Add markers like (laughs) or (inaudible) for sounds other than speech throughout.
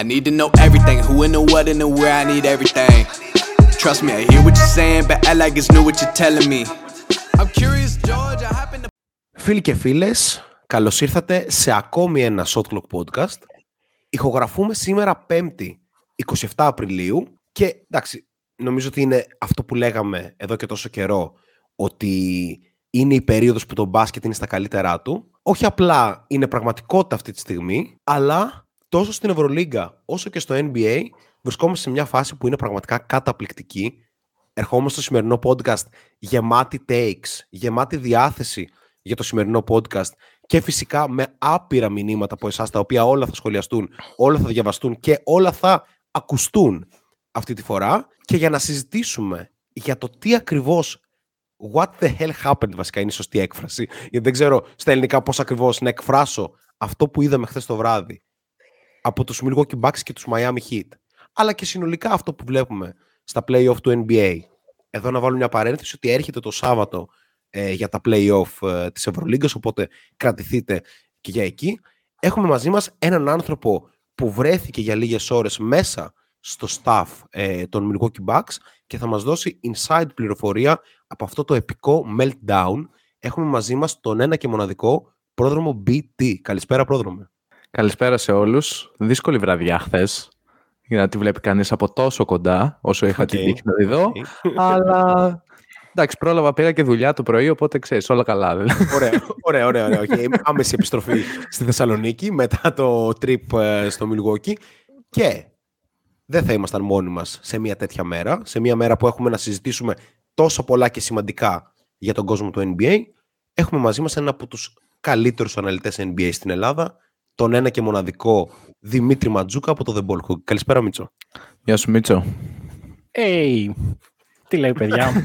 I need to know everything, who and the what and the where, I need everything. Trust me, I hear what you're saying, but I like it's new what you're telling me. I'm curious, George, I happen to... Φίλοι και φίλες, καλώς ήρθατε σε ακόμη ένα Shot Clock Podcast. Ηχογραφούμε σήμερα 5η 27 Απριλίου και εντάξει, νομίζω ότι είναι αυτό που λέγαμε εδώ και τόσο καιρό, ότι είναι η περίοδος που το μπάσκετ είναι στα καλύτερά του. Όχι απλά είναι πραγματικότητα αυτή τη στιγμή, αλλά τόσο στην Ευρωλίγκα όσο και στο NBA βρισκόμαστε σε μια φάση που είναι πραγματικά καταπληκτική. Ερχόμαστε στο σημερινό podcast γεμάτη takes, γεμάτη διάθεση για το σημερινό podcast και φυσικά με άπειρα μηνύματα από εσάς τα οποία όλα θα σχολιαστούν, όλα θα διαβαστούν και όλα θα ακουστούν αυτή τη φορά και για να συζητήσουμε για το τι ακριβώς what the hell happened βασικά είναι η σωστή έκφραση γιατί δεν ξέρω στα ελληνικά πώς ακριβώς να εκφράσω αυτό που είδαμε χθες το βράδυ από τους Milwaukee Bucks και τους Miami Heat αλλά και συνολικά αυτό που βλέπουμε στα play-off του NBA. Εδώ να βάλω μια παρένθεση ότι έρχεται το Σάββατο ε, για τα play-off ε, της Ευρωλίγκας, οπότε κρατηθείτε και για εκεί. Έχουμε μαζί μας έναν άνθρωπο που βρέθηκε για λίγες ώρες μέσα στο staff ε, των Milwaukee Bucks και θα μας δώσει inside πληροφορία από αυτό το επικό meltdown. Έχουμε μαζί μας τον ένα και μοναδικό πρόδρομο BT. Καλησπέρα πρόδρομε. Καλησπέρα σε όλους. Δύσκολη βραδιά χθες για να τη βλέπει κανείς από τόσο κοντά όσο είχα Okay. την τύχη να τη δω. αλλά εντάξει, πρόλαβα, πήγα και δουλειά το πρωί, οπότε ξέρεις, όλα καλά. δηλαδή. ωραία, ωραία, ωραία. ωραία. Okay. Άμεση επιστροφή στη Θεσσαλονίκη μετά το trip ε, στο Milwaukee και δεν θα ήμασταν μόνοι μας σε μια τέτοια μέρα, σε μια μέρα που έχουμε να συζητήσουμε τόσο πολλά και σημαντικά για τον κόσμο του NBA. Έχουμε μαζί μας ένα από τους καλύτερους αναλυτές NBA στην Ελλάδα, τον ένα και μοναδικό Δημήτρη Ματζούκα από το The Ball Hog. Καλησπέρα Μίτσο. Γεια σου Μίτσο. Hey, τι λέει παιδιά μου;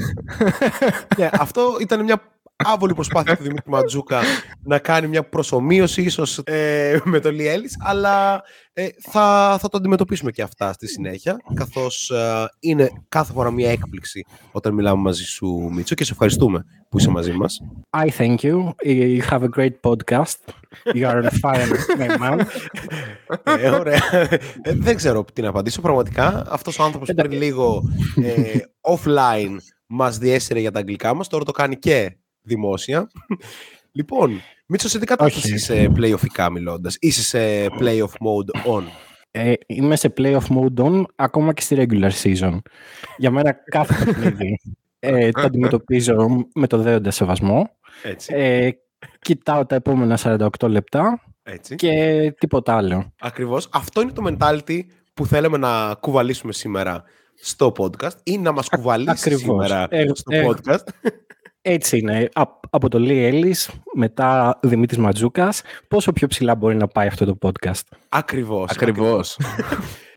(laughs) Ναι, αυτό ήταν μια άβολη προσπάθεια του Δημήτρη Ματζούκα να κάνει μια προσωμείωση ίσως ε, με τον Λιέλης, αλλά ε, θα, θα το αντιμετωπίσουμε και αυτά στη συνέχεια, καθώς ε, είναι κάθε φορά μια έκπληξη όταν μιλάμε μαζί σου Μίτσο και σε ευχαριστούμε που είσαι μαζί μας. I thank you. You have a great podcast. You are on fire, my man. (laughs) ε, ωραία. Ε, δεν ξέρω τι να απαντήσω. Πραγματικά αυτός ο άνθρωπος πριν λίγο ε, offline μας διέσυρε για τα αγγλικά μας, τώρα το κάνει και δημόσια. λοιπόν, Μίτσο, σε τι κατάσταση Όχι. είσαι playoffικά μιλώντας; Είσαι σε playoff mode on; Ε, είμαι σε playoff mode on ακόμα και στη regular season. Για μένα κάθε (laughs) παιχνίδι ε, το αντιμετωπίζω με το δέοντα σεβασμό. Έτσι, Ε, κοιτάω τα επόμενα 48 λεπτά έτσι. και τίποτα άλλο. Ακριβώς. Αυτό είναι το mentality που θέλουμε να κουβαλήσουμε σήμερα στο podcast ή να μας κουβαλήσεις ακριβώς. σήμερα Ε, στο ε, podcast. Έτσι είναι. Α- από το Lee Ellis, μετά Δημήτρης Ματζούκας, πόσο πιο ψηλά μπορεί να πάει αυτό το podcast; Ακριβώς. Ακριβώς.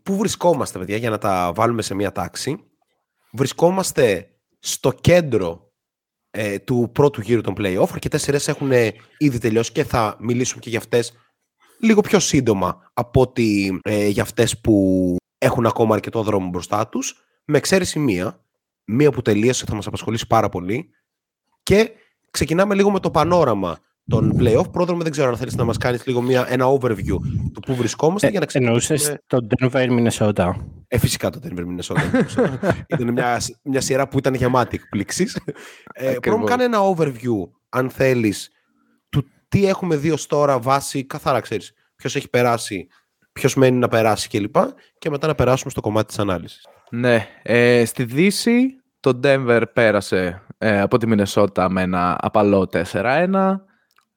Πού βρισκόμαστε, παιδιά, για να τα βάλουμε σε μία τάξη. Βρισκόμαστε στο κέντρο ε, του πρώτου γύρου των play-off. Αρκετές σειρές έχουν ε, ήδη τελειώσει και θα μιλήσουμε και για αυτές λίγο πιο σύντομα από ότι ε, για αυτές που έχουν ακόμα αρκετό δρόμο μπροστά τους. Με εξαίρεση μία, μία που τελείωσε θα μας απασχολήσει πάρα πολύ και ξεκινάμε λίγο με το πανόραμα των play-off. Πρόδρομο, δεν ξέρω αν θέλεις να μας κάνεις λίγο μια, ένα overview του πού βρισκόμαστε για να ξεκινήσουμε. Εννοούσες το Denver, Minnesota. Ε, φυσικά το Denver Minnesota. (laughs) ήταν μια, μια σειρά που ήταν γεμάτη εκπλήξεις. Ε, Ακριβώς. Πρώτον, κάνε ένα overview, αν θέλεις, του τι έχουμε δει ως τώρα βάσει, καθαρά ξέρεις, ποιος έχει περάσει, ποιος μένει να περάσει κλπ. Και μετά να περάσουμε στο κομμάτι της ανάλυσης. ναι, ε, στη Δύση το Denver πέρασε ε, από τη Μινεσότα με ένα απαλό 4-1.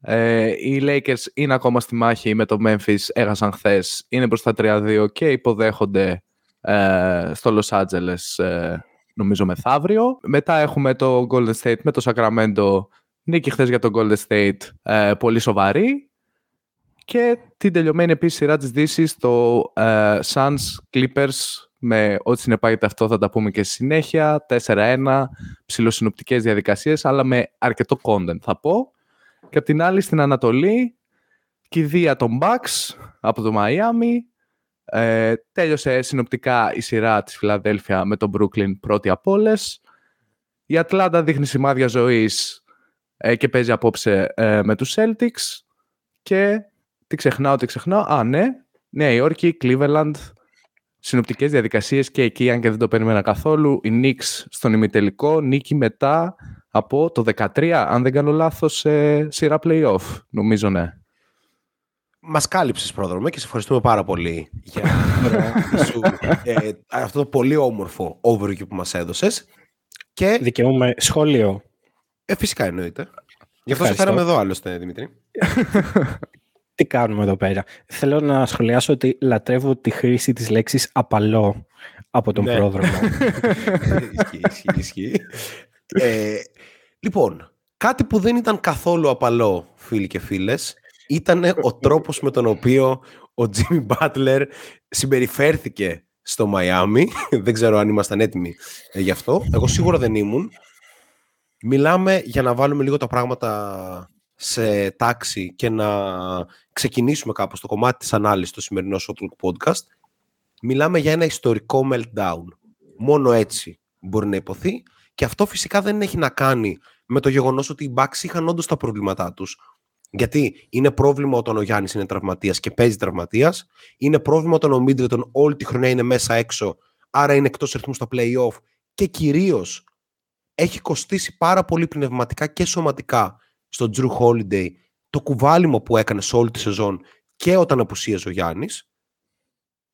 Ε, οι Lakers είναι ακόμα στη μάχη με το Memphis, έχασαν χθες, είναι μπροστά 3-2 και υποδέχονται ε, στο Los Angeles ε, νομίζω μεθαύριο. Μετά έχουμε το Golden State με το Sacramento, νίκη χθες για το Golden State, ε, πολύ σοβαρή. Και την τελειωμένη επίσης σειρά της Δύσης, το ε, Suns Clippers με ό,τι συνεπάγεται αυτό θα τα πούμε και στη συνέχεια. 4-1, ψιλοσυνοπτικές διαδικασίες, αλλά με αρκετό content θα πω. Και απ' την άλλη στην Ανατολή, κηδεία των Bucks από το Miami. Ε, τέλειωσε συνοπτικά η σειρά της Φιλαδέλφια με τον Brooklyn πρώτη από όλες. Η Ατλάντα δείχνει σημάδια ζωής ε, και παίζει απόψε ε, με τους Celtics. Και τι ξεχνάω, τι ξεχνάω. Α, ναι. Νέα Υόρκη, Cleveland, συνοπτικές διαδικασίες και εκεί, αν και δεν το περίμενα καθόλου. Η Knicks στον ημιτελικό, νίκη μετά από το 13, αν δεν κάνω λάθος, σε σειρά play-off. Νομίζω ναι. Μας κάλυψες πρόδρομο και σε ευχαριστούμε πάρα πολύ για σου, (laughs) ε, αυτό το πολύ όμορφο overview που μας έδωσες. Και... Δικαιούμαι σχόλιο. Ε, φυσικά εννοείται. Γι' αυτό σε φέραμε εδώ άλλωστε, Δημήτρη. (laughs) Τι κάνουμε εδώ πέρα; Θέλω να σχολιάσω ότι λατρεύω τη χρήση της λέξης απαλό από τον ναι. πρόδρομο. (laughs) ισχύει, ισχύει, ισχύει. Ε, λοιπόν, κάτι που δεν ήταν καθόλου απαλό, φίλοι και φίλες, ήταν ο τρόπος με τον οποίο ο Jimmy Butler συμπεριφέρθηκε στο Μαϊάμι. δεν ξέρω αν ήμασταν έτοιμοι ε, γι' αυτό. Εγώ σίγουρα δεν ήμουν. Μιλάμε για να βάλουμε λίγο τα πράγματα σε τάξη και να ξεκινήσουμε κάπως το κομμάτι της ανάλυσης στο σημερινό Shotlook Podcast. Μιλάμε για ένα ιστορικό meltdown. Μόνο έτσι μπορεί να υποθεί και αυτό φυσικά δεν έχει να κάνει με το γεγονός ότι οι Bucks είχαν όντως τα προβλήματά τους. Γιατί είναι πρόβλημα όταν ο Γιάννης είναι τραυματίας και παίζει τραυματίας. Είναι πρόβλημα όταν ο Middleton όλη τη χρονιά είναι μέσα έξω, άρα είναι εκτός ρυθμού στα play-off και κυρίως έχει κοστίσει πάρα πολύ πνευματικά και σωματικά στον Drew Holiday το κουβάλιμο που έκανε σε όλη τη σεζόν και όταν απουσίαζε ο Γιάννης.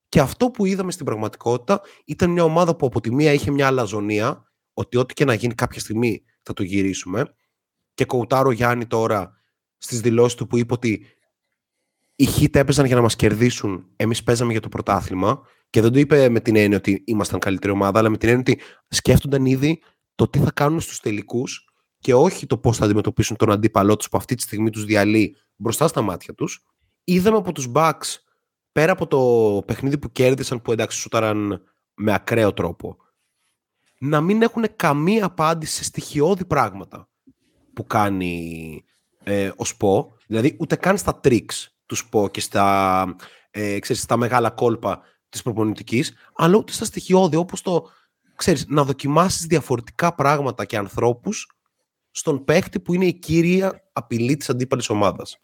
Και αυτό που είδαμε στην πραγματικότητα ήταν μια ομάδα που από τη μία είχε μια αλαζονία, ότι ό,τι και να γίνει κάποια στιγμή θα το γυρίσουμε. Και κοουτάρω Γιάννη τώρα στις δηλώσεις του που είπε ότι οι Heat έπαιζαν για να μας κερδίσουν, εμείς παίζαμε για το πρωτάθλημα και δεν το είπε με την έννοια ότι ήμασταν καλύτερη ομάδα, αλλά με την έννοια ότι σκέφτονταν ήδη το τι θα κάνουν στους τελικούς και όχι το πώς θα αντιμετωπίσουν τον αντίπαλό τους που αυτή τη στιγμή τους διαλύει μπροστά στα μάτια τους. Είδαμε από τους Bucks, πέρα από το παιχνίδι που κέρδισαν, που εντάξει σούταραν με ακραίο τρόπο, να μην έχουν καμία απάντηση σε στοιχειώδη πράγματα που κάνει ε, ο ΣΠΟ, δηλαδή ούτε καν στα tricks του ΣΠΟ και στα, ε, ξέρεις, στα μεγάλα κόλπα της προπονητικής, αλλά ούτε στα στοιχειώδη, όπως το, ξέρεις, να δοκιμάσεις διαφορετικά πράγματα και ανθρώπους στον παίχτη που είναι η κύρια απειλή της αντίπαλης ομάδας.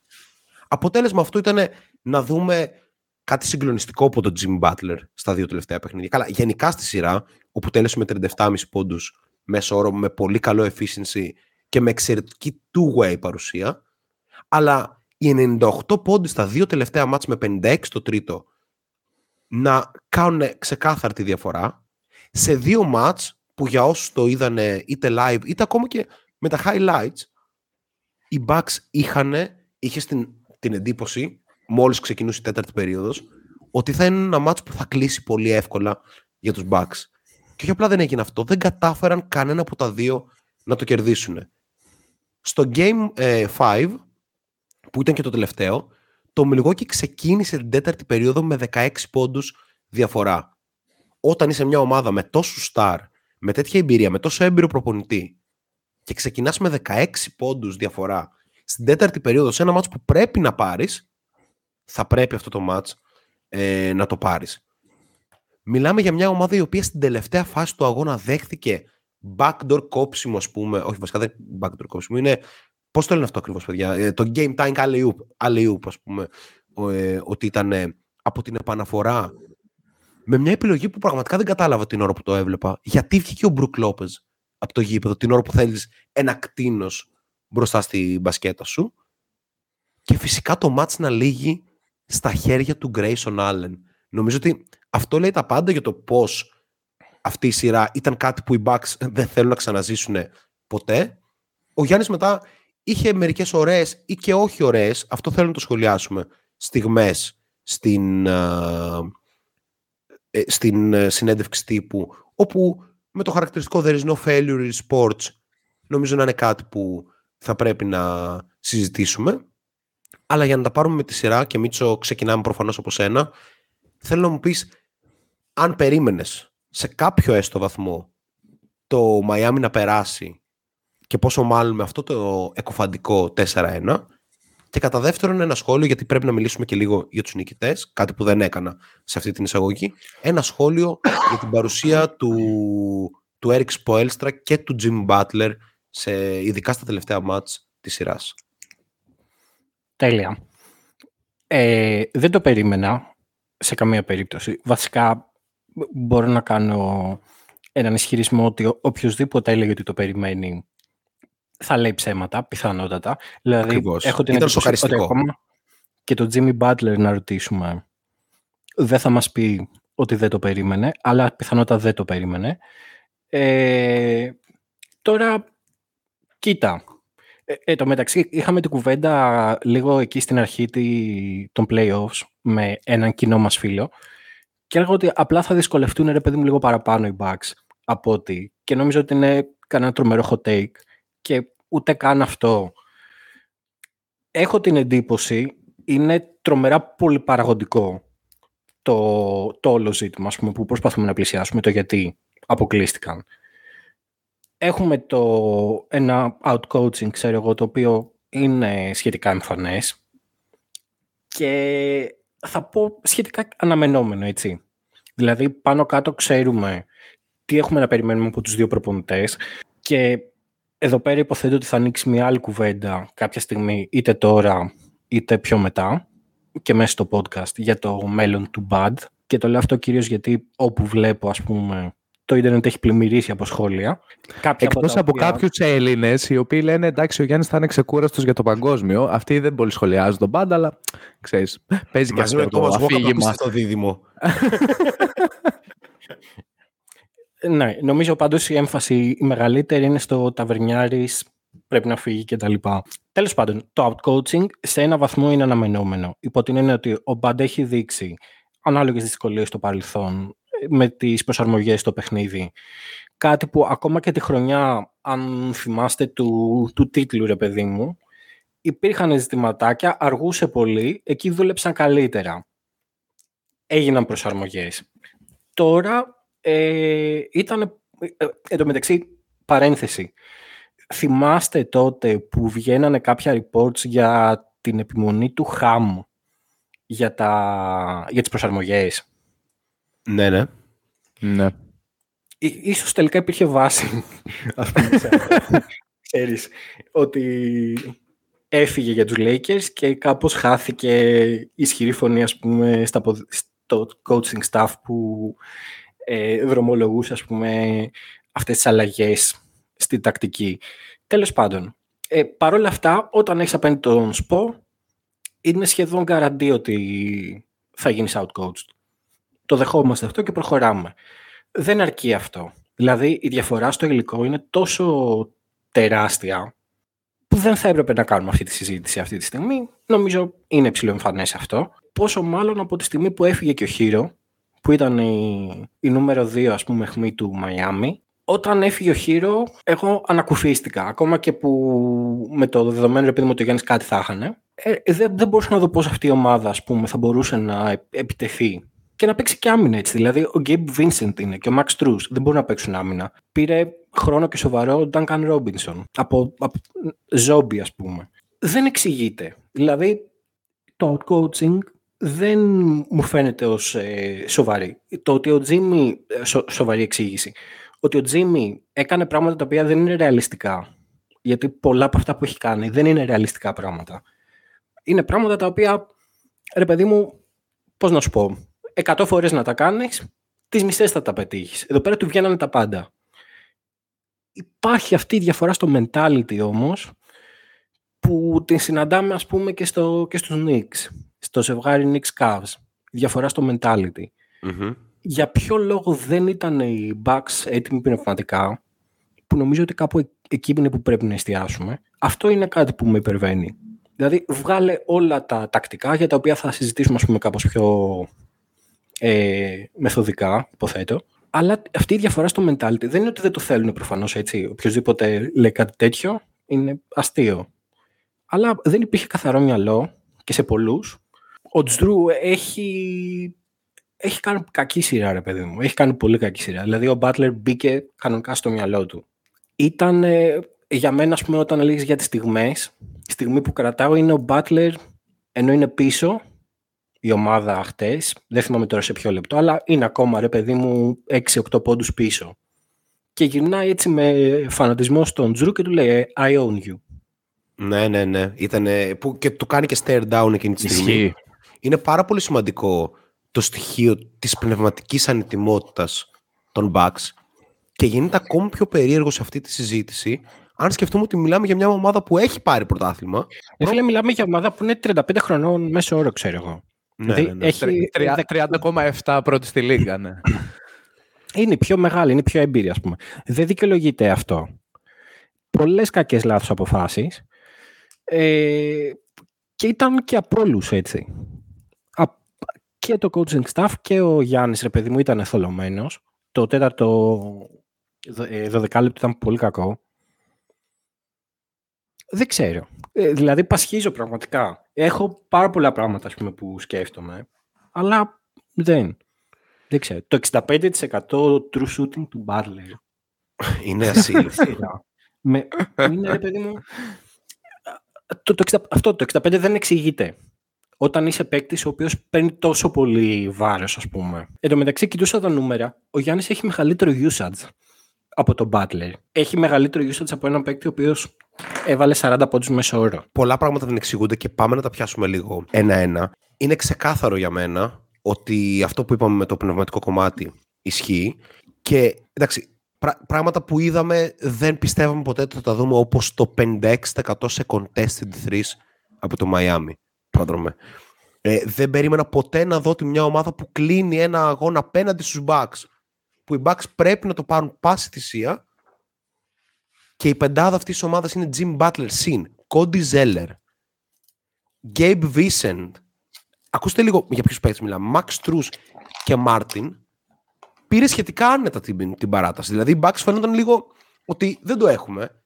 Αποτέλεσμα αυτό ήταν να δούμε κάτι συγκλονιστικό από τον Jimmy Butler στα δύο τελευταία παιχνίδια. Καλά, γενικά στη σειρά, όπου τέλεσε με 37,5 πόντους μέσω όρο, με πολύ καλό efficiency και με εξαιρετική two-way παρουσία. Αλλά οι 98 πόντοι στα δύο τελευταία μάτς με 56 το τρίτο να κάνουν ξεκάθαρη τη διαφορά σε δύο μάτς που για όσους το είδανε είτε live είτε ακόμα και με τα highlights οι Bucks είχαν, είχε στην, την εντύπωση μόλις ξεκινούσε η τέταρτη περίοδος ότι θα είναι ένα μάτς που θα κλείσει πολύ εύκολα για τους Bucks. Και όχι απλά δεν έγινε αυτό, δεν κατάφεραν κανένα από τα δύο να το κερδίσουν. Στο Game 5, ε, που ήταν και το τελευταίο, το Milwaukee ξεκίνησε την τέταρτη περίοδο με 16 πόντους διαφορά. Όταν είσαι μια ομάδα με τόσο star, με τέτοια εμπειρία, με τόσο έμπειρο προπονητή και ξεκινάς με 16 πόντους διαφορά στην τέταρτη περίοδο σε ένα μάτς που πρέπει να πάρεις, θα πρέπει αυτό το μάτς ε, να το πάρεις. Μιλάμε για μια ομάδα η οποία στην τελευταία φάση του αγώνα δέχθηκε backdoor κόψιμο, ας πούμε. Όχι, βασικά δεν είναι backdoor κόψιμο. Είναι. Πώς το λένε αυτό ακριβώς, παιδιά; Ε, το game time alley-oop, ας πούμε. Ε, ότι ήταν ε, από την επαναφορά. Με μια επιλογή που πραγματικά δεν κατάλαβα την ώρα που το έβλεπα. Γιατί βγήκε ο Μπρουκ Λόπε από το γήπεδο την ώρα που θέλεις ένα κτίνος μπροστά στη μπασκέτα σου. Και φυσικά το μάτς να λύγει στα χέρια του Grayson Allen. Νομίζω ότι αυτό λέει τα πάντα για το πώς αυτή η σειρά ήταν κάτι που οι Bucks δεν θέλουν να ξαναζήσουν ποτέ. Ο Γιάννης μετά είχε μερικές ωραίες ή και όχι ωραίες, αυτό θέλω να το σχολιάσουμε, στιγμές στην, ε, στην ε, συνέντευξη τύπου, όπου με το χαρακτηριστικό there is no failure in sports, νομίζω να είναι κάτι που θα πρέπει να συζητήσουμε. Αλλά για να τα πάρουμε με τη σειρά και Μίτσο ξεκινάμε προφανώς από σένα, θέλω να μου πεις αν περίμενες σε κάποιο έστω βαθμό το Μαϊάμι να περάσει και πόσο μάλλον με αυτό το εκοφαντικό 4-1 και κατά δεύτερον ένα σχόλιο γιατί πρέπει να μιλήσουμε και λίγο για τους νικητές κάτι που δεν έκανα σε αυτή την εισαγωγή ένα σχόλιο για την παρουσία του, του Eric Spoelstra και του Jim Butler σε, ειδικά στα τελευταία μάτς της σειράς. Τέλεια. Ε, δεν το περίμενα σε καμία περίπτωση. Βασικά μπορώ να κάνω έναν ισχυρισμό ότι οποιοδήποτε έλεγε ότι το περιμένει θα λέει ψέματα, πιθανότατα. Δηλαδή, Ακριβώς. έχω την Ήταν εντύπωση ότι σοκαριστικό. ακόμα και τον Jimmy Butler να ρωτήσουμε δεν θα μας πει ότι δεν το περίμενε, αλλά πιθανότατα δεν το περίμενε. Ε, τώρα, κοίτα. Ε, ε, το μεταξύ, είχαμε την κουβέντα λίγο εκεί στην αρχή τη- των playoffs με έναν κοινό μας φίλο και έλεγα ότι απλά θα δυσκολευτούν ρε παιδί μου λίγο παραπάνω οι Bucks από ότι και νομίζω ότι είναι κανένα τρομερό hot take και ούτε καν αυτό. Έχω την εντύπωση είναι τρομερά πολυπαραγωγικό το, το όλο ζήτημα ας πούμε, που προσπαθούμε να πλησιάσουμε, το γιατί αποκλείστηκαν. Έχουμε το, ένα outcoaching, ξέρω εγώ, το οποίο είναι σχετικά εμφανές και θα πω σχετικά αναμενόμενο, έτσι. Δηλαδή, πάνω κάτω ξέρουμε τι έχουμε να περιμένουμε από τους δύο προπονητές και εδώ πέρα υποθέτω ότι θα ανοίξει μια άλλη κουβέντα κάποια στιγμή, είτε τώρα είτε πιο μετά και μέσα στο podcast για το μέλλον του BAD και το λέω αυτό κυρίως γιατί όπου βλέπω ας πούμε το ίντερνετ έχει πλημμυρίσει από σχόλια. Κάποια Εκτός τα από οποία- κάποιους Έλληνες οι οποίοι λένε εντάξει, ο Γιάννης θα είναι ξεκούραστος για το παγκόσμιο. Αυτοί δεν πολύ σχολιάζουν τον πάντα, αλλά ξέρεις, παίζει και Μαζί με αυτό το το Thomas Walker που αφήγημα. είστε στο δίδυμο. (laughs) (laughs) Ναι, νομίζω πάντως η έμφαση η μεγαλύτερη είναι στο ταβερνιάρης πρέπει να φύγει και τα λοιπά. Τέλος πάντων, το outcoaching σε ένα βαθμό είναι αναμενόμενο. Υπό την έννοια ότι ο Μπαντ έχει δείξει ανάλογες δυσκολίες στο παρελθόν ε, με τις προσαρμογές στο παιχνίδι. Κάτι που ακόμα και τη χρονιά, αν θυμάστε, του, του τίτλου, ρε παιδί μου, υπήρχαν ζητηματάκια, αργούσε πολύ, εκεί δούλεψαν καλύτερα. Έγιναν προσαρμογές. Τώρα ε, ήταν, ε, εν τω μεταξύ, παρένθεση. Θυμάστε τότε που βγαίνανε κάποια reports για την επιμονή του Χαμ για, τα, για τις προσαρμογές; Ναι, ναι. Ναι. Ί- Ίσως τελικά υπήρχε βάση, ας πούμε, σε αυτό. Ξέρεις, ότι έφυγε για τους Lakers και κάπως χάθηκε η ισχυρή φωνή, ας πούμε, στα, ποδ- στο coaching staff που ε, δρομολογούσε, ας πούμε, αυτές τις αλλαγές στην τακτική. Τέλος πάντων, ε, παρόλα αυτά, όταν έχεις απέναντι τον ΣΠΟ, είναι σχεδόν καραντί ότι θα γίνεις outcoached. Το δεχόμαστε αυτό και προχωράμε. Δεν αρκεί αυτό. Δηλαδή, η διαφορά στο υλικό είναι τόσο τεράστια που δεν θα έπρεπε να κάνουμε αυτή τη συζήτηση αυτή τη στιγμή. Νομίζω είναι ψηλοεμφανές αυτό. Πόσο μάλλον από τη στιγμή που έφυγε και ο Χείρο, που ήταν η, η νούμερο 2 ας πούμε αιχμή του Μαϊάμι, όταν έφυγε ο Χείρο, εγώ ανακουφίστηκα. Ακόμα και που με το δεδομένο επειδή μου ότι ο Γιάννης κάτι θα είχανε, ε, δεν, δεν μπορούσα να δω πώς αυτή η ομάδα ας πούμε, θα μπορούσε να ε- επιτεθεί και να παίξει και άμυνα έτσι. Δηλαδή, ο Gabe Vincent είναι και ο Max Truss δεν μπορούν να παίξουν άμυνα. Πήρε χρόνο και σοβαρό ο Duncan Robinson από, από ζόμπι, ας πούμε. Δεν εξηγείται. Δηλαδή, το outcoaching δεν μου φαίνεται ως ε, σοβαρή. Το ότι ο Jimmy, ε, σο- σοβαρή εξήγηση, ότι ο Jimmy έκανε πράγματα τα οποία δεν είναι ρεαλιστικά. Γιατί πολλά από αυτά που έχει κάνει δεν είναι ρεαλιστικά πράγματα. Είναι πράγματα τα οποία, ρε παιδί μου, πώς να σου πω, 100 φορές να τα κάνεις, τις μισές θα τα πετύχεις. Εδώ πέρα του βγαίνανε τα πάντα. Υπάρχει αυτή η διαφορά στο mentality όμως, που την συναντάμε ας πούμε και, στο, και στους Knicks, στο ζευγάρι Knicks Cavs. Διαφορά στο mentality. Μμμ. Για ποιο λόγο δεν ήταν οι Bucks έτοιμοι πνευματικά, που νομίζω ότι κάπου ε- εκεί είναι που πρέπει να εστιάσουμε. Αυτό είναι κάτι που με υπερβαίνει. Δηλαδή, βγάλε όλα τα τακτικά για τα οποία θα συζητήσουμε, ας πούμε, κάπως πιο ε, μεθοδικά, υποθέτω. Αλλά αυτή η διαφορά στο mentality δεν είναι ότι δεν το θέλουν προφανώς έτσι. Οποιοςδήποτε λέει κάτι τέτοιο είναι αστείο. Αλλά δεν υπήρχε καθαρό μυαλό και σε πολλούς. Ο Τζρου έχει, έχει κάνει κακή σειρά, ρε παιδί μου. Έχει κάνει πολύ κακή σειρά. Δηλαδή, ο Butler μπήκε κανονικά στο μυαλό του. Ήταν, ε, για μένα, ας πούμε, όταν λέγεις για τις στιγμές, η στιγμή που κρατάω είναι ο Butler, ενώ είναι πίσω, η ομάδα χτες, δεν θυμάμαι τώρα σε ποιο λεπτό, αλλά είναι ακόμα, ρε παιδί μου, 6-8 πόντους πίσω. Και γυρνάει έτσι με φανατισμό στον Τζρου και του λέει «Ε, I own you. Ναι, ναι, ναι. Ήτανε, που και του κάνει και stare down εκείνη τη στιγμή. Ισχύει. Είναι πάρα πολύ σημαντικό το στοιχείο της πνευματικής ανετοιμότητας των Bucks και γίνεται ακόμη πιο περίεργο σε αυτή τη συζήτηση αν σκεφτούμε ότι μιλάμε για μια ομάδα που έχει πάρει πρωτάθλημα. Ε, φίλε, μιλάμε για ομάδα που είναι 35 χρονών μέσω όρο, ξέρω εγώ. Ναι, Δηλαδή, ναι, ναι. έχει 30,7 πρώτη στη Λίγκα, ναι. είναι πιο μεγάλη, είναι πιο εμπειρία, ας πούμε. Δεν δικαιολογείται αυτό. Πολλές κακές λάθος αποφάσεις ε, και ήταν και από όλους, έτσι. Α, και το coaching staff και ο Γιάννης, ρε παιδί μου, ήταν θολωμένος. Το τέταρτο δο- ε, δωδεκάλεπτο ήταν πολύ κακό. Δεν ξέρω. Ε, δηλαδή, πασχίζω πραγματικά. Έχω πάρα πολλά πράγματα, ας πούμε, που σκέφτομαι, αλλά δεν. Δεν ξέρω. Το 65% true shooting του Butler. Είναι ασύλληπτο. Σειρά. (laughs) Με, είναι, ρε παιδί μου, το, το 60 αυτό το 65 δεν εξηγείται. Όταν είσαι παίκτης ο οποίος παίρνει τόσο πολύ βάρος, ας πούμε. Εν τω μεταξύ, κοιτούσα τα νούμερα. Ο Γιάννης έχει μεγαλύτερο usage από τον Butler. Έχει μεγαλύτερο usage από έναν παίκτη ο οποίος έβαλε 40 πόντους μέσω όρο. πολλά πράγματα δεν εξηγούνται και πάμε να τα πιάσουμε λίγο ένα-ένα. Είναι ξεκάθαρο για μένα ότι αυτό που είπαμε με το πνευματικό κομμάτι ισχύει και εντάξει, πρά- πράγματα που είδαμε δεν πιστεύαμε ποτέ ότι θα τα δούμε όπως το 56% σε contested threes από το Miami. Πρόδρομε. Ε, δεν περίμενα ποτέ να δω ότι μια ομάδα που κλείνει ένα αγώνα απέναντι στους Bucks που οι Bucks πρέπει να το πάρουν πάση θυσία και η πεντάδα αυτής της ομάδας είναι Jim Butler, Sin, Cody Zeller, Gabe Vincent. Ακούστε λίγο για ποιους παίκτες μιλάμε. Max Struz και Martin πήρε σχετικά άνετα την, την παράταση. Δηλαδή οι Bucks φαίνονταν λίγο ότι δεν το έχουμε.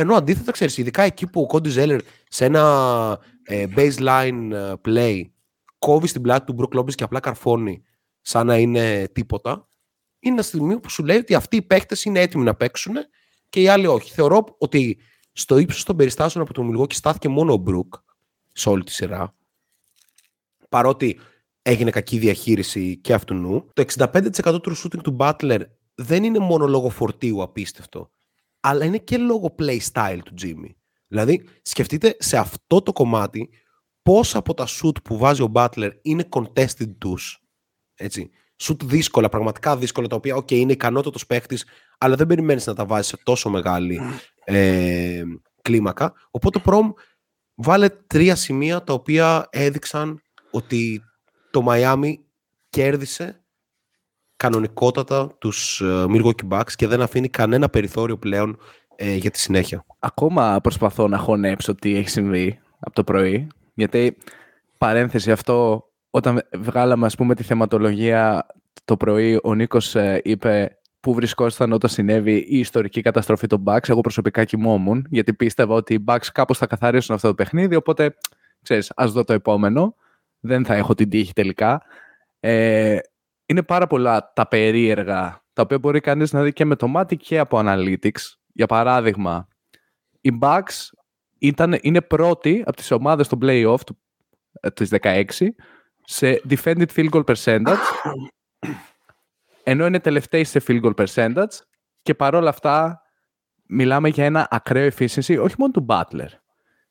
Ενώ αντίθετα, ξέρεις, ειδικά εκεί που ο Cody Zeller σε ένα ε, baseline ε, play κόβει στην πλάτη του Brook Lopez και απλά καρφώνει σαν να είναι τίποτα, είναι ένα στιγμή που σου λέει ότι αυτοί οι παίκτες είναι έτοιμοι να παίξουν και οι άλλοι όχι. Θεωρώ ότι στο ύψος των περιστάσεων από το Milwaukee στάθηκε μόνο ο Brook σε όλη τη σειρά. Παρότι έγινε κακή διαχείριση και αυτού νου. Το 65% του shooting του Butler δεν είναι μόνο λόγω φορτίου απίστευτο, αλλά είναι και λόγω play style του Jimmy. Δηλαδή, σκεφτείτε σε αυτό το κομμάτι πόσα από τα shoot που βάζει ο Butler είναι contested τους. Έτσι. Shoot δύσκολα, πραγματικά δύσκολα, τα οποία okay, είναι ικανότατος παίχτης, αλλά δεν περιμένεις να τα βάζεις σε τόσο μεγάλη ε, κλίμακα. Οπότε ο Prom βάλε τρία σημεία τα οποία έδειξαν ότι το Miami κέρδισε κανονικότατα τους ε, Milwaukee Bucks και δεν αφήνει κανένα περιθώριο πλέον ε, για τη συνέχεια. Ακόμα προσπαθώ να χωνέψω τι έχει συμβεί από το πρωί. Γιατί, παρένθεση αυτό, όταν βγάλαμε ας πούμε τη θεματολογία το πρωί, ο Νίκος ε, είπε πού βρισκόσασταν όταν συνέβη η ιστορική καταστροφή των Bucks. Εγώ προσωπικά κοιμόμουν, γιατί πίστευα ότι οι Bucks κάπως θα καθαρίσουν αυτό το παιχνίδι, οπότε, ξέρεις, ας δω το επόμενο. Δεν θα έχω την τύχη τελικά. Ε, είναι πάρα πολλά τα περίεργα, τα οποία μπορεί κανείς να δει και με το μάτι και από analytics. Για παράδειγμα, οι Bucks ήταν, είναι πρώτοι από τις ομάδες στο play-off του, ε, της 16 σε defended field goal percentage ενώ είναι τελευταίοι σε field goal percentage και παρόλα αυτά μιλάμε για ένα ακραίο efficiency όχι μόνο του Butler.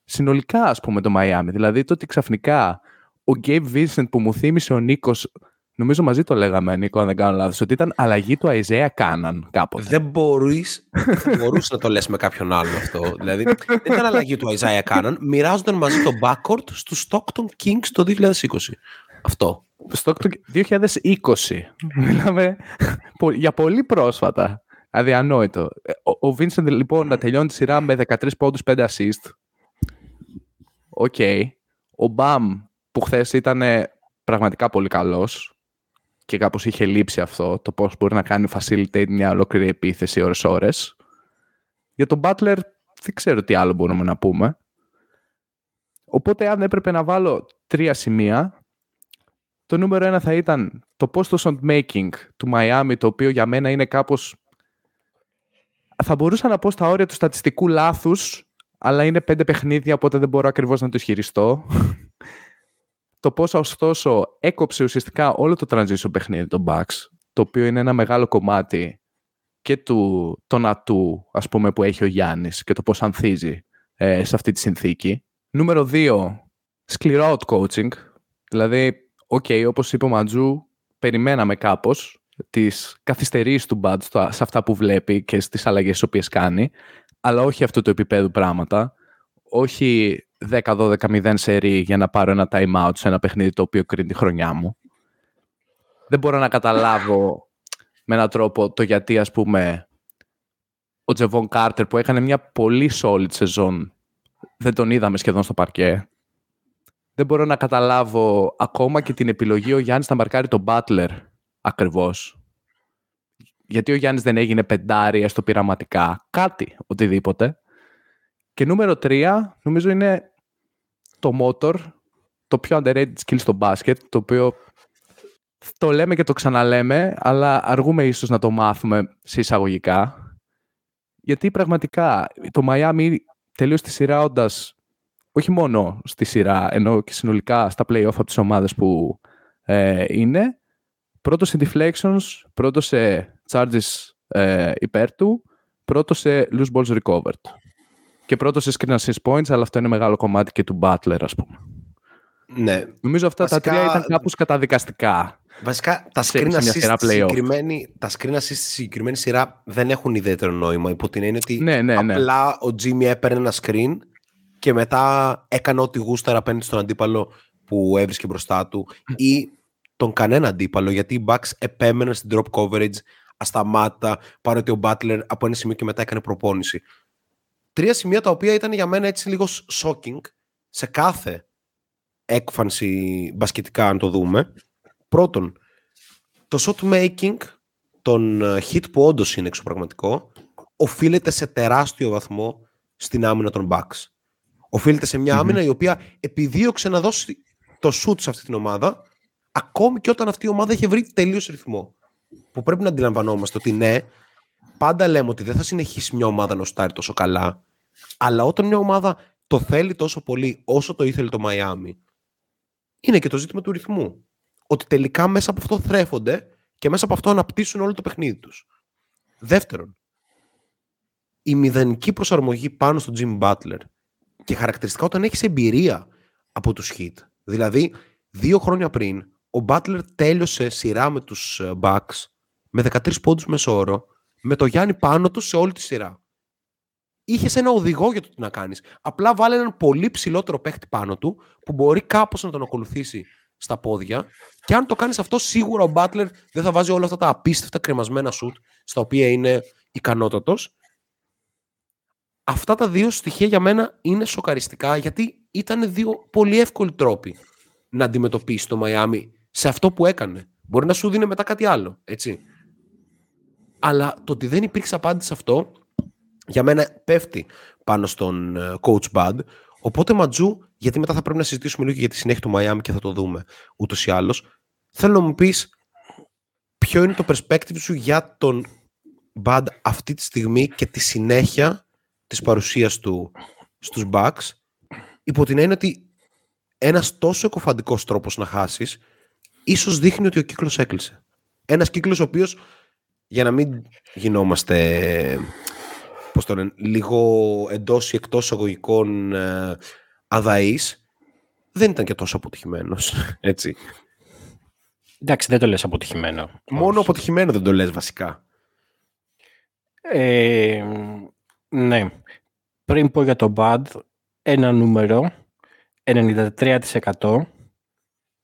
Συνολικά, ας πούμε, το Miami. Δηλαδή, το ότι ξαφνικά ο Gabe Vincent που μου θύμισε ο Νίκος, νομίζω μαζί το λέγαμε, Νίκο, αν δεν κάνω λάθος, ότι ήταν αλλαγή του Isaiah Cannon κάποτε. Δεν μπορείς, δεν θα μπορούσες να το λες με κάποιον άλλον αυτό. δηλαδή, δεν ήταν αλλαγή του Isaiah Cannon. Μοιράζονταν μαζί το backcourt στους Stockton Kings το 2020. Αυτό. Στο 2020. Μιλάμε πο- για πολύ πρόσφατα. Αδιανόητο. Ε, Ο, ο Vincent λοιπόν να τελειώνει τη σειρά με 13 πόντους, 5 assist. Ok. Ο Bam που χθες ήταν πραγματικά πολύ καλός και κάπως είχε λείψει αυτό, το πώς μπορεί να κάνει facilitate μια ολόκληρη επίθεση ώρες-ώρες. Για τον Butler δεν ξέρω τι άλλο μπορούμε να πούμε. Οπότε αν έπρεπε να βάλω τρία σημεία, το νούμερο ένα θα ήταν το post shot making του Miami, το οποίο για μένα είναι κάπως... Θα μπορούσα να πω στα όρια του στατιστικού λάθους, αλλά είναι πέντε παιχνίδια, οπότε δεν μπορώ ακριβώς να το ισχυριστώ. Το πώς ωστόσο έκοψε ουσιαστικά όλο το transition παιχνίδι των Bucks, το οποίο είναι ένα μεγάλο κομμάτι και του τον ατού, ας πούμε, που έχει ο Γιάννης και το πώς ανθίζει ε, σε αυτή τη συνθήκη. Νούμερο 2, σκληρό outcoaching. Δηλαδή, οκ, όπως είπε ο Μαντζού, περιμέναμε κάπως τις καθυστερήσεις του Bud σε αυτά που βλέπει και στις αλλαγές τις οποίες κάνει, αλλά όχι αυτού του επίπεδου πράγματα. Όχι 10-12-0 σερί για να πάρω ένα time out σε ένα παιχνίδι το οποίο κρίνει τη χρονιά μου. Δεν μπορώ να καταλάβω με έναν τρόπο το γιατί, ας πούμε, ο Τζεβόν Κάρτερ που έκανε μια πολύ solid σεζόν δεν τον είδαμε σχεδόν στο παρκέ. Δεν μπορώ να καταλάβω ακόμα και την επιλογή ο Γιάννης να μαρκάρει τον Butler ακριβώς. Γιατί ο Γιάννης δεν έγινε πεντάρι στο πειραματικά. Κάτι, οτιδήποτε. Και νούμερο τρία, νομίζω είναι το motor, το πιο underrated skill στο μπάσκετ, το οποίο το λέμε και το ξαναλέμε, αλλά αργούμε ίσως να το μάθουμε σε εισαγωγικά. Γιατί πραγματικά το Miami τελείωσε τη σειρά όντας, όχι μόνο στη σειρά, ενώ και συνολικά στα play-off από τις ομάδες που ε, είναι, πρώτος σε deflections, πρώτος σε charges ε, υπέρ του, πρώτος σε loose balls recovered. Και πρώτος σε screen assist points, αλλά αυτό είναι μεγάλο κομμάτι και του Butler, ας πούμε. Ναι. Νομίζω αυτά τα τρία ήταν κάπως καταδικαστικά. Βασικά τα screen, assist στη συγκεκριμένη, τα screen assist στη συγκεκριμένη σειρά δεν έχουν ιδιαίτερο νόημα. Υπό την έννοια ότι ναι, ναι, ναι. απλά ο Jimmy έπαιρνε ένα screen και μετά έκανε ό,τι γούσταρα απέναντι στον αντίπαλο που έβρισκε μπροστά του ή τον κανένα αντίπαλο γιατί οι Bucks επέμεναν στην drop coverage ασταμάτα παρότι ο Butler από ένα σημείο και μετά έκανε προπόνηση. Τρία σημεία τα οποία ήταν για μένα έτσι λίγο shocking σε κάθε έκφανση μπασκετικά αν το δούμε. Πρώτον, το shot making των ε, hit που όντως είναι εξωπραγματικό οφείλεται σε τεράστιο βαθμό στην άμυνα των Bucks. Οφείλεται σε μια άμυνα η οποία επιδίωξε να δώσει το shoot σε αυτή την ομάδα ακόμη και όταν αυτή η ομάδα είχε βρει τελείως ρυθμό. Που πρέπει να αντιλαμβανόμαστε ότι ναι, πάντα λέμε ότι δεν θα συνεχίσει μια ομάδα να στάρει τόσο καλά, αλλά όταν μια ομάδα το θέλει τόσο πολύ όσο το ήθελε το Μαϊάμι, είναι και το ζήτημα του ρυθμού ότι τελικά μέσα από αυτό θρέφονται και μέσα από αυτό αναπτύσσουν όλο το παιχνίδι τους. Δεύτερον, η μηδενική προσαρμογή πάνω στον Jim Butler και χαρακτηριστικά όταν έχεις εμπειρία από τους Heat. Δηλαδή, δύο χρόνια πριν, ο Butler τέλειωσε σειρά με τους ε, Bucks με 13 πόντους μεσόωρο, με το Γιάννη πάνω του σε όλη τη σειρά. Είχες ένα οδηγό για το τι να κάνεις. Απλά βάλε έναν πολύ ψηλότερο παίχτη πάνω του που μπορεί κάπως να τον ακολουθήσει στα πόδια. Και αν το κάνεις αυτό, σίγουρα ο Μπάτλερ δεν θα βάζει όλα αυτά τα απίστευτα κρεμασμένα σουτ στα οποία είναι ικανότατος. Αυτά τα δύο στοιχεία για μένα είναι σοκαριστικά γιατί ήταν δύο πολύ εύκολοι τρόποι να αντιμετωπίσει το Μαϊάμι σε αυτό που έκανε. Μπορεί να σου δίνει μετά κάτι άλλο, έτσι. Αλλά το ότι δεν υπήρξε απάντηση σε αυτό, για μένα πέφτει πάνω στον ε, coach Bud, Οπότε Ματζού, γιατί μετά θα πρέπει να συζητήσουμε λίγο για τη συνέχεια του Μαϊάμι και θα το δούμε ούτως ή άλλως. Θέλω να μου πεις ποιο είναι το perspective σου για τον Bad αυτή τη στιγμή και τη συνέχεια της παρουσίας του στους Bucks υπό την έννοια ότι ένας τόσο εκοφαντικός τρόπος να χάσεις ίσως δείχνει ότι ο κύκλος έκλεισε. Ένας κύκλος ο οποίος για να μην γινόμαστε πώς το λένε, λίγο εντός ή εκτός αγωγικών ε, αδαής, δεν ήταν και τόσο αποτυχημένος, (laughs) έτσι. Εντάξει, δεν το λες αποτυχημένο. Μόνο αποτυχημένο δεν το λες βασικά. Ε, ναι. Πριν πω για το BAD, ένα νούμερο, 93%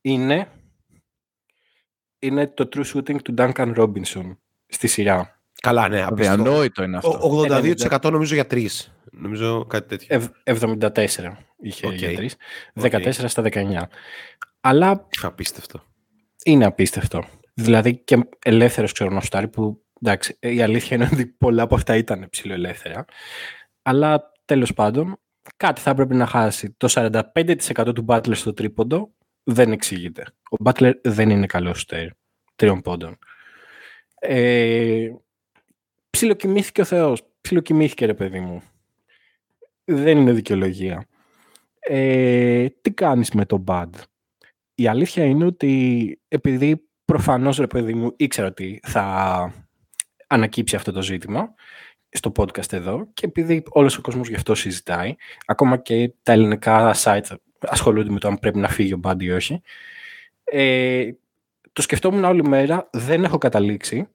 είναι, είναι το true shooting του Duncan Robinson στη σειρά. Καλά, ναι. Αδιανόητο είναι αυτό. 82% νομίζω για τρεις. Νομίζω κάτι τέτοιο. 74 είχε okay. για τρεις. 14 στα 19. Αλλά. Απίστευτο. Είναι απίστευτο. Δηλαδή και ελεύθερος ξερονοστάρι που εντάξει, η αλήθεια είναι ότι πολλά από αυτά ήταν ψηλοελεύθερα. Αλλά τέλος πάντων, κάτι θα έπρεπε να χάσει. Το 45% του Butler στο τρίποντο δεν εξηγείται. Ο Butler δεν είναι καλός στο τριών πόντων. Ε, ψιλοκοιμήθηκε ο Θεός. Ψιλοκοιμήθηκε ρε παιδί μου. Δεν είναι δικαιολογία. Ε, τι κάνεις με το bad. Η αλήθεια είναι ότι επειδή προφανώς ρε παιδί μου ήξερα ότι θα ανακύψει αυτό το ζήτημα στο podcast εδώ και επειδή όλος ο κόσμος γι' αυτό συζητάει, ακόμα και τα ελληνικά site ασχολούνται με το αν πρέπει να φύγει ο Bud ή όχι, ε, το σκεφτόμουν όλη μέρα, δεν έχω καταλήξει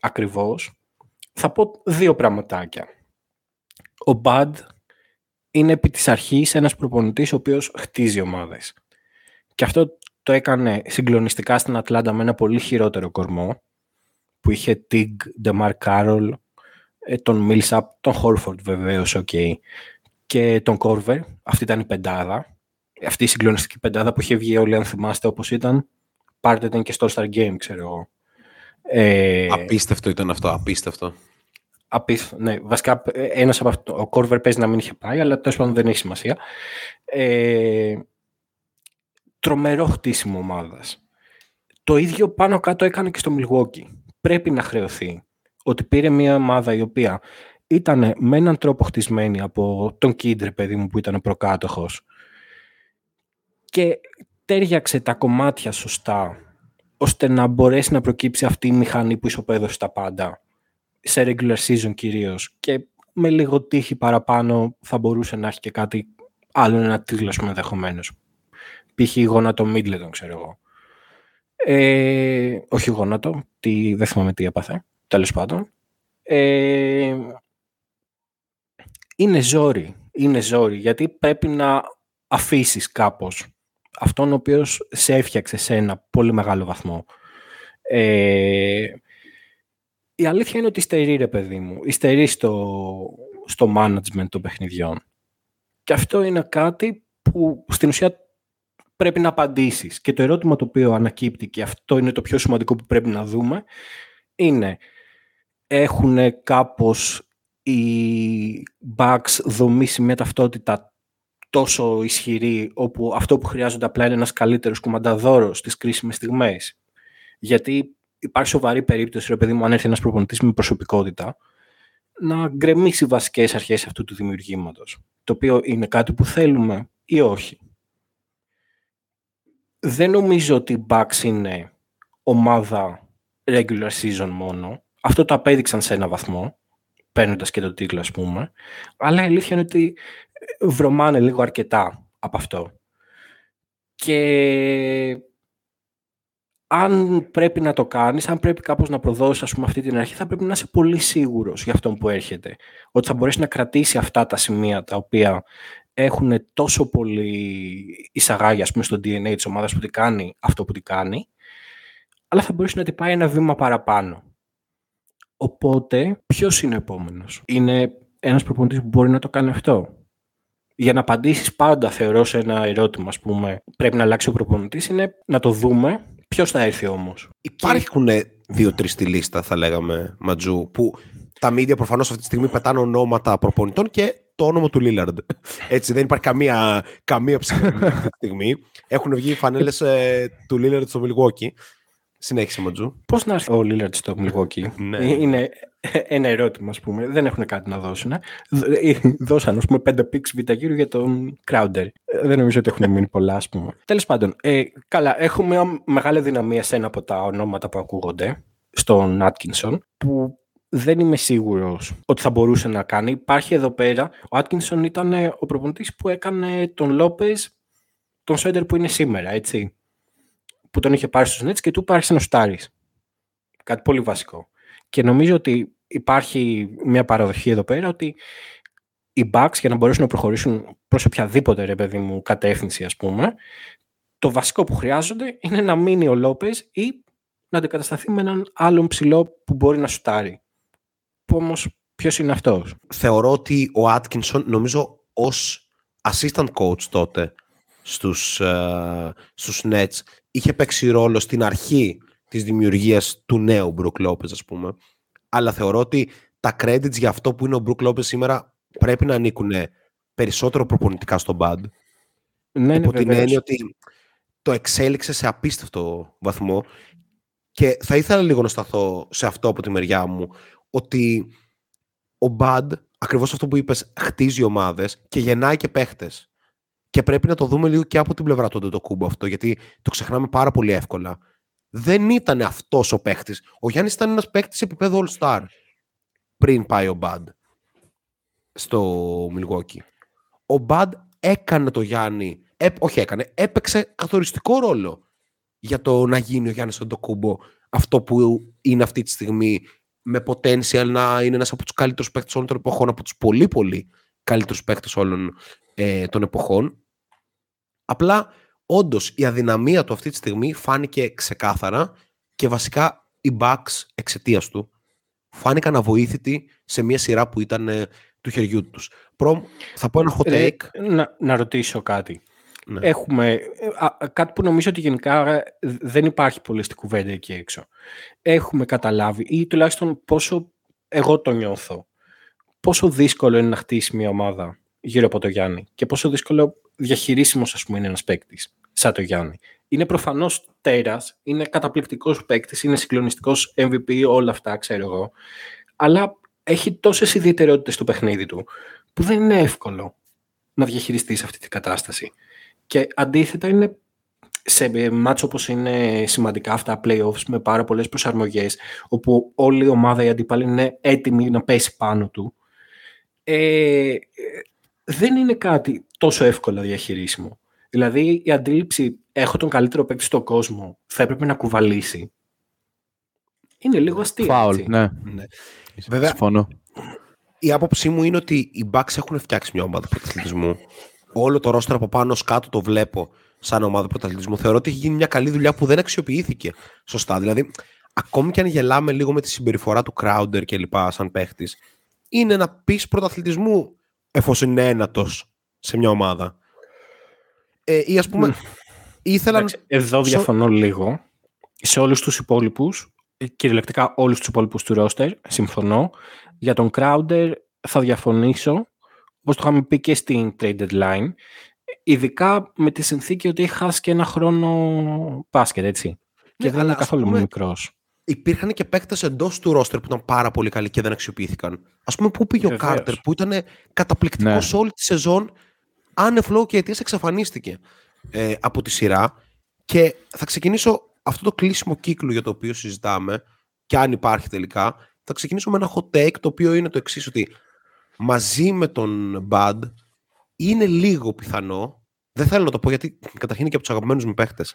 ακριβώς. Θα πω δύο πραγματάκια. Ο Bud είναι επί της αρχής ένας προπονητής ο οποίος χτίζει ομάδες. Και αυτό το έκανε συγκλονιστικά στην Ατλάντα με ένα πολύ χειρότερο κορμό που είχε Tig, DeMar Carroll, ε, τον Millsap, τον Horford βεβαίως, okay, και τον Corver. Αυτή ήταν η πεντάδα. Αυτή η συγκλονιστική πεντάδα που είχε βγει όλοι αν θυμάστε όπως ήταν. Πάρτε ήταν και στο Star Game, ξέρω εγώ. Ε, απίστευτο ήταν αυτό, απίστευτο. Απίστευτο, ναι. Βασικά, ένας από αυτό, ο Corver παίζει να μην είχε πάει, αλλά τέλος πάντων δεν έχει σημασία. Ε, τρομερό χτίσιμο ομάδας. Το ίδιο πάνω κάτω έκανε και στο Milwaukee. Πρέπει να χρεωθεί ότι πήρε μια ομάδα η οποία ήταν με έναν τρόπο χτισμένη από τον Κίντρε, παιδί μου, που ήταν προκάτοχος και τέριαξε τα κομμάτια σωστά ώστε να μπορέσει να προκύψει αυτή η μηχανή που ισοπαίδωσε τα πάντα σε regular season κυρίως και με λίγο τύχη παραπάνω θα μπορούσε να έχει και κάτι άλλο ένα τίτλο πούμε ενδεχομένως. Π.χ. γόνατο Μίτλετον ξέρω εγώ. Ε, όχι γόνατο, τι, δεν θυμάμαι τι έπαθε, τέλος πάντων. Ε, είναι ζόρι, είναι ζόρι, γιατί πρέπει να αφήσεις κάπως αυτόν ο οποίος σε έφτιαξε σε ένα πολύ μεγάλο βαθμό. Ε, η αλήθεια είναι ότι στερεί, ρε παιδί μου, στερεί στο, στο management των παιχνιδιών. Και αυτό είναι κάτι που στην ουσία πρέπει να απαντήσεις. Και το ερώτημα το οποίο ανακύπτει και αυτό είναι το πιο σημαντικό που πρέπει να δούμε είναι έχουν κάπως οι bugs δομήσει μια ταυτότητα τόσο ισχυρή όπου αυτό που χρειάζονται απλά είναι ένας καλύτερος κουμανταδόρος στις κρίσιμες στιγμές. Γιατί υπάρχει σοβαρή περίπτωση, ρε παιδί μου, αν έρθει ένας προπονητής με προσωπικότητα, να γκρεμίσει βασικές αρχές αυτού του δημιουργήματος. Το οποίο είναι κάτι που θέλουμε ή όχι. Δεν νομίζω ότι η Bucks είναι ομάδα regular season μόνο. Αυτό το απέδειξαν σε ένα βαθμό, παίρνοντας και το τίτλο, ας πούμε. Αλλά η αλήθεια είναι ότι βρωμάνε λίγο αρκετά από αυτό. Και αν πρέπει να το κάνεις, αν πρέπει κάπως να προδώσεις ας πούμε, αυτή την αρχή, θα πρέπει να είσαι πολύ σίγουρος για αυτό που έρχεται. Ότι θα μπορέσει να κρατήσει αυτά τα σημεία τα οποία έχουν τόσο πολύ εισαγάγει ας πούμε, στο DNA της ομάδας που την κάνει αυτό που την κάνει, αλλά θα μπορέσει να την πάει ένα βήμα παραπάνω. Οπότε, ποιος είναι ο επόμενος; Είναι ένας προπονητής που μπορεί να το κάνει αυτό; Για να απαντήσεις πάντα, θεωρώ, σε ένα ερώτημα, ας πούμε, πρέπει να αλλάξει ο προπονητής, είναι να το δούμε ποιος θα έρθει όμως. Υπάρχουν δύο-τρεις στη λίστα, θα λέγαμε, Ματζού, που τα μίδια προφανώς αυτή τη στιγμή πετάνε ονόματα προπονητών και το όνομα του Λίλαρντ. Έτσι, δεν υπάρχει καμία, καμία ψυχολογία (laughs) αυτή τη στιγμή. Έχουν βγει οι φανέλες ε, του Λίλαρντ στο Milwaukee. Συνέχισε, Ματζού. Πώς να έρθει ο Λίλαρντ στο Milwaukee, ναι. Είναι ένα ερώτημα, ας πούμε. Δεν έχουν κάτι να δώσουν. Ε. Δώσαν, ας πούμε, πέντε πίξ βιταγύρου για τον Crowder. Ε, δεν νομίζω ότι έχουν μείνει πολλά, ας πούμε. Τέλος πάντων, ε, καλά, έχουμε μια μεγάλη δυναμία σε ένα από τα ονόματα που ακούγονται, στον Άτκινσον, που δεν είμαι σίγουρος ότι θα μπορούσε να κάνει. Υπάρχει εδώ πέρα. Ο Άτκινσον ήταν ο προπονητής που έκανε τον Λόπε, τον Σέντερ που είναι σήμερα, έτσι. Που τον είχε πάρει στου Nets και του πάρει ένα στάρι. Κάτι πολύ βασικό. Και νομίζω ότι υπάρχει μια παραδοχή εδώ πέρα ότι οι Bucks για να μπορέσουν να προχωρήσουν προς οποιαδήποτε ρε παιδί μου κατεύθυνση ας πούμε, το βασικό που χρειάζονται είναι να μείνει ο Λόπες ή να αντικατασταθεί με έναν άλλον ψηλό που μπορεί να σουτάρει. Που όμως ποιος είναι αυτός; Θεωρώ ότι ο Άτκινσον νομίζω ως assistant coach τότε στους, uh, στους Nets είχε παίξει ρόλο στην αρχή της δημιουργίας του νέου Μπρουκ Λόπεζ, ας πούμε. Αλλά θεωρώ ότι τα credits για αυτό που είναι ο Μπρουκ Λόπεζ σήμερα πρέπει να ανήκουν περισσότερο προπονητικά στον Bad. Ναι, ναι, την έννοια ότι το εξέλιξε σε απίστευτο βαθμό και θα ήθελα λίγο να σταθώ σε αυτό από τη μεριά μου ότι ο Bad, ακριβώς αυτό που είπες, χτίζει ομάδες και γεννάει και παίχτες. Και πρέπει να το δούμε λίγο και από την πλευρά του Ντοκούμπο αυτό, γιατί το ξεχνάμε πάρα πολύ εύκολα δεν ήταν αυτός ο παίχτη. Ο Γιάννης ήταν ένας παίχτη επίπεδο All-Star πριν πάει ο Μπαντ στο Milwaukee. Ο Μπαντ έκανε το Γιάννη, όχι έκανε, έπαιξε καθοριστικό ρόλο για το να γίνει ο Γιάννης Αντοκούμπο αυτό που είναι αυτή τη στιγμή με potential να είναι ένας από τους καλύτερους παίκτες όλων των εποχών, από τους πολύ πολύ καλύτερους παίκτες όλων ε, των εποχών. Απλά, όντως η αδυναμία του αυτή τη στιγμή φάνηκε ξεκάθαρα και βασικά οι Bucks εξαιτίας του φάνηκαν αβοήθητοι σε μια σειρά που ήταν ε, του χεριού τους. Προμ, θα πω ένα hot take. να, να ρωτήσω κάτι. Ναι. Έχουμε ε, κάτι που νομίζω ότι γενικά ε, δεν υπάρχει πολύ στην κουβέντα εκεί έξω. Έχουμε καταλάβει ή τουλάχιστον πόσο εγώ το νιώθω. Πόσο δύσκολο είναι να χτίσει μια ομάδα γύρω από το Γιάννη και πόσο δύσκολο διαχειρίσιμος ας πούμε είναι ένας παίκτης σαν το Γιάννη. Είναι προφανώς τέρας, είναι καταπληκτικός παίκτης, είναι συγκλονιστικός MVP, όλα αυτά ξέρω εγώ. Αλλά έχει τόσες ιδιαιτερότητες στο παιχνίδι του που δεν είναι εύκολο να διαχειριστείς αυτή την κατάσταση. Και αντίθετα είναι σε μάτσο όπως είναι σημαντικά αυτά playoffs με πάρα πολλές προσαρμογές όπου όλη η ομάδα η αντίπαλη είναι έτοιμη να πέσει πάνω του ε, δεν είναι κάτι τόσο εύκολα διαχειρίσιμο. Δηλαδή η αντίληψη έχω τον καλύτερο παίκτη στον κόσμο θα έπρεπε να κουβαλήσει είναι λίγο αστείο. Φάουλ, ναι. ναι. Βέβαια, Συμφωνώ. η άποψή μου είναι ότι οι Bucks έχουν φτιάξει μια ομάδα πρωταθλητισμού όλο το ρόστρο από πάνω κάτω το βλέπω σαν ομάδα πρωταθλητισμού. Θεωρώ ότι έχει γίνει μια καλή δουλειά που δεν αξιοποιήθηκε σωστά. Δηλαδή, ακόμη και αν γελάμε λίγο με τη συμπεριφορά του Crowder και λοιπά, σαν παίχτης, είναι ένα πεις πρωταθλητισμού εφόσον είναι ένατος σε μια ομάδα. Ε, ή ας πούμε, ήθελαν... Εδώ διαφωνώ λίγο. Σε όλους τους υπόλοιπους, ε, κυριολεκτικά όλους τους υπόλοιπους του ρόστερ, συμφωνώ. Για τον Crowder θα διαφωνήσω όπως το είχαμε πει και στην trade deadline, ειδικά με τη συνθήκη ότι έχει χάσει και ένα χρόνο μπάσκετ, έτσι. και ναι, δεν είναι καθόλου πούμε, μικρός. Υπήρχαν και παίκτες εντός του ρόστερ που ήταν πάρα πολύ καλοί και δεν αξιοποιήθηκαν. Α πούμε, πού πήγε ο Κάρτερ που ήταν καταπληκτικός ναι. όλη τη σεζόν, άνευ λόγω και αιτία εξαφανίστηκε ε, από τη σειρά. Και θα ξεκινήσω αυτό το κλείσιμο κύκλου για το οποίο συζητάμε, και αν υπάρχει τελικά, θα ξεκινήσω με ένα hot take το οποίο είναι το εξής, ότι μαζί με τον Bad είναι λίγο πιθανό. Δεν θέλω να το πω γιατί καταρχήν είναι και από τους αγαπημένους μου παίχτες.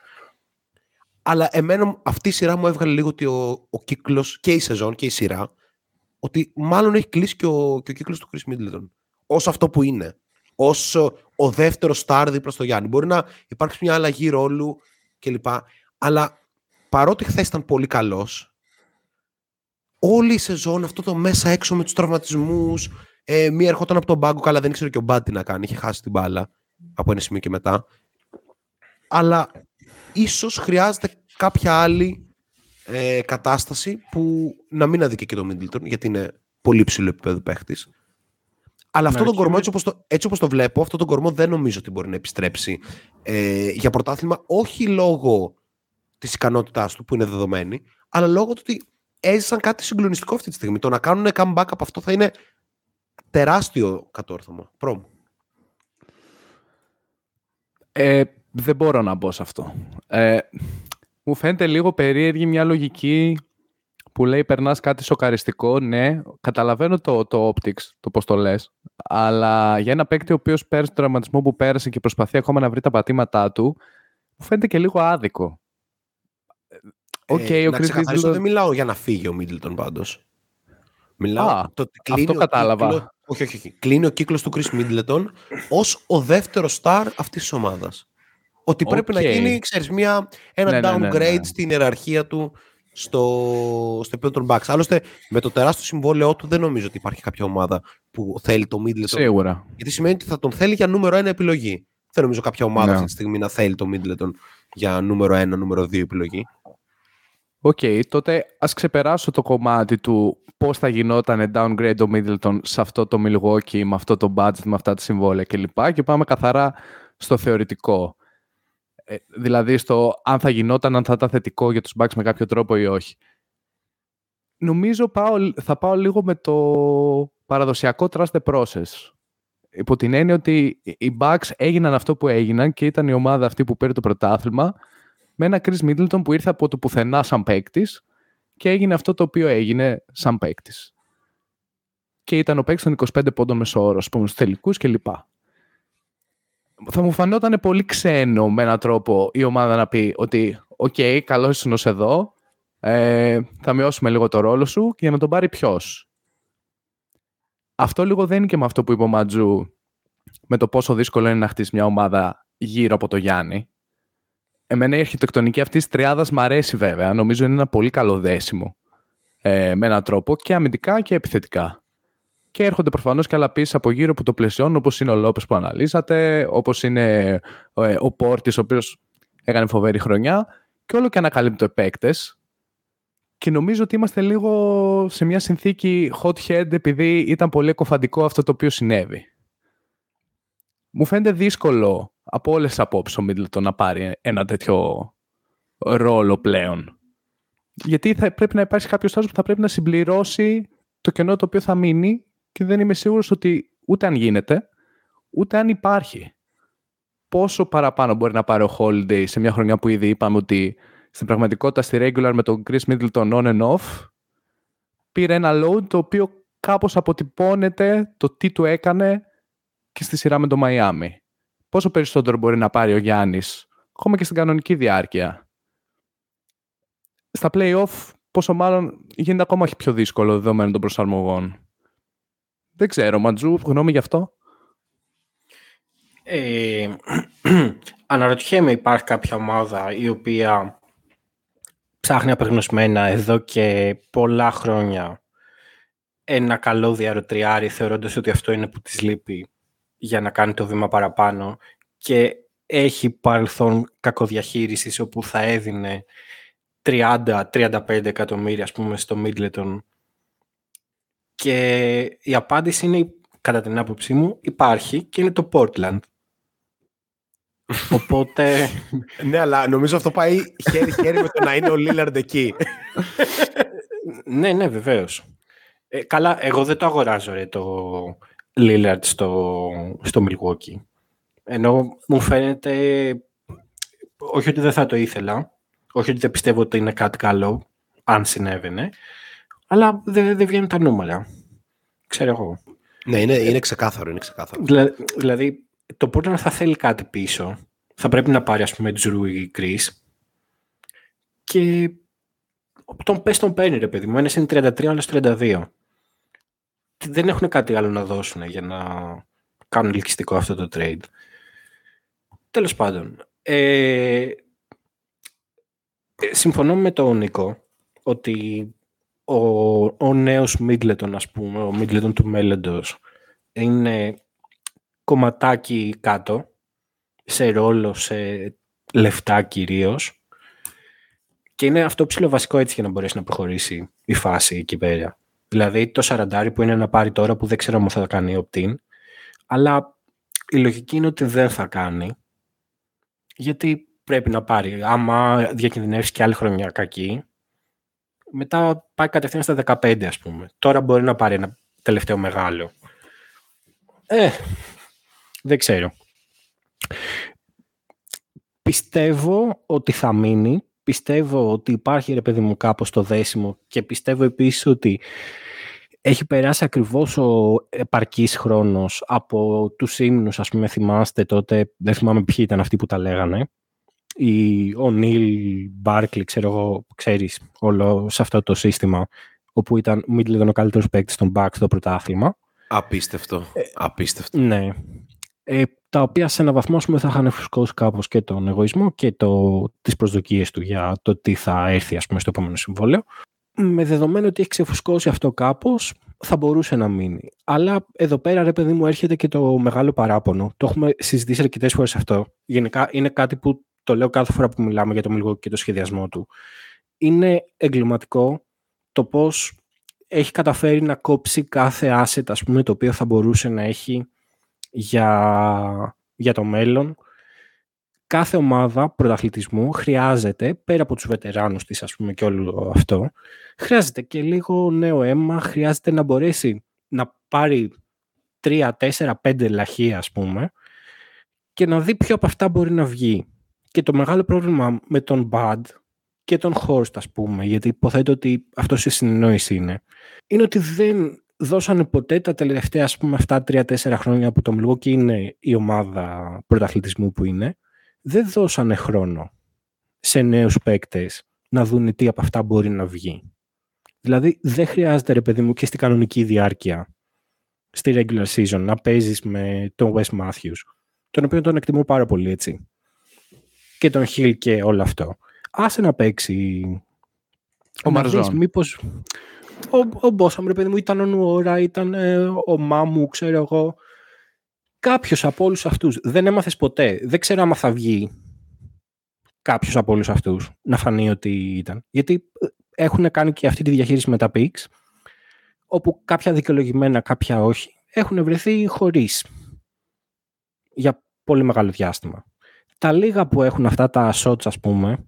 Αλλά εμένα αυτή η σειρά μου έβγαλε λίγο ότι ο, ο κύκλος και η σεζόν και η σειρά ότι μάλλον έχει κλείσει και ο, και ο κύκλος του Chris Middleton. Ω αυτό που είναι. Ω ο δεύτερος στάρ δίπλα στο Γιάννη. Μπορεί να υπάρξει μια αλλαγή ρόλου κλπ. Αλλά παρότι χθες ήταν πολύ καλός, όλη η σεζόν αυτό το μέσα έξω με τους τραυματισμούς, ε, μία ερχόταν από τον πάγκο, καλά δεν ήξερε και ο Μπάτ τι να κάνει, είχε χάσει την μπάλα από ένα σημείο και μετά. Αλλά ίσως χρειάζεται κάποια άλλη ε, κατάσταση που να μην αδικεί και το Μίτλτον, γιατί είναι πολύ ψηλό επίπεδο παίχτης. Αλλά ναι, αυτό τον κορμό, έτσι όπως, το, έτσι όπως το βλέπω, αυτό τον κορμό δεν νομίζω ότι μπορεί να επιστρέψει ε, για πρωτάθλημα, όχι λόγω της ικανότητάς του που είναι δεδομένη, αλλά λόγω του ότι έζησαν κάτι συγκλονιστικό αυτή τη στιγμή. Το να κάνουν comeback από αυτό θα είναι τεράστιο κατόρθωμα. Πρόμ. Ε, δεν μπορώ να μπω σε αυτό. Ε, μου φαίνεται λίγο περίεργη μια λογική που λέει περνάς κάτι σοκαριστικό. Ναι, καταλαβαίνω το, το optics, το πώς το λες. Αλλά για ένα παίκτη ο οποίος πέρασε τον τραυματισμό που πέρασε και προσπαθεί ακόμα να βρει τα πατήματά του, μου φαίνεται και λίγο άδικο. Okay, ε, ο να ξεκαθαρίσω, δεν μιλάω για να φύγει ο Μίτλτον πάντως. Μιλάω Α, το αυτό κατάλαβα. Κύκλο, όχι, όχι, όχι. Κλείνει ο κύκλος του Chris Middleton ως ο δεύτερος star αυτής της ομάδας. Ότι πρέπει να γίνει, ξέρεις, μια, ένα ναι, ναι, ναι, downgrade ναι, στην ιεραρχία του στο, στο επίπεδο των Bucks. Άλλωστε, με το τεράστιο συμβόλαιό του δεν νομίζω ότι υπάρχει κάποια ομάδα που θέλει το Middleton. Σίγουρα. Γιατί σημαίνει ότι θα τον θέλει για νούμερο ένα επιλογή. Δεν νομίζω κάποια ομάδα ναι. αυτή τη στιγμή να θέλει το Middleton για νούμερο ένα, νούμερο δύο επιλογή. Ok, okay, τότε ας ξεπεράσω το κομμάτι του πώς θα γινόταν downgrade το Middleton σε αυτό το Milwaukee, με αυτό το budget, με αυτά τα συμβόλαια κλπ. Και πάμε καθαρά στο θεωρητικό. Ε, δηλαδή στο αν θα γινόταν, αν θα ήταν θετικό για τους Bucks με κάποιο τρόπο ή όχι. Νομίζω πάω, θα πάω λίγο με το παραδοσιακό trust the process. Υπό την έννοια ότι οι Bucks έγιναν αυτό που έγιναν και ήταν η ομάδα αυτή που πήρε το πρωτάθλημα με ένα Khris Middleton που ήρθε από το πουθενά σαν παίκτης και έγινε αυτό το οποίο έγινε σαν παίκτης. Και ήταν ο παίκτης των 25 πόντων μέσο όρο, πούμε, στους τελικούς κλπ. Θα μου φανόταν πολύ ξένο με έναν τρόπο η ομάδα να πει ότι ok, okay, καλώς ήσουν ως εδώ, ε, θα μειώσουμε λίγο το ρόλο σου για να τον πάρει ποιος. Αυτό λίγο δεν είναι και με αυτό που είπε ο Μαντζού με το πόσο δύσκολο είναι να χτίσει μια ομάδα γύρω από το Γιάννη. Εμένα η αρχιτεκτονική αυτής της τριάδας μ' αρέσει βέβαια. Νομίζω είναι ένα πολύ καλό δέσιμο. Ε, με έναν τρόπο και αμυντικά και επιθετικά. Και έρχονται προφανώς και άλλα πίσω από γύρω από το πλαισιόν, όπως είναι ο Λόπες που αναλύσατε, όπως είναι ε, ο Πόρτης, ο οποίος έκανε φοβερή χρονιά. Και όλο και ανακαλύπτω επέκτε. Και νομίζω ότι είμαστε λίγο σε μια συνθήκη hot head επειδή ήταν πολύ εκοφαντικό αυτό το οποίο συνέβη. Μου φαίνεται δύσκολο από όλες τις απόψεις ο Μίτλετον να πάρει ένα τέτοιο ρόλο πλέον. Γιατί θα πρέπει να υπάρξει κάποιος άλλος που θα πρέπει να συμπληρώσει το κενό το οποίο θα μείνει και δεν είμαι σίγουρος ότι ούτε αν γίνεται, ούτε αν υπάρχει. Πόσο παραπάνω μπορεί να πάρει ο Holiday σε μια χρονιά που ήδη είπαμε ότι στην πραγματικότητα στη regular με τον Chris Middleton on and off πήρε ένα load το οποίο κάπως αποτυπώνεται το τι του έκανε και στη σειρά με το Miami. Πόσο περισσότερο μπορεί να πάρει ο Γιάννης ακόμα και στην κανονική διάρκεια. Στα play-off πόσο μάλλον γίνεται ακόμα πιο δύσκολο δεδομένου των προσαρμογών. Δεν ξέρω, Ματζού, γνώμη γι' αυτό. Ε, (clears throat) αναρωτιέμαι υπάρχει κάποια ομάδα η οποία ψάχνει απεγνωσμένα εδώ και πολλά χρόνια ένα καλό διαρροτριάρι θεωρώντας ότι αυτό είναι που της λείπει για να κάνει το βήμα παραπάνω και έχει παρελθόν κακοδιαχείρισης όπου θα έδινε 30-35 εκατομμύρια ας πούμε στο Middleton και η απάντηση είναι κατά την άποψή μου υπάρχει και είναι το Portland Οπότε. (laughs) ναι, αλλά νομίζω αυτό πάει χέρι-χέρι με το να είναι ο Λίλαρντ εκεί. ναι, ναι, βεβαίως. Ε, καλά, εγώ δεν το αγοράζω ρε, το Λίλαρντ στο, στο Milwaukee. Ενώ μου φαίνεται. Όχι ότι δεν θα το ήθελα. Όχι ότι δεν πιστεύω ότι είναι κάτι καλό, αν συνέβαινε. Αλλά δεν, δεν βγαίνουν τα νούμερα. Ξέρω εγώ. Ναι, είναι, είναι ξεκάθαρο. Είναι ξεκάθαρο. δηλαδή, το Portland θα θέλει κάτι πίσω. Θα πρέπει να πάρει, ας πούμε, Τζρου ή Κρίς. Και τον πες τον παίρνει, ρε παιδί μου. Ένας είναι 33, άλλος 32. Δεν έχουν κάτι άλλο να δώσουν για να κάνουν ελκυστικό αυτό το trade. Τέλος πάντων. Ε, ε συμφωνώ με τον Νίκο ότι ο, ο νέος Μίτλετον, ας πούμε, ο Μίτλετον του μέλλοντος, είναι κομματάκι κάτω, σε ρόλο, σε λεφτά κυρίως. Και είναι αυτό ψηλό βασικό έτσι για να μπορέσει να προχωρήσει η φάση εκεί πέρα. Δηλαδή το σαραντάρι που είναι να πάρει τώρα που δεν ξέρω αν θα κάνει opt-in, αλλά η λογική είναι ότι δεν θα κάνει, γιατί πρέπει να πάρει. Άμα διακινδυνεύσει και άλλη χρονιά κακή, μετά πάει κατευθείαν στα 15 ας πούμε. Τώρα μπορεί να πάρει ένα τελευταίο μεγάλο. Ε, δεν ξέρω. Πιστεύω ότι θα μείνει. Πιστεύω ότι υπάρχει ρε παιδί μου κάπως το δέσιμο και πιστεύω επίσης ότι έχει περάσει ακριβώς ο επαρκής χρόνος από τους ύμνους, ας πούμε, θυμάστε τότε, δεν θυμάμαι ποιοι ήταν αυτοί που τα λέγανε, η, ο Νίλ Μπάρκλι, ξέρω εγώ, ξέρεις, όλο σε αυτό το σύστημα, όπου ήταν ο ήταν ο καλύτερος παίκτης των Bucks στο πρωτάθλημα. Απίστευτο, ε, απίστευτο. Ναι ε, τα οποία σε έναν βαθμό πούμε, θα είχαν φουσκώσει κάπως και τον εγωισμό και το, τις προσδοκίες του για το τι θα έρθει ας πούμε, στο επόμενο συμβόλαιο. Με δεδομένο ότι έχει ξεφουσκώσει αυτό κάπως, θα μπορούσε να μείνει. Αλλά εδώ πέρα, ρε παιδί μου, έρχεται και το μεγάλο παράπονο. Το έχουμε συζητήσει αρκετές φορές αυτό. Γενικά είναι κάτι που το λέω κάθε φορά που μιλάμε για το Μιλγό και το σχεδιασμό του. Είναι εγκληματικό το πώς έχει καταφέρει να κόψει κάθε asset, ας πούμε, το οποίο θα μπορούσε να έχει για, για το μέλλον. Κάθε ομάδα πρωταθλητισμού χρειάζεται, πέρα από τους βετεράνους της ας πούμε και όλο αυτό, χρειάζεται και λίγο νέο αίμα, χρειάζεται να μπορέσει να πάρει τρία, τέσσερα, πέντε λαχεία ας πούμε και να δει ποιο από αυτά μπορεί να βγει. Και το μεγάλο πρόβλημα με τον Bad και τον Horst ας πούμε, γιατί υποθέτω ότι αυτός η συνεννόηση είναι, είναι ότι δεν δώσανε ποτέ τα τελευταία ας πούμε αυτά τρία-τέσσερα χρόνια που το και είναι η ομάδα πρωταθλητισμού που είναι, δεν δώσανε χρόνο σε νέους παίκτες να δουν τι από αυτά μπορεί να βγει. Δηλαδή δεν χρειάζεται ρε παιδί μου και στην κανονική διάρκεια στη regular season να παίζεις με τον Wes Matthews τον οποίο τον εκτιμώ πάρα πολύ έτσι και τον Hill και όλο αυτό. Άσε να παίξει Ο Μαρζόν. Μήπως ο, ο Μπόσαμ, ρε παιδί μου, ήταν ο Νουόρα, ήταν ε, ο Μάμου, ξέρω εγώ. Κάποιος από όλους αυτούς. Δεν έμαθες ποτέ. Δεν ξέρω άμα θα βγει κάποιος από όλους αυτούς να φανεί ότι ήταν. Γιατί ε, έχουν κάνει και αυτή τη διαχείριση με τα PICS, όπου κάποια δικαιολογημένα, κάποια όχι, έχουν βρεθεί χωρίς για πολύ μεγάλο διάστημα. Τα λίγα που έχουν αυτά τα shots, ας πούμε,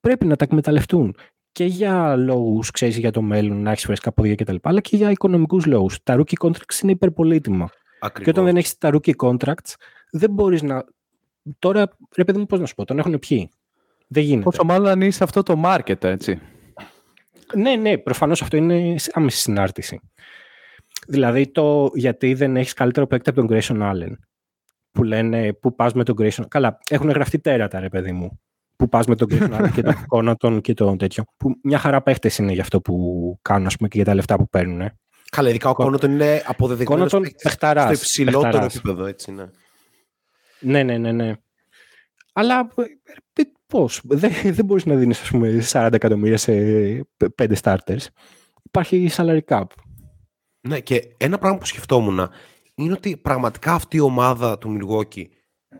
πρέπει να τα εκμεταλλευτούν και για λόγους, ξέρεις, για το μέλλον, να έχεις φρέσκα πόδια κτλ. Αλλά και για οικονομικούς λόγους. Τα rookie contracts είναι υπερπολίτημα. Και όταν δεν έχεις τα rookie contracts, δεν μπορείς να. Τώρα, ρε παιδί μου, πώς να σου πω, τον έχουν πιει. Δεν γίνεται. Πόσο μάλλον αν είσαι αυτό το market, έτσι. Ναι, ναι, προφανώς αυτό είναι άμεση συνάρτηση. Δηλαδή, το γιατί δεν έχεις καλύτερο παίκτη από τον Grayson Allen. Που λένε πού πας με τον Grayson. Καλά, έχουν γραφτεί τέρατα, ρε παιδί μου που πας με τον Grayson και τον (laughs) Κόνατον και τον τέτοιο. Που μια χαρά παίχτες είναι για αυτό που κάνουν ας πούμε, και για τα λεφτά που παίρνουν. Ε. Καλά, ειδικά ο Κόνατον είναι αποδεδειγμένος Κόνατον παίκτης παιχταράς, στο υψηλότερο παιχταράς. επίπεδο, έτσι, ναι. Ναι, ναι, ναι, ναι. Αλλά ε, πώς, δεν, δεν μπορείς να δίνεις ας πούμε 40 εκατομμύρια σε π- πέντε starters. Υπάρχει salary cap. Ναι, και ένα πράγμα που σκεφτόμουν είναι ότι πραγματικά αυτή η ομάδα του Milwaukee,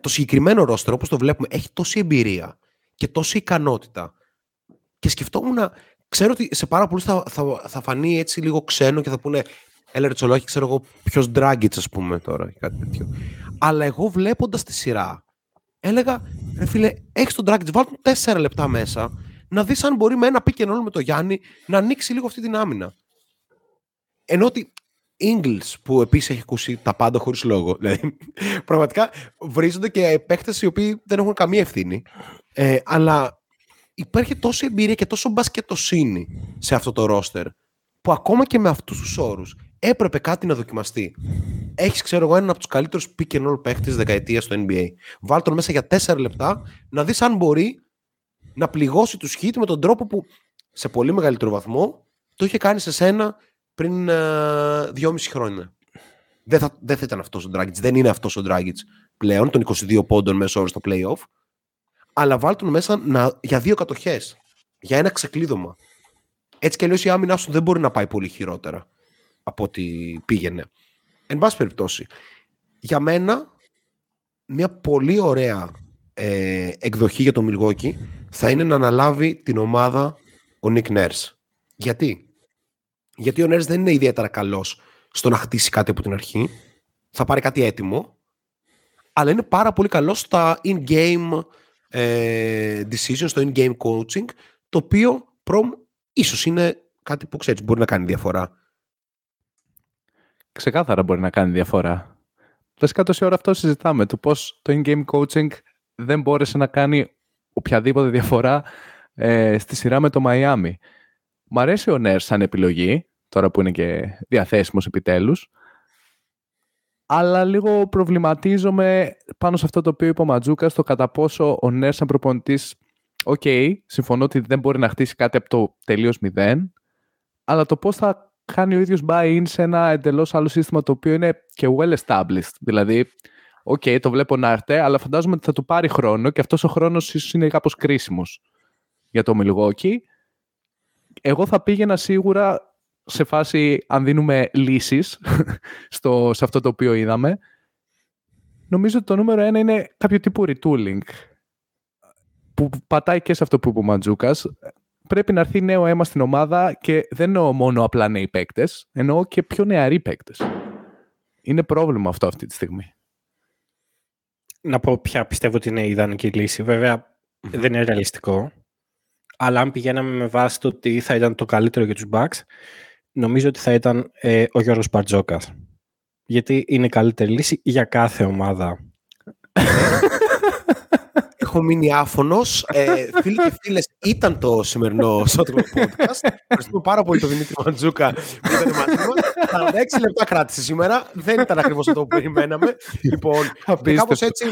το συγκεκριμένο ρόστερ, όπως το βλέπουμε, έχει τόση εμπειρία και τόση ικανότητα. Και σκεφτόμουν, ξέρω ότι σε πάρα πολλούς θα, θα, θα φανεί έτσι λίγο ξένο και θα πούνε Έλα ρε Τσολόχη, ξέρω εγώ ποιος Dragic ας πούμε τώρα ή κάτι τέτοιο. Αλλά εγώ βλέποντας τη σειρά, έλεγα, ρε φίλε, έχεις τον Dragic, βάλ τον τέσσερα λεπτά μέσα, να δεις αν μπορεί με ένα pick and roll με το Γιάννη να ανοίξει λίγο αυτή την άμυνα. Ενώ ότι Ingles που επίσης έχει ακούσει τα πάντα χωρίς λόγο. (laughs) Δηλαδή, πραγματικά βρίζονται και παίχτε οι οποίοι δεν έχουν καμία ευθύνη. Ε, αλλά υπάρχει τόση εμπειρία και τόσο μπασκετοσύνη σε αυτό το ρόστερ που ακόμα και με αυτούς τους όρους έπρεπε κάτι να δοκιμαστεί. Έχεις, ξέρω εγώ, έναν από τους καλύτερους pick and roll παίχτες της δεκαετίας στο NBA. Βάλ τον μέσα για 4 λεπτά να δεις αν μπορεί να πληγώσει τους hit με τον τρόπο που σε πολύ μεγαλύτερο βαθμό το είχε κάνει σε σένα πριν ε, δυόμιση χρόνια. Δεν θα, δεν θα ήταν αυτός ο Dragic. Δεν είναι αυτός ο Dragic πλέον, των 22 πόντων μέσω όρο στο playoff. Αλλά βάλ τον μέσα να, για δύο κατοχές. Για ένα ξεκλείδωμα. Έτσι κι αλλιώς η άμυνά σου δεν μπορεί να πάει πολύ χειρότερα από ό,τι πήγαινε. Εν πάση περιπτώσει, για μένα μια πολύ ωραία ε, εκδοχή για το Milwaukee θα είναι να αναλάβει την ομάδα ο Nick Nurse. Γιατί; Γιατί ο Nurse δεν είναι ιδιαίτερα καλός στο να χτίσει κάτι από την αρχή. Θα πάρει κάτι έτοιμο. Αλλά είναι πάρα πολύ καλός στα in-game ε, decisions, στο in-game coaching, το οποίο προμ ίσως είναι κάτι που ξέρεις μπορεί να κάνει διαφορά. Ξεκάθαρα μπορεί να κάνει διαφορά. Βασικά τόση ώρα αυτό συζητάμε, το πώς το in-game coaching δεν μπόρεσε να κάνει οποιαδήποτε διαφορά ε, στη σειρά με το Miami. Μ' αρέσει ο Νέρ σαν επιλογή, τώρα που είναι και διαθέσιμος επιτέλους, αλλά λίγο προβληματίζομαι πάνω σε αυτό το οποίο είπε ο Ματζούκας, το κατά πόσο ο Νέρ σαν προπονητής, οκ, συμφωνώ ότι δεν μπορεί να χτίσει κάτι από το τελείως μηδέν, αλλά το πώς θα κάνει ο ίδιος buy-in σε ένα εντελώς άλλο σύστημα το οποίο είναι και well established. Δηλαδή, οκ, το βλέπω να έρθει, αλλά φαντάζομαι ότι θα του πάρει χρόνο και αυτός ο χρόνος ίσως είναι κάπως κρίσιμος για το Milwaukee. Εγώ θα πήγαινα σίγουρα σε φάση αν δίνουμε λύσεις (laughs) στο, σε αυτό το οποίο είδαμε. Νομίζω ότι το νούμερο ένα είναι κάποιο τύπου retooling που πατάει και σε αυτό που είπε ο Μαντζούκας. Πρέπει να έρθει νέο αίμα στην ομάδα και δεν εννοώ μόνο απλά νέοι παίκτες, εννοώ και πιο νεαροί παίκτες. Είναι πρόβλημα αυτό αυτή τη στιγμή. Να πω ποια πιστεύω ότι είναι η ιδανική λύση. Βέβαια, δεν είναι ρεαλιστικό. Αλλά αν πηγαίναμε με βάση το ότι θα ήταν το καλύτερο για τους Bucks, νομίζω ότι θα ήταν ε, ο Γιώργος Μπαρτζόκας. Γιατί είναι η καλύτερη λύση για κάθε ομάδα. Έχω μείνει άφωνος. Ε, φίλοι και φίλες, ήταν το σημερινό Shotclock Podcast. Ευχαριστούμε πάρα πολύ τον Δημήτρη Μαντζούκα που ήταν μαζί μας. 46 λεπτά κράτησε σήμερα. Δεν ήταν ακριβώς αυτό που περιμέναμε. Λοιπόν, και κάπως έτσι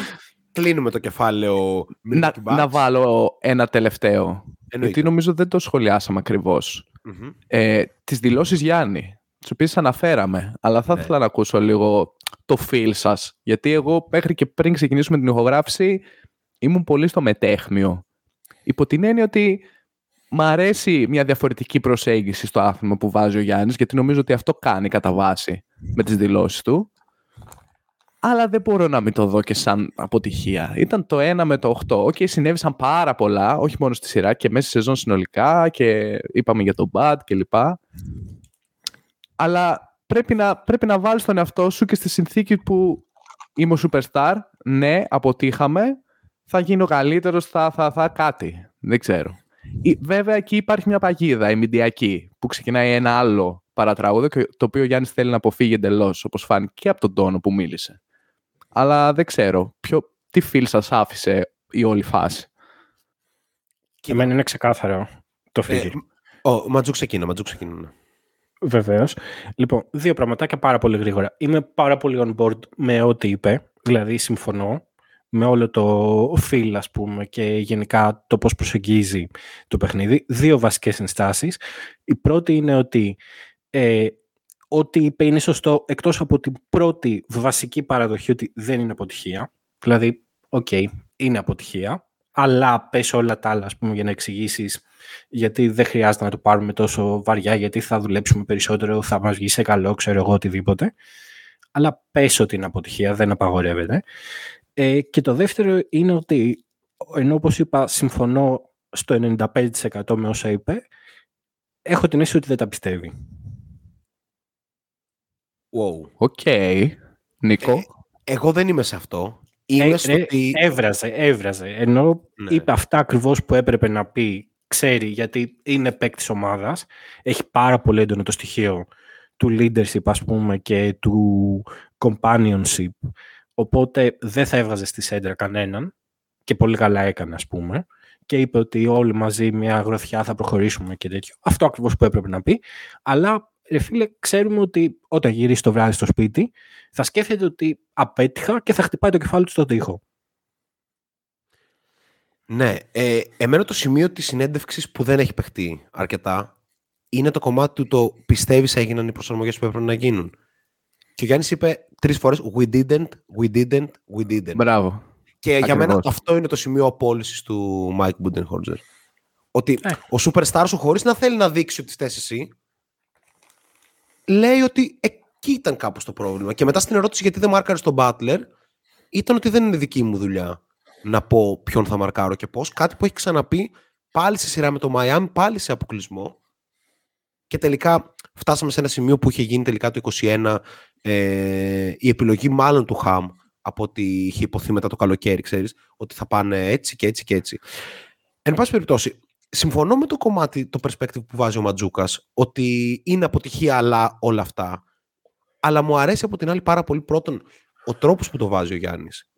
κλείνουμε το κεφάλαιο να, Milwaukee Bucks. να βάλω ένα τελευταίο. Εννοείται. Γιατί νομίζω δεν το σχολιάσαμε ακριβώς. Μμμ. Ε, τις δηλώσεις Γιάννη, τις οποίες αναφέραμε. Αλλά θα Ναι. ήθελα να ακούσω λίγο το feel σας. Γιατί εγώ μέχρι και πριν ξεκινήσουμε την ηχογράφηση ήμουν πολύ στο μεταίχμιο. Υπό την έννοια ότι μ' αρέσει μια διαφορετική προσέγγιση στο άθλημα που βάζει ο Γιάννης, γιατί νομίζω ότι αυτό κάνει κατά βάση με τις δηλώσεις του. Αλλά δεν μπορώ να μην το δω και σαν αποτυχία. Ήταν το 1 με το 8. Οκ, συνέβησαν πάρα πολλά, όχι μόνο στη σειρά και μέσα στη σεζόν συνολικά και είπαμε για τον Bud κλπ. Αλλά πρέπει να, πρέπει να βάλεις τον εαυτό σου και στη συνθήκη που είμαι ο superstar. Ναι, αποτύχαμε. Θα γίνω καλύτερος, θα, θα, θα κάτι. Δεν ξέρω. Ή- Βέβαια, εκεί υπάρχει μια παγίδα, η μηντιακή, που ξεκινάει ένα άλλο παρατράγουδο, και το οποίο ο Γιάννης θέλει να αποφύγει εντελώς, όπως φάνηκε και από τον τόνο που μίλησε. Αλλά δεν ξέρω. Ποιο, τι φιλ σας άφησε η όλη φάση; Και εμένα είναι ξεκάθαρο το Ε, φύγει. ο, Ματζού ξεκίνα, Ματζού ξεκίνα. ναι. Βεβαίως. Λοιπόν, δύο πραγματάκια πάρα πολύ γρήγορα. Είμαι πάρα πολύ on board με ό,τι είπε. Δηλαδή, συμφωνώ με όλο το feel, ας πούμε, και γενικά το πώς προσεγγίζει το παιχνίδι. Δύο βασικές ενστάσεις. Η πρώτη είναι ότι ε, ό,τι είπε είναι σωστό, εκτός από την πρώτη βασική παραδοχή ότι δεν είναι αποτυχία. Δηλαδή, οκ, είναι αποτυχία, αλλά πες όλα τα άλλα, ας πούμε, για να εξηγήσεις γιατί δεν χρειάζεται να το πάρουμε τόσο βαριά, γιατί θα δουλέψουμε περισσότερο, θα μας βγει σε καλό, ξέρω εγώ, οτιδήποτε. Αλλά πες ότι είναι αποτυχία, δεν απαγορεύεται. Ε, και το δεύτερο είναι ότι, ενώ όπως είπα, συμφωνώ στο 95% με όσα είπε, έχω την αίσθηση ότι δεν τα πιστεύει. Wow. Οκ. Νίκο. Ε, Εγώ δεν είμαι σε αυτό. Είμαι Ε, στο ρε, ότι... Έβραζε, έβραζε. Ενώ Ναι. είπε αυτά ακριβώς που έπρεπε να πει, ξέρει, γιατί είναι παίκτης ομάδας, έχει πάρα πολύ έντονο το στοιχείο του leadership, ας πούμε, και του companionship. Οπότε δεν θα έβγαζε στη σέντρα κανέναν και πολύ καλά έκανε, ας πούμε. Και είπε ότι όλοι μαζί μια γροθιά θα προχωρήσουμε και τέτοιο. Αυτό ακριβώς που έπρεπε να πει. Αλλά, ρε φίλε, ξέρουμε ότι όταν γυρίσει το βράδυ στο σπίτι, θα σκέφτεται ότι απέτυχα και θα χτυπάει το κεφάλι του στον τοίχο. Ναι, ε, εμένα το σημείο της συνέντευξης που δεν έχει παιχτεί αρκετά είναι το κομμάτι του το πιστεύεις έγιναν οι προσαρμογές που έπρεπε να γίνουν. Και ο Γιάννης είπε τρεις φορές we didn't, we didn't, we didn't. Μπράβο. Και για Ακριβώς. μένα αυτό είναι το σημείο απόλυσης του Mike Budenholzer. Ότι Ε. ο superstar σου χωρίς να θέλει να δείξει ότι φταίς εσύ, λέει ότι εκεί ήταν κάπως το πρόβλημα. Και μετά στην ερώτηση γιατί δεν μάρκαρες τον Butler, ήταν ότι δεν είναι δική μου δουλειά να πω ποιον θα μαρκάρω και πώς. Κάτι που έχει ξαναπεί πάλι σε σειρά με το Miami, πάλι σε αποκλεισμό. Και τελικά φτάσαμε σε ένα σημείο που είχε γίνει τελικά το 21 ε, η επιλογή μάλλον του Χαμ από ό,τι είχε υποθεί μετά το καλοκαίρι, ξέρεις, ότι θα πάνε έτσι και έτσι και έτσι. Εν πάση περιπτώσει, συμφωνώ με το κομμάτι, το perspective που βάζει ο Ματζούκας, ότι είναι αποτυχία αλλά όλα αυτά. Αλλά μου αρέσει από την άλλη πάρα πολύ πρώτον ο τρόπος που το βάζει ο Γιάννης.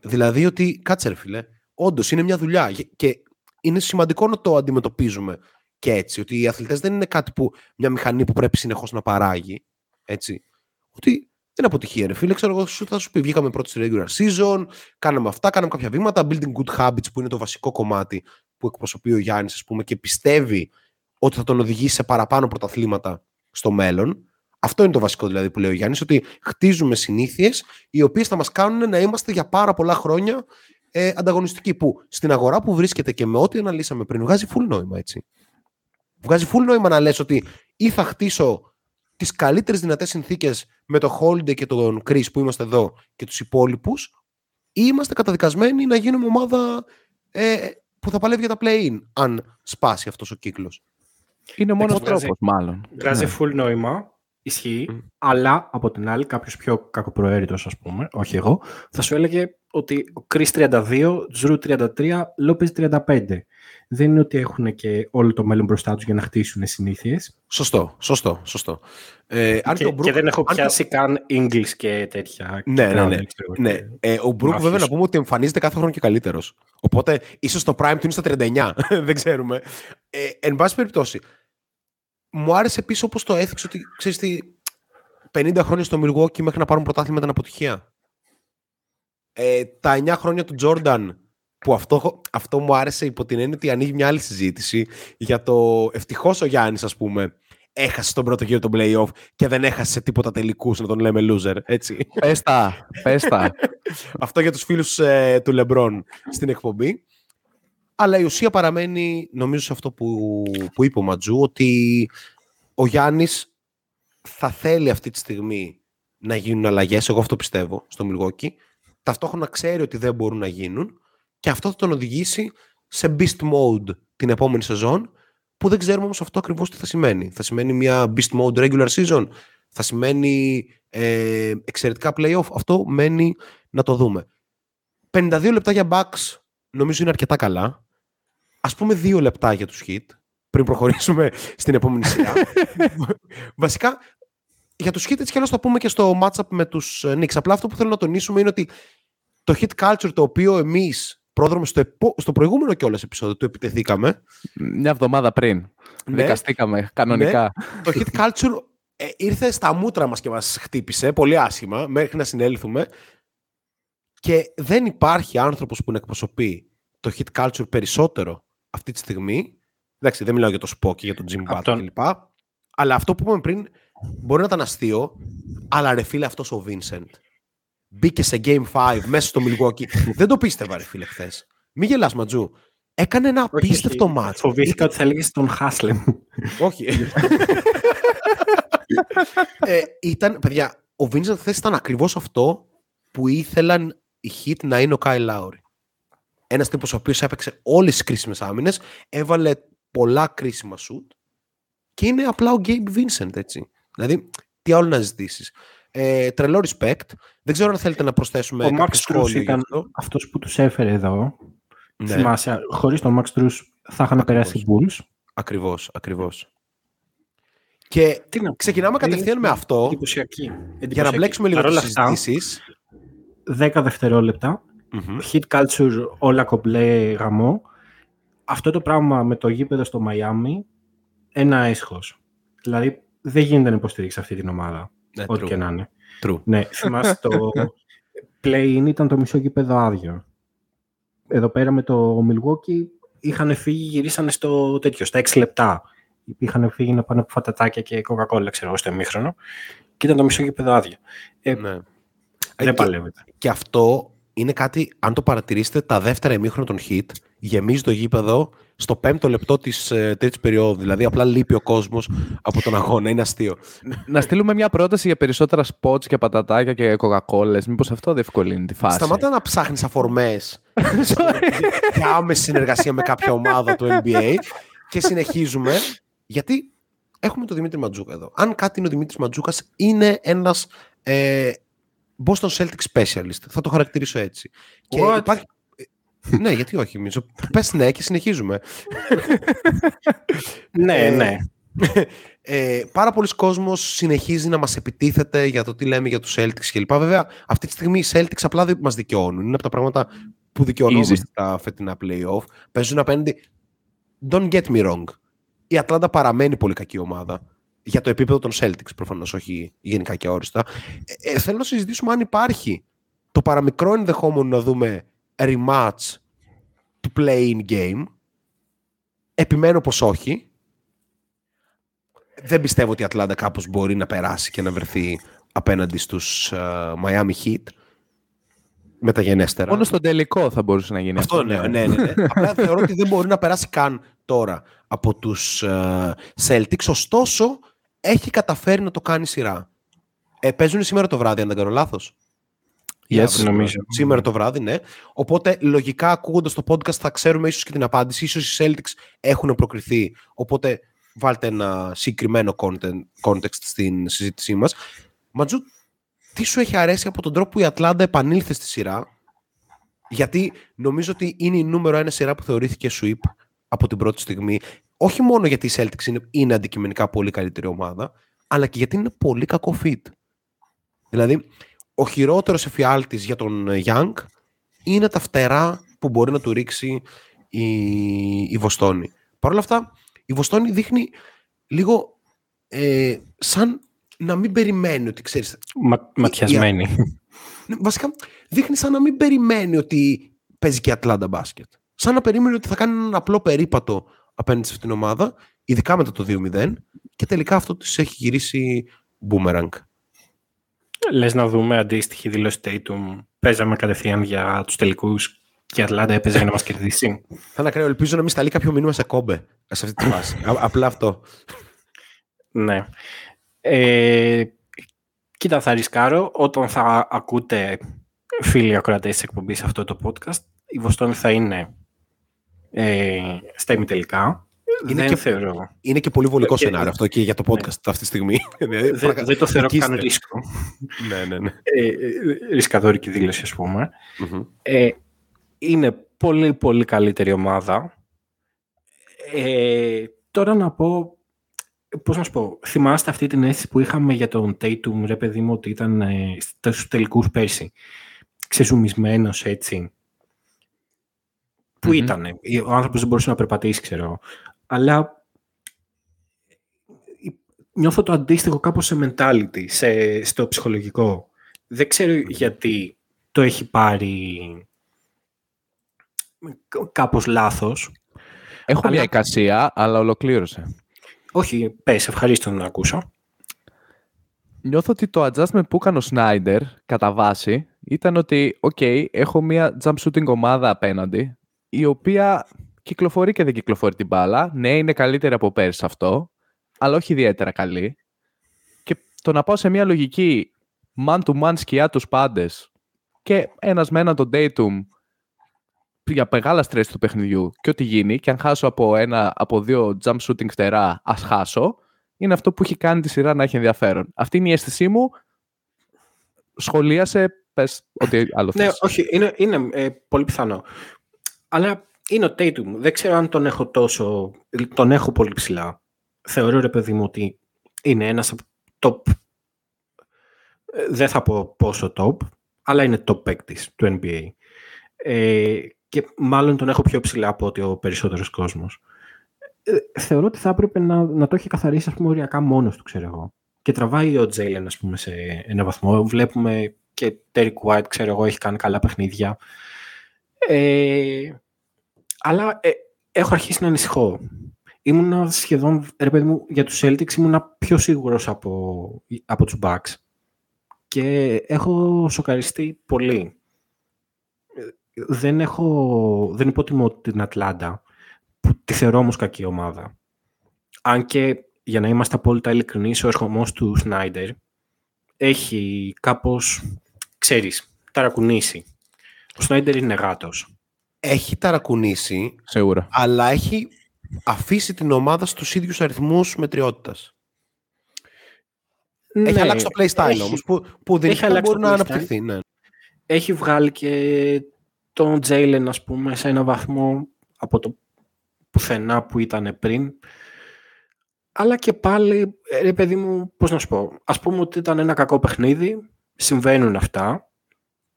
Δηλαδή ότι, κάτσε ρε φίλε, όντως είναι μια δουλειά Γε- και είναι σημαντικό να το αντιμετωπίζουμε και έτσι, ότι οι αθλητές δεν είναι κάτι που, μια μηχανή που πρέπει συνεχώς να παράγει, έτσι. Ότι δεν είναι αποτυχία, ρε φίλε. Ξέρω εγώ, σου, θα σου πει: Βγήκαμε πρώτοι στη regular season, κάναμε αυτά, κάναμε κάποια βήματα. Building good habits που είναι το βασικό κομμάτι που εκπροσωπεί ο Γιάννης, ας πούμε, και πιστεύει ότι θα τον οδηγήσει σε παραπάνω πρωταθλήματα στο μέλλον. Αυτό είναι το βασικό δηλαδή που λέει ο Γιάννης, ότι χτίζουμε συνήθειες οι οποίες θα μας κάνουν να είμαστε για πάρα πολλά χρόνια ε, ανταγωνιστικοί. Που στην αγορά που βρίσκεται και με ό,τι αναλύσαμε πριν, βγάζει full νόημα, έτσι. Βγάζει full νόημα να λες ότι ή θα χτίσω τις καλύτερες δυνατές συνθήκες με το Holiday και τον Chris που είμαστε εδώ και τους υπόλοιπους ή είμαστε καταδικασμένοι να γίνουμε ομάδα ε, που θα παλεύει για τα play-in αν σπάσει αυτός ο κύκλος. Είναι ο μόνος βγάζει- τρόπος, μάλλον. Βγάζει Ναι. full νόημα, ισχύει, Μμ. αλλά από την άλλη κάποιος πιο κακοπροαίρετος ας πούμε, όχι εγώ, θα σου έλεγε ότι ο Chris 32, Τζρου 33, Λόπez 35. Δεν είναι ότι έχουν και όλο το μέλλον μπροστά τους για να χτίσουν συνήθειες. Σωστό, σωστό, σωστό. Ε, αν Και, και ο Brook- και δεν έχω αν και- πιάσει καν English και τέτοια. Ναι, ναι, ναι. Grounding, ξέρω εγώ, Ναι, και- ε, ο Μπρουκ βέβαια Μάθιος. να πούμε ότι εμφανίζεται κάθε χρόνο και καλύτερος. Οπότε ίσως το prime του είναι στα 39. (laughs) Δεν ξέρουμε. Ε, εν πάση περιπτώσει, μου άρεσε επίση όπως το έθιξε ότι ξέρεις τι, 50 χρόνια στο Milwaukee μέχρι να πάρουν πρωτάθλημα ήταν αποτυχία. Ε, τα 9 χρόνια του Τζόρνταν, που αυτό, αυτό μου άρεσε υπό την έννοια ότι ανοίγει μια άλλη συζήτηση για το ευτυχώς ο Γιάννης, ας πούμε, έχασε τον πρώτο γύρο των playoff και δεν έχασε τίποτα τελικούς να τον λέμε loser. Έτσι. Πες τα, πες τα. (laughs) Αυτό για τους φίλους ε, του Λεμπρόν στην εκπομπή. Αλλά η ουσία παραμένει, νομίζω, σε αυτό που, που είπε ο Ματζού, ότι ο Γιάννης θα θέλει αυτή τη στιγμή να γίνουν αλλαγές. Εγώ αυτό πιστεύω στο Μιλγόκι. Ταυτόχρονα ξέρει ότι δεν μπορούν να γίνουν και αυτό θα τον οδηγήσει σε beast mode την επόμενη σεζόν που δεν ξέρουμε όμως αυτό ακριβώς τι θα σημαίνει. Θα σημαίνει μια beast mode regular season, θα σημαίνει ε, εξαιρετικά playoff. Αυτό μένει να το δούμε. 52 λεπτά για Bucks νομίζω είναι αρκετά καλά. Ας πούμε δύο λεπτά για τους Hit πριν προχωρήσουμε (laughs) στην επόμενη σειρά. Βασικά, για τους Hit έτσι κι αλλιώς θα πούμε και στο matchup με τους Knicks. Απλά αυτό που θέλω να τονίσουμε είναι ότι το hit culture το οποίο εμείς πρόδρομο στο, επο... στο προηγούμενο κιόλας επεισόδιο του επιτεθήκαμε. Μια εβδομάδα πριν. Ναι, Δικαστήκαμε κανονικά. Ναι, το hit culture ε, ήρθε στα μούτρα μας και μας χτύπησε πολύ άσχημα μέχρι να συνέλθουμε και δεν υπάρχει άνθρωπος που να εκπροσωπεί το hit culture περισσότερο αυτή τη στιγμή. Εντάξει, δεν μιλάω για το Spock και για τον Jim Butler τον... κλπ. Αλλά αυτό που είπαμε πριν μπορεί να ήταν αστείο, αλλά ρε φίλε αυτός ο Vincent μπήκε σε Game 5 μέσα στο Milwaukee. (laughs) Δεν το πίστευα, ρε φίλε, χθες. Μην γελάς, Ματζού. Έκανε ένα απίστευτο μάτσο. Φοβήθηκα ότι θα έλεγες τον Χάσλεμ. όχι. (laughs) ε, ήταν, παιδιά, ο Vincent χθες ήταν ακριβώς αυτό που ήθελαν οι Hit να είναι ο Κάι Λάουρι. Ένας τύπος ο οποίος έπαιξε όλες τις κρίσιμες άμυνες, έβαλε πολλά κρίσιμα σουτ και είναι απλά ο Gabe Vincent, έτσι. Δηλαδή, τι άλλο να ζητήσεις. Ε, τρελό respect. Δεν ξέρω αν θέλετε να προσθέσουμε. Ο Max Cruz ήταν αυτό που τους έφερε εδώ. Ναι. Θυμάσαι, χωρίς τον Max Cruz θα είχαν περάσει οι Bulls. Ακριβώς, ακριβώς. Και ξεκινάμε κατευθείαν με αυτό. Εντυπωσιακή. Για να μπλέξουμε λίγο τις συζητήσεις. 10 δευτερόλεπτα. Hit culture, όλα κομπλέ γαμό. Αυτό το πράγμα με το γήπεδο στο Μαϊάμι, ένα έσχος. Δηλαδή, δεν γίνεται να υποστηρίξεις αυτή την ομάδα. Ναι, ό,τι και να είναι. True. Ναι, θυμάσαι το (laughs) play-in ήταν το μισό γήπεδο άδειο. Εδώ πέρα με το Milwaukee είχαν φύγει, γυρίσανε στο τέτοιο, στα 6 λεπτά. Είχαν φύγει να πάνε από φατατάκια και κοκακόλα, ξέρω εγώ, στο εμίχρονο. Και ήταν το μισό γήπεδο άδειο. Ε, ναι. Δεν ε, παλεύεται. Και αυτό είναι κάτι, αν το παρατηρήσετε, τα δεύτερα εμίχρονα των hit γεμίζει το γήπεδο στο πέμπτο λεπτό της ε, τρίτη περίοδου. Δηλαδή, απλά λείπει ο κόσμος από τον αγώνα. Είναι αστείο. Να στείλουμε μια πρόταση για περισσότερα σποτς και πατατάκια και κοκακόλες. Μήπως αυτό διευκολύνει τη φάση; Σταμάτα να ψάχνεις αφορμές (laughs) για άμεση συνεργασία με κάποια ομάδα του NBA και συνεχίζουμε. Γιατί έχουμε τον Δημήτρη Ματζούκα εδώ. Αν κάτι είναι ο Δημήτρης Ματζούκας, είναι ένας ε, Boston Celtics specialist. Θα το χαρακτηρίσω έτσι. Και υπάρχει, ναι, γιατί όχι, Μίτσο. Πες ναι και συνεχίζουμε. ναι, ναι. Ε, πάρα πολλοί κόσμος συνεχίζει να μας επιτίθεται για το τι λέμε για τους Celtics κλπ. Βέβαια, αυτή τη στιγμή οι Celtics απλά δεν μας δικαιώνουν. Είναι από τα πράγματα που δικαιώνονται στα φετινά playoff. Παίζουν απέναντι. Don't get me wrong. Η Ατλάντα παραμένει πολύ κακή ομάδα. Για το επίπεδο των Celtics, προφανώς, όχι γενικά και αόριστα. Ε, ε, θέλω να συζητήσουμε αν υπάρχει το παραμικρό ενδεχόμενο να δούμε rematch του play-in game. Επιμένω πως όχι. Δεν πιστεύω ότι η Ατλάντα κάπως μπορεί να περάσει και να βρεθεί απέναντι στους uh, Miami Heat μεταγενέστερα. Μόνο στον τελικό θα μπορούσε να γίνει αυτό. ναι, ναι, ναι. ναι. (laughs) Απλά θεωρώ ότι δεν μπορεί να περάσει καν τώρα από τους uh, Celtics. Ωστόσο, έχει καταφέρει να το κάνει σειρά. Ε, παίζουν σήμερα το βράδυ, αν δεν κάνω λάθος. Yes, νομίζω. Σήμερα το βράδυ, ναι. Οπότε, λογικά, ακούγοντας το podcast, θα ξέρουμε ίσως και την απάντηση. Ίσως οι Celtics έχουν προκριθεί. Οπότε, βάλτε ένα συγκεκριμένο content, context στην συζήτησή μας. Ματζού, τι σου έχει αρέσει από τον τρόπο που η Ατλάντα επανήλθε στη σειρά; Γιατί νομίζω ότι είναι η νούμερο ένα σειρά που θεωρήθηκε sweep από την πρώτη στιγμή. Όχι μόνο γιατί οι Celtics είναι, είναι αντικειμενικά πολύ καλύτερη ομάδα, αλλά και γιατί είναι πολύ κακό fit. Δηλαδή, ο χειρότερος εφιάλτης για τον Young είναι τα φτερά που μπορεί να του ρίξει η, η Βοστόνη. Παρ' όλα αυτά, η Βοστόνη δείχνει λίγο ε, σαν να μην περιμένει ότι ξέρεις... Μα, ματιασμένη. Ναι, Βασικά δείχνει σαν να μην περιμένει ότι παίζει και η Ατλάντα μπάσκετ. Σαν να περίμενε ότι θα κάνει έναν απλό περίπατο απέναντι σε αυτήν την ομάδα, ειδικά μετά το 2-0, και τελικά αυτό τους έχει γυρίσει boomerang. Λες να δούμε αντίστοιχη δήλωση Tatum. Παίζαμε κατευθείαν για τους τελικούς και η Ατλάντα έπαιζε για να μας κερδίσει. Θα είναι ακραίο. Ελπίζω να μην σταλεί κάποιο μήνυμα σε Kobe σε αυτή τη φάση. Α- απλά αυτό. Ναι. Ε, κοίτα, θα ρισκάρω όταν θα ακούτε φίλοι ακροατές της εκπομπής αυτό το podcast. Η Βοστόνη θα είναι ε, στα ημιτελικά. Είναι δεν και- θεωρώ. Είναι και πολύ βολικό Και- σενάριο αυτό και για το podcast αυτή τη στιγμή. (laughs) Δηλαδή, Δεν, πραγματικά- δεν το θεωρώ νικήστε. καν ρίσκο. (laughs) Ναι, ναι, ναι. Ε, ε, ρισκαδόρικη δήλωση, ας πούμε. Μμμ. Ε, είναι πολύ πολύ καλύτερη ομάδα. Ε, τώρα να πω, πώς να σου πω, θυμάστε αυτή την αίσθηση που είχαμε για τον Tatum, ρε παιδί μου, ότι ήταν ε, στους τελικούς πέρσι, ξεζουμισμένος έτσι, που Μμμ. ήτανε. Ο άνθρωπος δεν μπορούσε να περπατήσει, ξέρω. Αλλά ε, νιώθω το αντίστοιχο κάπως σε mentality, σε, στο ψυχολογικό. Δεν ξέρω γιατί το έχει πάρει κα- κάπως λάθος. Έχω Αλλά- μια εικασία, αλλά ολοκλήρωσε. Όχι, πες, ευχαρίστω να ακούσω. Νιώθω ότι το adjustment που έκανε ο Σνάιντερ κατά βάση ήταν ότι, οκ, έχω μια jump shooting ομάδα απέναντι, η οποία κυκλοφορεί και δεν κυκλοφορεί την μπάλα. Ναι, είναι καλύτερη από πέρσι αυτό, αλλά όχι ιδιαίτερα καλή. Και το να πάω σε μια λογική man to man σκιά τους πάντες και ένας με έναν τον Tatum για μεγάλα στρες του παιχνιδιού και ό,τι γίνει και αν χάσω από, ένα, από δύο jump shooting φτερά ας χάσω είναι αυτό που έχει κάνει τη σειρά να έχει ενδιαφέρον. Αυτή είναι η αίσθησή μου. Σχολίασε, πες ό,τι άλλο Ναι, θες. όχι, είναι, είναι ε, πολύ πιθανό. Αλλά είναι ο Tatum. Δεν ξέρω αν τον έχω τόσο... Τον έχω πολύ ψηλά. Θεωρώ, ρε παιδί μου, ότι είναι ένας από top... ε, Δεν θα πω πόσο top, αλλά είναι top παίκτης του NBA. Ε, και μάλλον τον έχω πιο ψηλά από ότι ο περισσότερος κόσμος. Ε, θεωρώ ότι θα έπρεπε να, να το έχει καθαρίσει, ας πούμε, οριακά μόνος του, ξέρω εγώ. Και τραβάει ο Τζέιλεν, ας πούμε, σε ένα βαθμό. Βλέπουμε και Derek White, ξέρω εγώ, έχει κάνει καλά παιχνίδια. Ε, αλλά ε, έχω αρχίσει να ανησυχώ. Ήμουνα σχεδόν, ρε παιδί μου, για τους Celtics ήμουνα πιο σίγουρος από, από τους Bucks. Και έχω σοκαριστεί πολύ. Ε, Δεν έχω, δεν υποτιμώ την Ατλάντα, που τη θεωρώ όμως κακή ομάδα. Αν και, για να είμαστε απόλυτα ειλικρινείς, ο ερχομός του Σνάιντερ έχει κάπως, ξέρεις, ταρακουνήσει. Ο Σνάιντερ είναι γάτος. Έχει ταρακουνήσει, Σίγουρα. αλλά έχει αφήσει την ομάδα στους ίδιους αριθμούς μετριότητας. Έχει Ναι, αλλάξει το playstyle έχει- όμως, που, που δεν έχει αλλάξει μπορεί το να playstyle. αναπτυχθεί. Ναι. έχει βγάλει και τον Τζέιλεν, ας πούμε, σε ένα βαθμό από το πουθενά που ήταν πριν. Αλλά και πάλι, ε, ρε παιδί μου, πώς να σου πω, ας πούμε ότι ήταν ένα κακό παιχνίδι, συμβαίνουν αυτά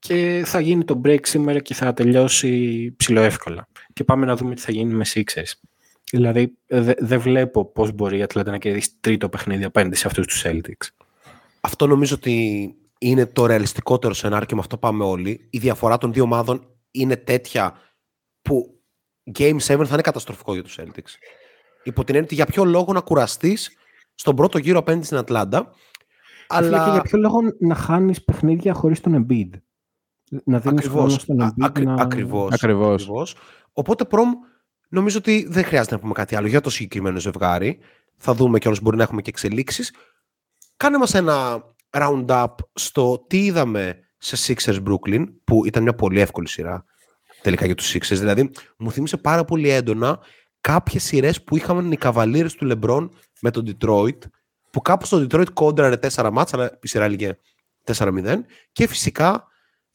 και θα γίνει το break σήμερα και θα τελειώσει ψιλοεύκολα. Και πάμε να δούμε τι θα γίνει με Sixers. Δηλαδή, ε, δε- δεν βλέπω πώς μπορεί η Ατλάντα να κερδίσει τρίτο παιχνίδι απέναντι σε αυτούς τους Celtics. Αυτό νομίζω ότι είναι το ρεαλιστικότερο σενάριο και με αυτό πάμε όλοι. Η διαφορά των δύο ομάδων είναι τέτοια που Game 7 θα είναι καταστροφικό για τους Celtics. Υπό την έννοια ότι για ποιο λόγο να κουραστείς στον πρώτο γύρο απέναντι στην Ατλάντα. Αλλά... Αλλά Και για ποιο λόγο να χάνεις παιχνίδια χωρίς τον Embiid; Να δίνεις χρόνο ακριβώς, στον α- Embiid ακρι- να... ακριβώς, Ακριβώς. ακριβώς. Οπότε προμ νομίζω ότι δεν χρειάζεται να πούμε κάτι άλλο για το συγκεκριμένο ζευγάρι. Θα δούμε κιόλας μπορεί να έχουμε και εξελίξεις. Κάνε μας ένα round-up στο τι είδαμε σε Sixers Brooklyn, που ήταν μια πολύ εύκολη σειρά τελικά για τους Sixers. Δηλαδή, μου θύμισε πάρα πολύ έντονα κάποιες σειρές που είχαμε οι Cavaliers του LeBron με τον Detroit, που κάπως το Detroit κόντραρε 4 μάτς, αλλά η σειρά έλεγε 4-0. Και φυσικά,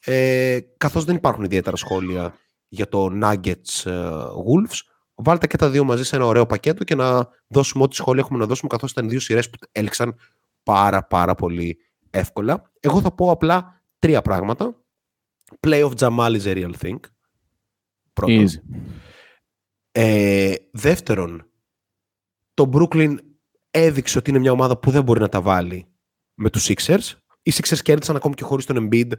ε, καθώς δεν υπάρχουν ιδιαίτερα σχόλια για το Nuggets ε, Wolves, βάλτε και τα δύο μαζί σε ένα ωραίο πακέτο και να δώσουμε ό,τι σχόλια έχουμε να δώσουμε, καθώς ήταν δύο σειρές που έλξαν πάρα πάρα πολύ εύκολα. Εγώ θα πω απλά τρία πράγματα. Play of Jamal is a real thing. Πρώτον. Easy. Ε, δεύτερον, το Brooklyn έδειξε ότι είναι μια ομάδα που δεν μπορεί να τα βάλει με τους Sixers. Οι Sixers κέρδισαν ακόμη και χωρίς τον Embiid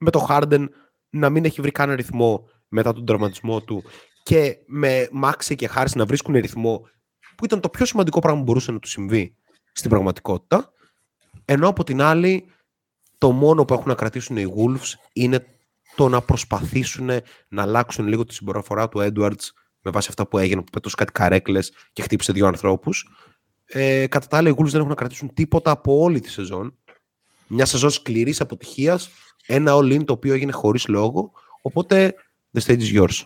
με το Harden να μην έχει βρει καν ρυθμό μετά τον τραυματισμό του και με Μάξι και Χάρης να βρίσκουν ρυθμό που ήταν το πιο σημαντικό πράγμα που μπορούσε να του συμβεί στην πραγματικότητα. Ενώ από την άλλη το μόνο που έχουν να κρατήσουν οι Wolves είναι το να προσπαθήσουν να αλλάξουν λίγο τη συμπεριφορά του Edwards με βάση αυτά που έγινε, που πέτωσε κάτι καρέκλες και χτύπησε δύο ανθρώπους. Ε, κατά τα άλλα, οι Wolves δεν έχουν να κρατήσουν τίποτα από όλη τη σεζόν. Μια σεζόν σκληρής αποτυχίας, ένα all-in το οποίο έγινε χωρίς λόγο. Οπότε, the stage is yours.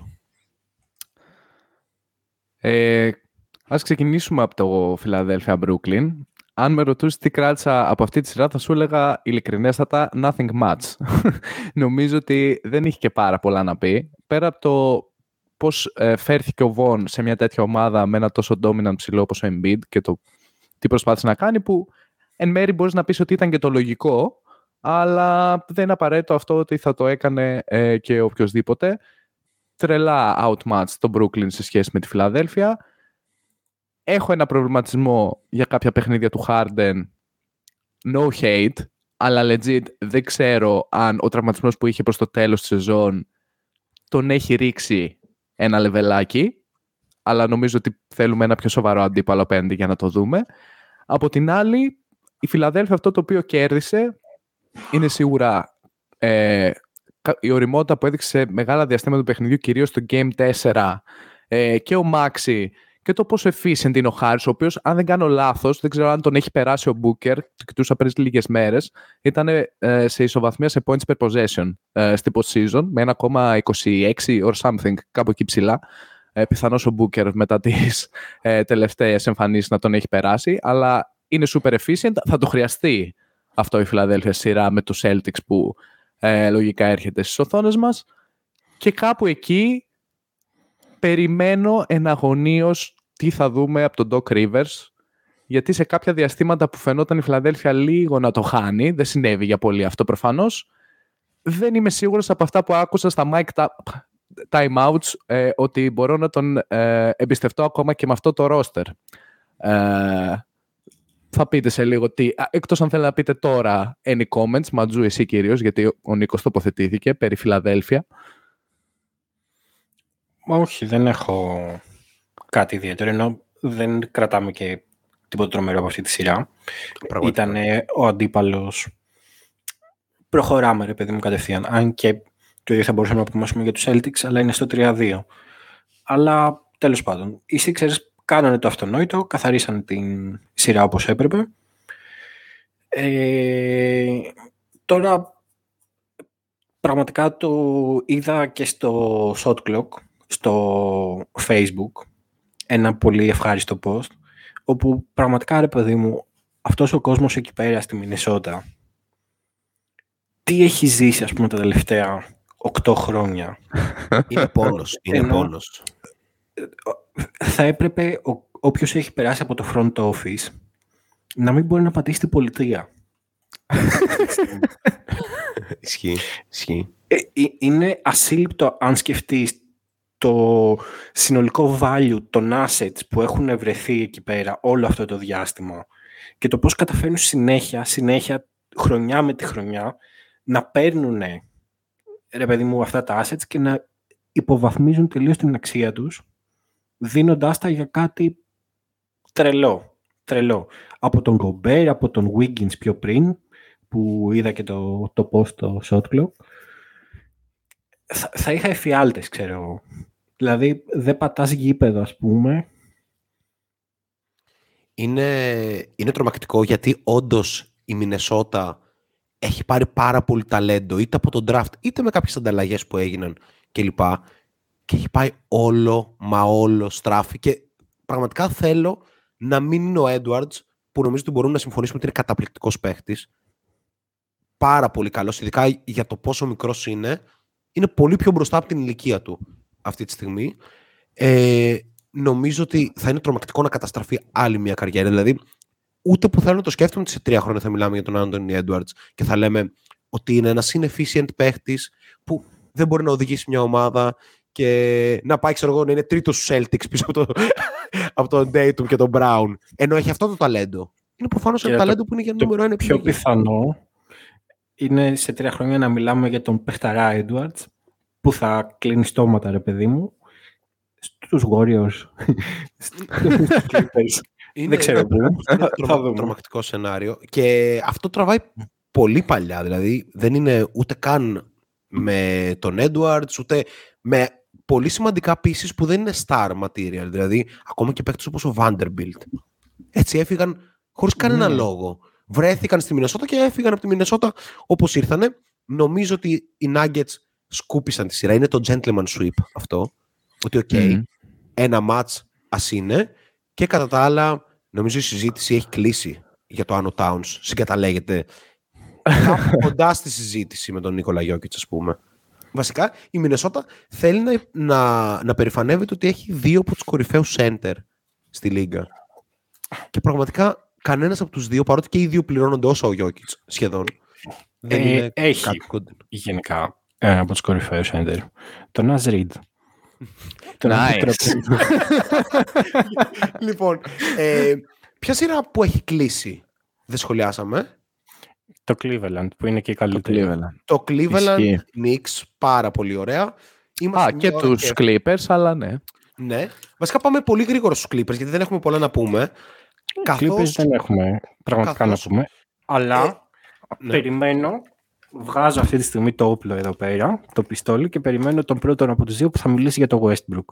Ε, ας ξεκινήσουμε από το Philadelphia Brooklyn. Αν με ρωτούσες τι κράτησα από αυτή τη σειρά, θα σου έλεγα ειλικρινέστατα nothing much. (laughs) Νομίζω ότι δεν είχε και πάρα πολλά να πει. Πέρα από το πώς ε, φέρθηκε ο Βον σε μια τέτοια ομάδα με ένα τόσο dominant ψηλό όπως ο Embiid και το τι προσπάθησε να κάνει που εν μέρη μπορείς να πεις ότι ήταν και το λογικό αλλά δεν είναι απαραίτητο αυτό ότι θα το έκανε ε, και οποιοδήποτε. Τρελά outmatch το Brooklyn σε σχέση με τη Φιλαδέλφια. Έχω ένα προβληματισμό για κάποια παιχνίδια του Harden. No hate, αλλά legit δεν ξέρω αν ο τραυματισμός που είχε προς το τέλος της σεζόν τον έχει ρίξει ένα λεβελάκι, αλλά νομίζω ότι θέλουμε ένα πιο σοβαρό αντίπαλο απέναντι για να το δούμε. Από την άλλη, η Φιλαδέλφια αυτό το οποίο κέρδισε είναι σίγουρα ε, η οριμότητα που έδειξε μεγάλα διαστήματα του παιχνιδιού, κυρίως στο Game 4 ε, και ο Μάξι και το πόσο efficient είναι ο Χάρης, ο οποίος, αν δεν κάνω λάθος, δεν ξέρω αν τον έχει περάσει ο Μπούκερ, το κοιτούσα πριν λίγες μέρες, ήταν ε, σε ισοβαθμία σε points per possession ε, στην post-season με 1,26 or something, κάπου εκεί ψηλά. Ε, Πιθανώς ο Μπούκερ μετά τις ε, τελευταίες εμφανίσεις να τον έχει περάσει, αλλά είναι super efficient. Θα το χρειαστεί αυτό η Φιλαδέλφια σειρά με τους Celtics που ε, λογικά έρχεται στις οθόνες μας. Και κάπου εκεί περιμένω εναγωνίως τι θα δούμε από τον Doc Rivers, γιατί σε κάποια διαστήματα που φαινόταν η Φιλαδέλφια λίγο να το χάνει, δεν συνέβη για πολύ αυτό προφανώς, δεν είμαι σίγουρος από αυτά που άκουσα στα mic timeouts ε, ότι μπορώ να τον ε, εμπιστευτώ ακόμα και με αυτό το roster. Ε, θα πείτε σε λίγο τι. Εκτός αν θέλετε να πείτε τώρα any comments, Ματζού εσύ κυρίως, γιατί ο Νίκος τοποθετήθηκε περί Φιλαδέλφια. Όχι, δεν έχω κάτι ιδιαίτερο, ενώ δεν κρατάμε και τίποτα τρομερό από αυτή τη σειρά. Ήταν ο αντίπαλος. Προχωράμε, ρε παιδί μου, κατευθείαν. Αν και το ίδιο θα μπορούσαμε να πούμε για τους Celtics, αλλά είναι στο 3-2. Αλλά τέλος πάντων, οι Sixers κάνανε το αυτονόητο, καθαρίσαν την σειρά όπως έπρεπε. Ε, τώρα, πραγματικά το είδα και στο shot clock στο Facebook ένα πολύ ευχάριστο post όπου πραγματικά ρε παιδί μου αυτός ο κόσμος εκεί πέρα στη Μινεσότα τι έχει ζήσει ας πούμε τα τελευταία 8 χρόνια; Είναι πόνος, είναι πόνος. Θα έπρεπε ο, όποιος έχει περάσει από το front office να μην μπορεί να πατήσει την πολιτεία Ισχύει, ισχύει. Ε, ε, είναι ασύλληπτο αν σκεφτείς το συνολικό value των assets που έχουν βρεθεί εκεί πέρα όλο αυτό το διάστημα και το πώς καταφέρνουν συνέχεια, συνέχεια, χρονιά με τη χρονιά, να παίρνουν, ρε παιδί μου, αυτά τα assets και να υποβαθμίζουν τελείως την αξία τους, δίνοντάς τα για κάτι τρελό. Τρελό. Από τον Gobert, από τον Wiggins πιο πριν, που είδα και το, το post στο shot clock, θα, θα είχα εφιάλτες, ξέρω Δηλαδή δεν πατάς γήπεδο ας πούμε. Είναι, είναι τρομακτικό γιατί όντως η Μινεσότα έχει πάρει πάρα πολύ ταλέντο είτε από τον draft είτε με κάποιες ανταλλαγές που έγιναν κλπ. Και, και έχει πάει όλο μα όλο στράφη και πραγματικά θέλω να μην είναι ο Edwards που νομίζω ότι μπορούμε να συμφωνήσουμε ότι είναι καταπληκτικός παίχτης πάρα πολύ καλός, ειδικά για το πόσο μικρός είναι είναι πολύ πιο μπροστά από την ηλικία του αυτή τη στιγμή. Ε, νομίζω ότι θα είναι τρομακτικό να καταστραφεί άλλη μια καριέρα. Δηλαδή, ούτε που θέλω να το σκέφτομαι ότι σε τρία χρόνια θα μιλάμε για τον Άντωνι Έντουαρτ και θα λέμε ότι είναι ένας inefficient παίχτης που δεν μπορεί να οδηγήσει μια ομάδα και να πάει, ξέρω εγώ, να είναι τρίτος στου Celtics πίσω από, το, (laughs) από τον Dayton και τον Brown. Ενώ έχει αυτό το ταλέντο. Είναι προφανώς ένα ταλέντο που είναι για νούμερο ένα Πιο πιθανό είναι σε τρία χρόνια να μιλάμε για τον Πεχταρά Edwards που θα κλείνει στόματα, ρε παιδί μου, στους Warriors, στους (laughs) Clippers. Δεν ξέρω πού. Είναι Θα τρομα- δούμε. τρομακτικό σενάριο. Και αυτό τραβάει πολύ παλιά. Δηλαδή δεν είναι ούτε καν με τον Edwards, ούτε με πολύ σημαντικά πieces που δεν είναι star material. Δηλαδή ακόμα και παίκτες όπως ο Vanderbilt. Έτσι έφυγαν χωρίς κανένα Ναι. λόγο. Βρέθηκαν στη Μινεσότα και έφυγαν από τη Μινεσότα όπως ήρθανε. Νομίζω ότι οι Nuggets σκούπισαν τη σειρά. Είναι το gentleman sweep αυτό. Ότι οκ, Μμμ. ένα match ας είναι και κατά τα άλλα νομίζω η συζήτηση έχει κλείσει για το Άνω Towns. Συγκαταλέγεται (laughs) κάπου κοντά στη συζήτηση με τον Νίκολα Γιόκιτς ας πούμε. Βασικά η Μινεσότα θέλει να, να, να περηφανεύεται ότι έχει δύο από τους κορυφαίους center στη Λίγκα. Και πραγματικά κανένας από τους δύο, παρότι και οι δύο πληρώνονται όσο ο Γιώκητς σχεδόν, δεν Ε, είναι έχει. κάτι κοντινό. Γενικά, ένα από τους κορυφαίους έντερ. Τον Nas (laughs) Reed. Τον Nice. επιτροπή. λοιπόν, ε, ποια σειρά που έχει κλείσει δεν σχολιάσαμε. Το Cleveland, που είναι και η Το καλύτερη. Cleveland. Το Cleveland Ισχύει. Knicks, πάρα πολύ ωραία. Είμαστε Α, και μια ώρα τους Clippers, αλλά ναι. Ναι. Βασικά πάμε πολύ γρήγορα στους Clippers, γιατί δεν έχουμε πολλά να πούμε. Clippers Καθώς... δεν έχουμε πραγματικά καθώς- να πούμε. Αλλά ναι. περιμένω, βγάζω αυτή τη στιγμή το όπλο εδώ πέρα, το πιστόλι και περιμένω τον πρώτον από τους δύο που θα μιλήσει για το Westbrook.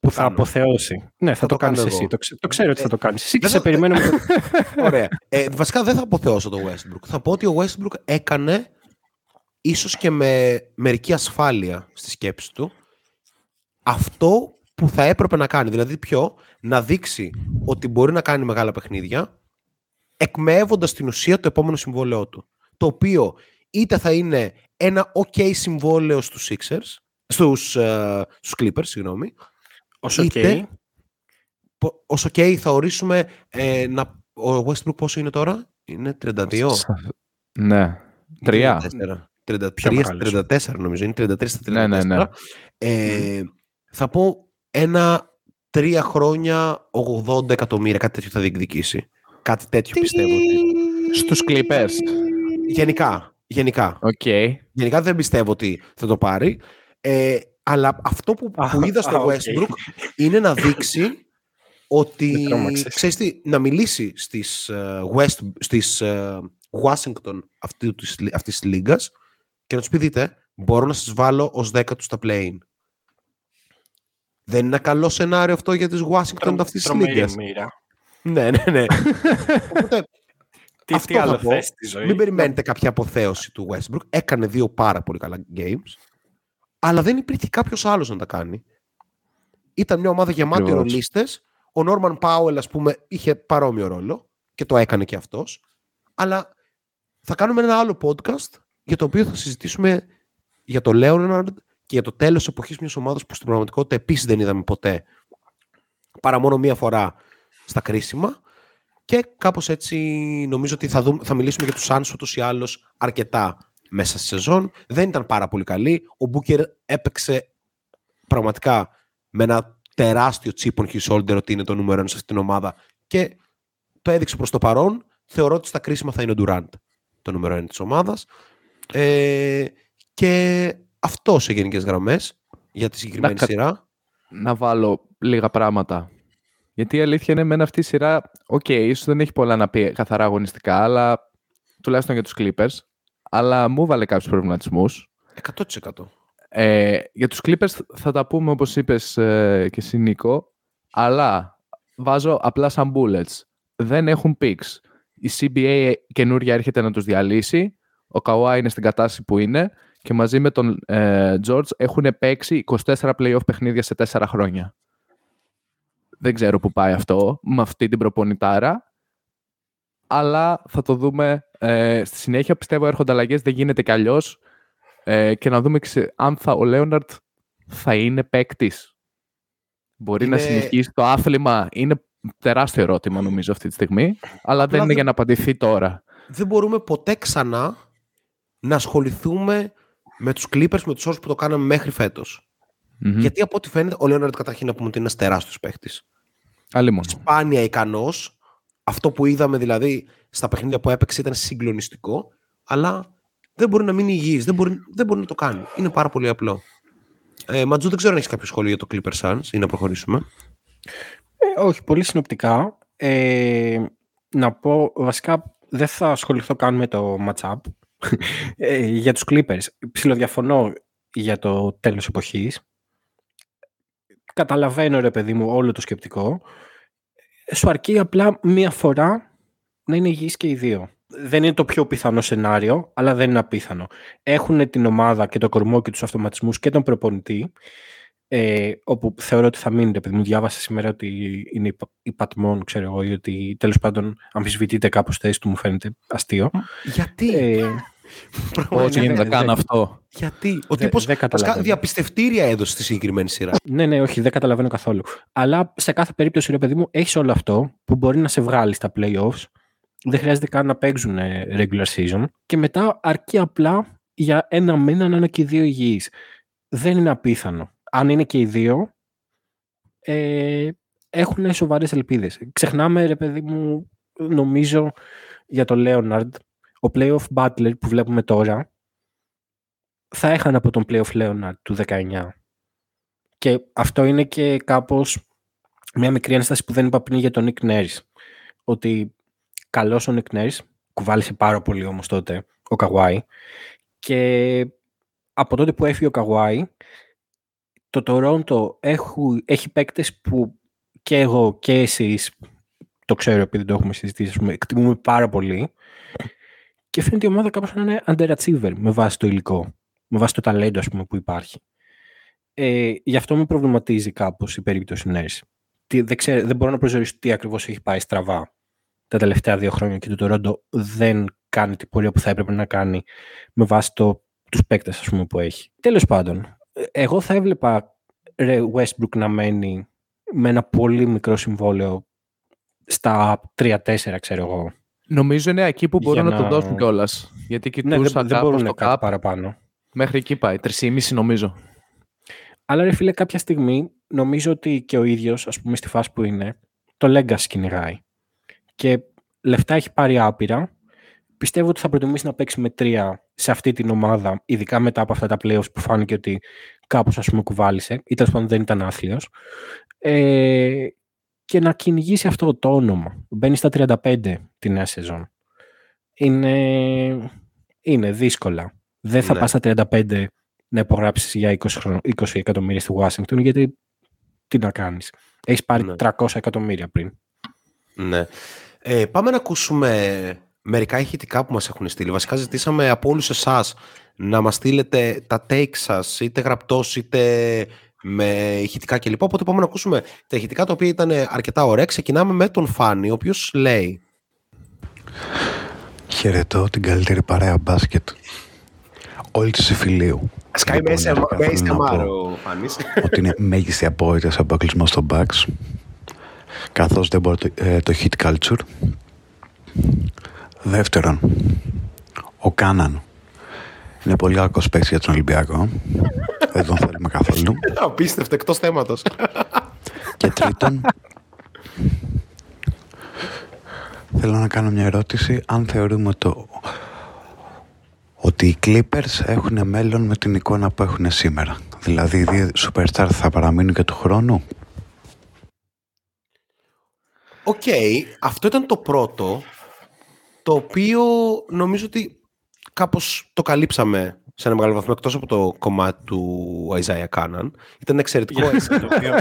Που θα κάνω. αποθεώσει. Ναι, θα, το το, κάνω κάνεις εγώ. εσύ. Το, ξε- το ξέρω ότι θα το κάνεις. Εσύ και δεν σε θα- περιμένω. με το- (laughs) Ωραία. Ε, βασικά δεν θα αποθεώσω το Westbrook. Θα πω ότι ο Westbrook έκανε ίσως και με μερική ασφάλεια στη σκέψη του αυτό που θα έπρεπε να κάνει. Δηλαδή ποιο, να δείξει ότι μπορεί να κάνει μεγάλα παιχνίδια εκμεύοντας την ουσία το επόμενο συμβόλαιό του. Το οποίο είτε θα είναι ένα ok συμβόλαιο στους Sixers, στους, ε, στους Clippers, συγγνώμη, Όσο είτε- ok, πο- ως ok θα ορίσουμε ε, να, ο Westbrook πόσο είναι τώρα, είναι 32. Ναι. Τρία. 34. Πιο 33 μεγάλος. 34 νομίζω, είναι 33 στα 34. Ναι, ναι, ναι. Ε, θα πω ένα τρία χρόνια 80 εκατομμύρια, κάτι τέτοιο θα διεκδικήσει. Κάτι τέτοιο πιστεύω. Ότι... Στους Clippers. Γενικά, γενικά. Οκ. Γενικά δεν πιστεύω ότι θα το πάρει. Ε, αλλά αυτό που, Α, που είδα α, στο οκ. Westbrook είναι να δείξει ότι Με τρόμαξες. ξέρεις τι, να μιλήσει στις, ε, West, στις ε, Washington αυτή της, λι- αυτής της λίγκας και να τους πει δείτε μπορώ να σας βάλω ως 10 τους στα play-in. Δεν είναι ένα καλό σενάριο αυτό για τις Washington αυτής της τρομερή λίγκας. μοίρα. Ναι, ναι, ναι. (laughs) Οπότε Τι, Αυτό τι θα άλλο πω. θες στη ζωή. μην περιμένετε κάποια αποθέωση του Westbrook. Έκανε δύο πάρα πολύ καλά games. Αλλά δεν υπήρχε κάποιος άλλος να τα κάνει. Ήταν μια ομάδα γεμάτη Ακριβώς. ρολίστες. Ο Νόρμαν Πάουελ, ας πούμε, είχε παρόμοιο ρόλο και το έκανε και αυτός. Αλλά θα κάνουμε ένα άλλο podcast για το οποίο θα συζητήσουμε για το Λέοναρντ και για το τέλος εποχής μιας ομάδας που στην πραγματικότητα επίσης δεν είδαμε ποτέ παρά μόνο μία φορά στα κρίσιμα. Και κάπως έτσι νομίζω ότι θα, δούμε, θα μιλήσουμε για τους Suns ούτως ή άλλως αρκετά μέσα στη σεζόν. Δεν ήταν πάρα πολύ καλή. Ο Μπούκερ έπαιξε πραγματικά με ένα τεράστιο chip on his shoulder ότι είναι το νούμερο ένα σε αυτήν την ομάδα και το έδειξε προς το παρόν. Θεωρώ ότι στα κρίσιμα θα είναι ο Durant το νούμερο ένα της ομάδας. Ε, και αυτό σε γενικές γραμμές για τη συγκεκριμένη Να κα- σειρά. να βάλω λίγα πράγματα. Γιατί η αλήθεια είναι με αυτή η σειρά, οκ, ίσως δεν έχει πολλά να πει καθαρά αγωνιστικά, αλλά τουλάχιστον για τους Clippers, αλλά μου βάλε κάποιους προβληματισμούς. 100%. Ε, για τους Clippers θα τα πούμε όπως είπες ε, και εσύ Νίκο, αλλά βάζω απλά σαν bullets. Δεν έχουν picks. Η CBA καινούρια έρχεται να τους διαλύσει, ο Kawhi είναι στην κατάσταση που είναι και μαζί με τον ε, George έχουν παίξει 24 playoff παιχνίδια σε 4 χρόνια. Δεν ξέρω που πάει αυτό με αυτή την προπονητάρα, αλλά θα το δούμε ε, στη συνέχεια. Πιστεύω έρχονται αλλαγές, δεν γίνεται κι αλλιώς. Ε, και να δούμε ξε- αν θα, ο Λέοναρτ θα είναι παίκτης. Μπορεί να Είναι- συνεχίσει το άθλημα. Είναι τεράστιο ερώτημα νομίζω αυτή τη στιγμή, αλλά δεν είναι δεν- για να απαντηθεί τώρα. δεν μπορούμε ποτέ ξανά να ασχοληθούμε με τους Clippers με τους όρους που το κάναμε μέχρι φέτος. Μμμ. Γιατί από ό,τι φαίνεται, ο Λέοναρντ καταρχήν να πούμε ότι είναι ένας τεράστιος παίχτης. Άλλη μόνο. Σπάνια ικανός. Αυτό που είδαμε δηλαδή στα παιχνίδια που έπαιξε ήταν συγκλονιστικό. αλλά δεν μπορεί να μείνει υγιής, δεν μπορεί, δεν μπορεί να το κάνει. Είναι πάρα πολύ απλό. Ε, Ματζού, δεν ξέρω αν έχεις κάποιο σχόλιο για το Clipper Suns ή να προχωρήσουμε. Ε, όχι, πολύ συνοπτικά. Ε, να πω, βασικά δεν θα ασχοληθώ καν με το match-up (laughs) ε, για τους Clippers. Ψιλοδιαφωνώ για το τέλος εποχής. Καταλαβαίνω, ρε παιδί μου, όλο το σκεπτικό. Σου αρκεί απλά μία φορά να είναι υγιείς και οι δύο. Δεν είναι το πιο πιθανό σενάριο, αλλά δεν είναι απίθανο. Έχουν την ομάδα και το κορμό και τους αυτοματισμούς και τον προπονητή ε, όπου θεωρώ ότι θα μείνει, επειδή μου διάβασα σήμερα ότι είναι υπατμόν, ξέρω εγώ, ή ότι τέλος πάντων αμφισβητείται κάπως θέση του, μου φαίνεται αστείο. Γιατί; Ε, Πώς γίνεται να κάνω αυτό. Γιατί; Ο τύπος διαπιστευτήρια έδωσε στη συγκεκριμένη σειρά. ναι, ναι, όχι, δεν καταλαβαίνω καθόλου. Αλλά σε κάθε περίπτωση, ρε παιδί μου, έχεις όλο αυτό που μπορεί να σε βγάλει στα playoffs. Δεν χρειάζεται καν να παίξουν regular season. Και μετά αρκεί απλά για ένα μήνα να είναι και οι δύο υγιείς. Δεν είναι απίθανο αν είναι και οι δύο, ε, έχουν σοβαρές ελπίδες. Ξεχνάμε, ρε παιδί μου, νομίζω για το Λέοναρντ, ο playoff Butler που βλέπουμε τώρα, θα έχανε από τον playoff Leonard του 19. Και αυτό είναι και κάπως μια μικρή ένσταση που δεν είπα πριν για τον Nick Nurse. Ότι καλός ο Nick Nurse, κουβάλισε πάρα πολύ όμως τότε ο Καγουάι και από τότε που έφυγε ο Καγουάι το Toronto έχει παίκτες που και εγώ και εσείς το ξέρω επειδή το έχουμε συζητήσει, εκτιμούμε πάρα πολύ και φαίνεται η ομάδα κάπως να είναι underachiever με βάση το υλικό, με βάση το ταλέντο ας πούμε, που υπάρχει. Ε, γι' αυτό με προβληματίζει κάπως η περίπτωση Νέρς. Δεν, δεν μπορώ να προσδιορίσω τι ακριβώς έχει πάει στραβά τα τελευταία δύο χρόνια και το Toronto δεν κάνει την πορεία που θα έπρεπε να κάνει με βάση το, τους παίκτες ας πούμε, που έχει. Τέλος πάντων, εγώ θα έβλεπα ρε, Westbrook να μένει με ένα πολύ μικρό συμβόλαιο στα 3-4, ξέρω εγώ. Νομίζω είναι εκεί που μπορούν να... να το δώσουν κιόλας. Γιατί κοιτούσα ναι, δεν, δεν μπορούν κάτι κάπου, παραπάνω. Μέχρι εκεί πάει, 3,5 νομίζω. Αλλά ρε φίλε, κάποια στιγμή νομίζω ότι και ο ίδιος, ας πούμε στη φάση που είναι, το Legacy κυνηγάει. Και λεφτά έχει πάρει άπειρα. Πιστεύω ότι θα προτιμήσει να παίξει με τρία σε αυτή την ομάδα, ειδικά μετά από αυτά τα playoffs που φάνηκε ότι κάπως ας πούμε κουβάλισε ή τέλος πάντων δεν ήταν άθλιος ε, και να κυνηγήσει αυτό το όνομα. Μπαίνει στα 35 τη νέα σεζόν. Είναι, είναι δύσκολα. Δεν θα ναι. πας στα 35 να υπογράψεις για 20, 20 εκατομμύρια στη Washington γιατί τι να κάνεις. Έχεις πάρει ναι. 300 εκατομμύρια πριν. Ναι. Ε, πάμε να ακούσουμε μερικά ηχητικά που μας έχουν στείλει. Βασικά ζητήσαμε από όλους εσάς να μας στείλετε τα take σας, είτε γραπτός είτε με ηχητικά κλπ. Οπότε πάμε να ακούσουμε τα ηχητικά τα οποία ήταν αρκετά ωραία. Ξεκινάμε με τον Φάνη, ο οποίος λέει Χαιρετώ την καλύτερη παρέα μπάσκετ όλη της εφηλίου. Σκάει μέσα, μέσα ο Φάνης. Ότι είναι μέγιστη απόλυτα αποκλεισμό στο Bucks. Καθώς δεν μπορεί το, ε, το hit culture. Δεύτερον, ο Κάναν είναι πολύ κακό παίκτη για τον Ολυμπιακό. Δεν τον θέλουμε καθόλου. (laughs) Απίστευτο, εκτός θέματος. Και τρίτον, θέλω να κάνω μια ερώτηση αν θεωρούμε το ότι οι Clippers έχουν μέλλον με την εικόνα που έχουν σήμερα. Δηλαδή οι δύο superstar θα παραμείνουν και του χρόνου; Οκ, αυτό ήταν το πρώτο, το οποίο νομίζω ότι κάπως το καλύψαμε σε ένα μεγάλο βαθμό εκτός από το κομμάτι του Isaiah Κάναν. Ήταν εξαιρετικό έτσι. το οποίο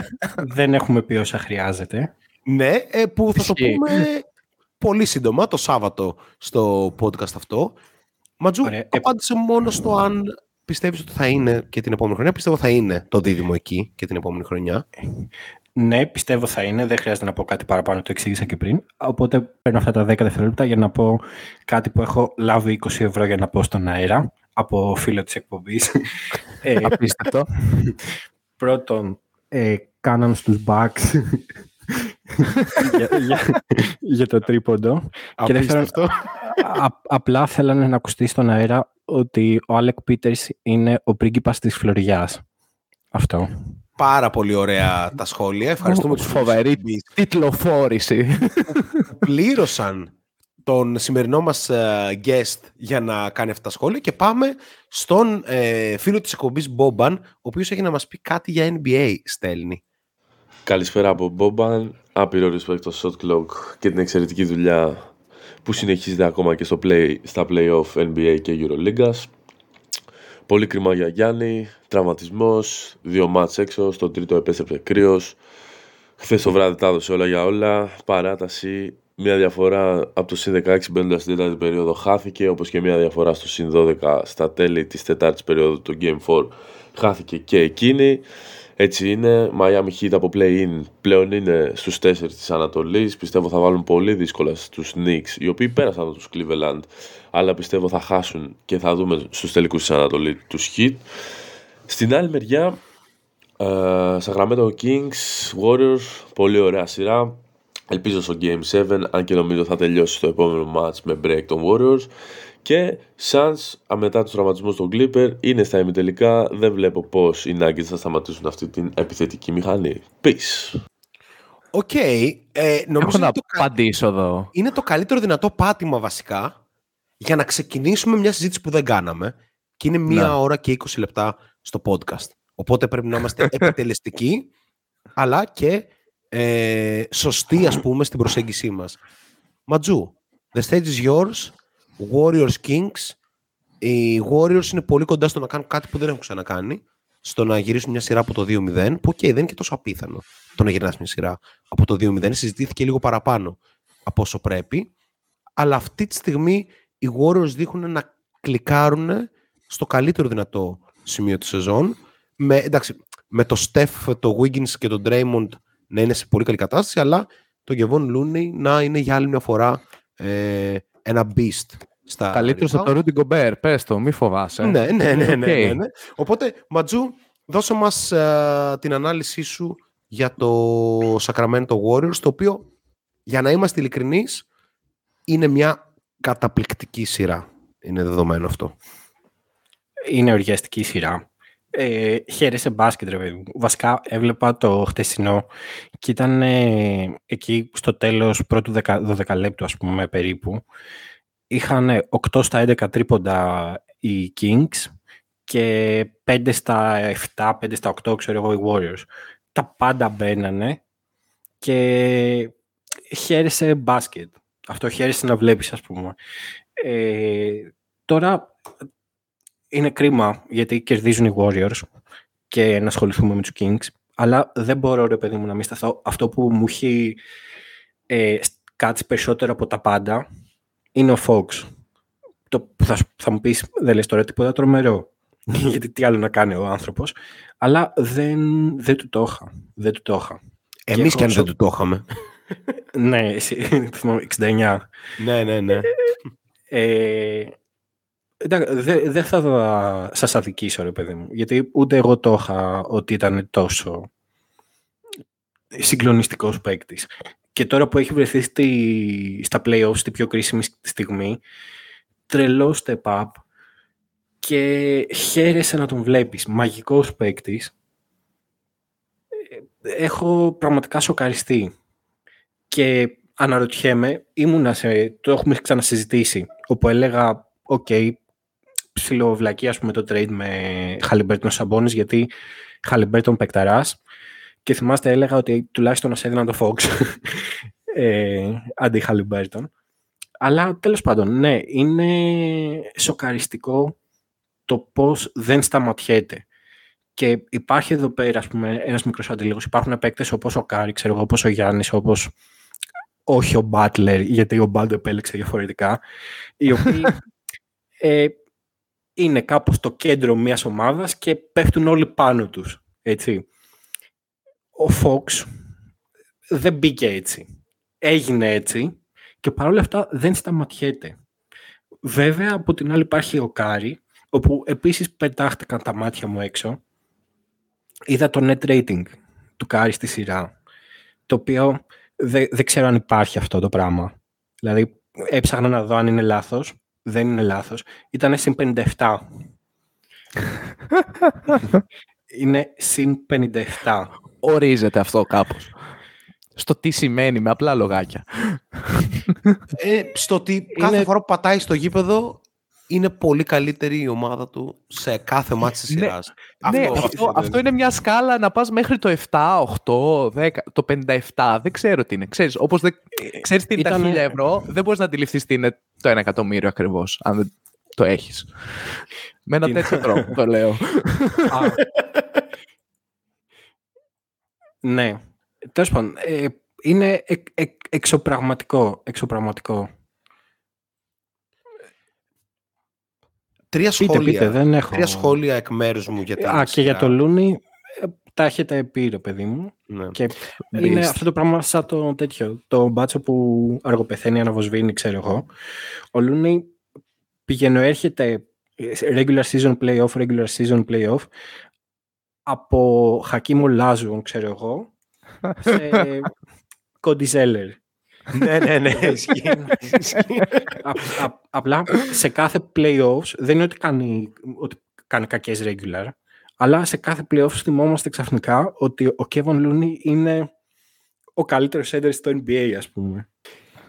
δεν έχουμε πει όσα χρειάζεται. Ναι, ε, που θα το πούμε πολύ σύντομα το Σάββατο στο podcast αυτό. Ματζού, Ωραία. Ε, απάντησε μόνο στο αν πιστεύεις ότι θα είναι και την επόμενη χρονιά. Πιστεύω θα είναι το δίδυμο εκεί και την επόμενη χρονιά. Ναι, πιστεύω θα είναι. Δεν χρειάζεται να πω κάτι παραπάνω, το εξήγησα και πριν. Οπότε παίρνω αυτά τα 10 δευτερόλεπτα για να πω κάτι που έχω λάβει 20 ευρώ για να πω στον αέρα από φίλο της εκπομπής. ε, Απίστευτο. Πρώτον, ε, κάναν στους Bucks για, για, το τρίποντο. Και δεύτερον, απλά θέλανε να ακουστεί στον αέρα ότι ο Άλεκ Πίτερς είναι ο πρίγκιπας της Φλωριάς. Αυτό πάρα πολύ ωραία τα σχόλια. Ευχαριστούμε τους φοβερή τίτλοφόρηση. πλήρωσαν τον σημερινό μας ε, guest για να κάνει αυτά τα σχόλια και πάμε στον ε, φίλο της εκπομπής Μπόμπαν, ο οποίος έχει να μας πει κάτι για NBA, στέλνει. Καλησπέρα από Μπόμπαν, άπειρο respect στο shot clock και την εξαιρετική δουλειά που συνεχίζεται ακόμα και στο play, στα play-off NBA και Euroleague. Πολύ κρίμα για Γιάννη, τραυματισμός, δύο μάτς έξω, στο τρίτο επέστρεψε κρύος. Χθες το βράδυ τα έδωσε όλα για όλα, παράταση, μια διαφορά από το συν 16 μπαίνοντας στην τέταρτη περίοδο χάθηκε, όπως και μια διαφορά στο συν 12 στα τέλη της τετάρτης περίοδου του Game 4 χάθηκε και εκείνη. Έτσι είναι. Miami Heat από play-in πλέον είναι στους 4 της Ανατολής. Πιστεύω θα βάλουν πολύ δύσκολα στους Knicks, οι οποίοι πέρασαν από τους Cleveland, αλλά πιστεύω θα χάσουν και θα δούμε στους τελικούς της Ανατολής τους Heat. Στην άλλη μεριά, uh, Sacramento Kings, Warriors, πολύ ωραία σειρά. Ελπίζω στο Game 7, αν και νομίζω θα τελειώσει στο επόμενο match με break των Warriors. Και Suns, μετά τους τραυματισμούς των Clippers, είναι στα ημιτελικά. Δεν βλέπω πώς οι Nuggets θα σταματήσουν αυτή την επιθετική μηχανή. Peace. Οκ. Okay. Ε, νομίζω Έχω να το, απαντήσω εδώ. είναι το καλύτερο δυνατό πάτημα βασικά για να ξεκινήσουμε μια συζήτηση που δεν κάναμε. Και είναι μία Ναι. ώρα και 20 λεπτά στο podcast. Οπότε πρέπει να είμαστε (laughs) επιτελεστικοί, αλλά και ε, σωστοί, ας πούμε, στην προσέγγισή μας. Ματζού, the stage is yours, Warriors Kings. Οι Warriors είναι πολύ κοντά στο να κάνουν κάτι που δεν έχουν ξανακάνει, στο να γυρίσουν μια σειρά από το 2-0, που και δεν είναι και τόσο απίθανο το να γυρνάς μια σειρά από το 2-0. Συζητήθηκε λίγο παραπάνω από όσο πρέπει, αλλά αυτή τη στιγμή οι Warriors δείχνουν να κλικάρουν στο καλύτερο δυνατό σημείο της σεζόν. Με, εντάξει, με το Steph, το Wiggins και τον Draymond να είναι σε πολύ καλή κατάσταση, αλλά το Kevon Looney να είναι για άλλη μια φορά ε, ένα beast. Στα Καλύτερο rebound. από το Rudy Gobert. Πες το, μη φοβάσαι. Ναι, ναι, ναι, ναι, (laughs) Οκ. ναι, ναι. Οπότε, Ματζού, δώσε μας ε, την ανάλυση σου για το Sacramento Warriors, το οποίο, για να είμαστε ειλικρινείς, είναι μια καταπληκτική σειρά. Είναι δεδομένο αυτό. Είναι οργιαστική σειρά. Ε, χαίρεσε μπάσκετ, ρε παιδί μου. Βασικά έβλεπα το χτεσινό και ήταν ε, εκεί στο τέλος πρώτου 12 λεπτού, ας πούμε, περίπου. Είχαν 8 στα 11 τρίποντα οι Kings και 5 στα 7, 5 στα 8, ξέρω εγώ, οι Warriors. Τα πάντα μπαίνανε και χαίρεσε μπάσκετ. Αυτό χαίρεσε να βλέπεις, ας πούμε. Ε, τώρα είναι κρίμα γιατί κερδίζουν οι Warriors και να ασχοληθούμε με τους Kings αλλά δεν μπορώ ρε παιδί μου να μην σταθώ. Αυτό που μου έχει ε, κάτσει περισσότερο από τα πάντα είναι ο Fox. Το που θα, σου- θα μου πεις δεν λες τώρα τίποτα τρομερό (laughs) γιατί τι άλλο να κάνει ο άνθρωπος αλλά δεν, δεν του το είχα. Δεν του το είχα. Εμείς έχω και αν δεν σο- του το είχαμε. Ναι, εσύ, θυμάμαι, 69. ναι, ναι, ναι. Ε, εντάξει, δεν δεν θα δω- σας αδικήσω, ρε παιδί μου, γιατί ούτε εγώ το είχα ότι ήταν τόσο συγκλονιστικός παίκτης. Και τώρα που έχει βρεθεί στη, στα play-offs στη πιο κρίσιμη στιγμή, τρελό step up και χαίρεσαι να τον βλέπεις. Μαγικός παίκτης. Έχω πραγματικά σοκαριστεί. Και αναρωτιέμαι, ήμουνα σε, το έχουμε ξανασυζητήσει, όπου έλεγα, οκ, ψιλοβλακεία ας πούμε το trade με Haliburton Sabonis, γιατί Χαλιμπέρτον παικταράς και θυμάστε έλεγα ότι τουλάχιστον να σε έδιναν το Fox (laughs) ε, αντί Χαλιμπέρτον. Αλλά τέλος πάντων, ναι, είναι σοκαριστικό το πώς δεν σταματιέται. Και υπάρχει εδώ πέρα, ας πούμε, ένας μικρός αντίλογος. Υπάρχουν παίκτες όπως ο Κάρι, ξέρω εγώ, όπως ο Γιάννης, όπως όχι ο Μπάτλερ, γιατί ο Μπάτλερ επέλεξε διαφορετικά, οι οποίοι (laughs) ε, είναι κάπως στο κέντρο μιας ομάδας και πέφτουν όλοι πάνω τους, έτσι. Ο Fox δεν μπήκε έτσι. Έγινε έτσι και παρόλα αυτά δεν σταματιέται. Βέβαια, από την άλλη υπάρχει ο Κάρι, όπου επίσης πετάχτηκαν τα μάτια μου έξω. Είδα το net rating του Κάρι στη σειρά, το οποίο δεν, δεν ξέρω αν υπάρχει αυτό το πράγμα. Δηλαδή, έψαχνα να δω αν είναι λάθος. Δεν είναι λάθος. Ήταν συν 57. είναι συν 57. Ορίζεται αυτό κάπως. Στο τι σημαίνει με απλά λογάκια. Ε, στο ότι κάθε Είναι- φορά που πατάει στο γήπεδο είναι πολύ καλύτερη η ομάδα του σε κάθε μάτι της Ναι. σειράς. ναι, αυτό, αυτό είναι μια σκάλα να πας μέχρι το 7, 8, 10, το 57. Δεν ξέρω τι είναι. Ξέρεις, όπως δεν, ξέρεις τι είναι τα Ήτανε- 1000 ευρώ, δεν μπορείς να αντιληφθείς τι είναι το 1 εκατομμύριο ακριβώς, αν δεν το έχεις. Με ένα Τι είναι. τέτοιο τρόπο το λέω. (laughs) Α. ναι. Τέλος πάντων, ε, είναι εκ- εκ- εξωπραγματικό. εξωπραγματικό. Τρία Πείτε, σχόλια, πείτε, δεν έχω... τρία σχόλια εκ μέρους μου για την Α, και για σειρά. το Λούνι, ε, τα έχετε πει, ρε παιδί μου. Ναι. Και είναι Beast. αυτό το πράγμα σαν το τέτοιο. Το μπάτσο που αργοπεθαίνει, αναβοσβήνει, ξέρω εγώ. Ο Λούνι πηγαίνω έρχεται σε regular season playoff, regular season playoff από Χακίμο Λάζου, ξέρω εγώ, (laughs) σε Κόντι Ζέλερ. Ναι, ναι, ναι, ισχύει. Ισχύει. Α- α- απλά σε κάθε playoffs δεν είναι ότι κάνει, ότι κάνει κακές regular, αλλά σε κάθε playoffs θυμόμαστε ξαφνικά ότι ο Kevin Looney είναι ο καλύτερος center στο NBA, ας πούμε.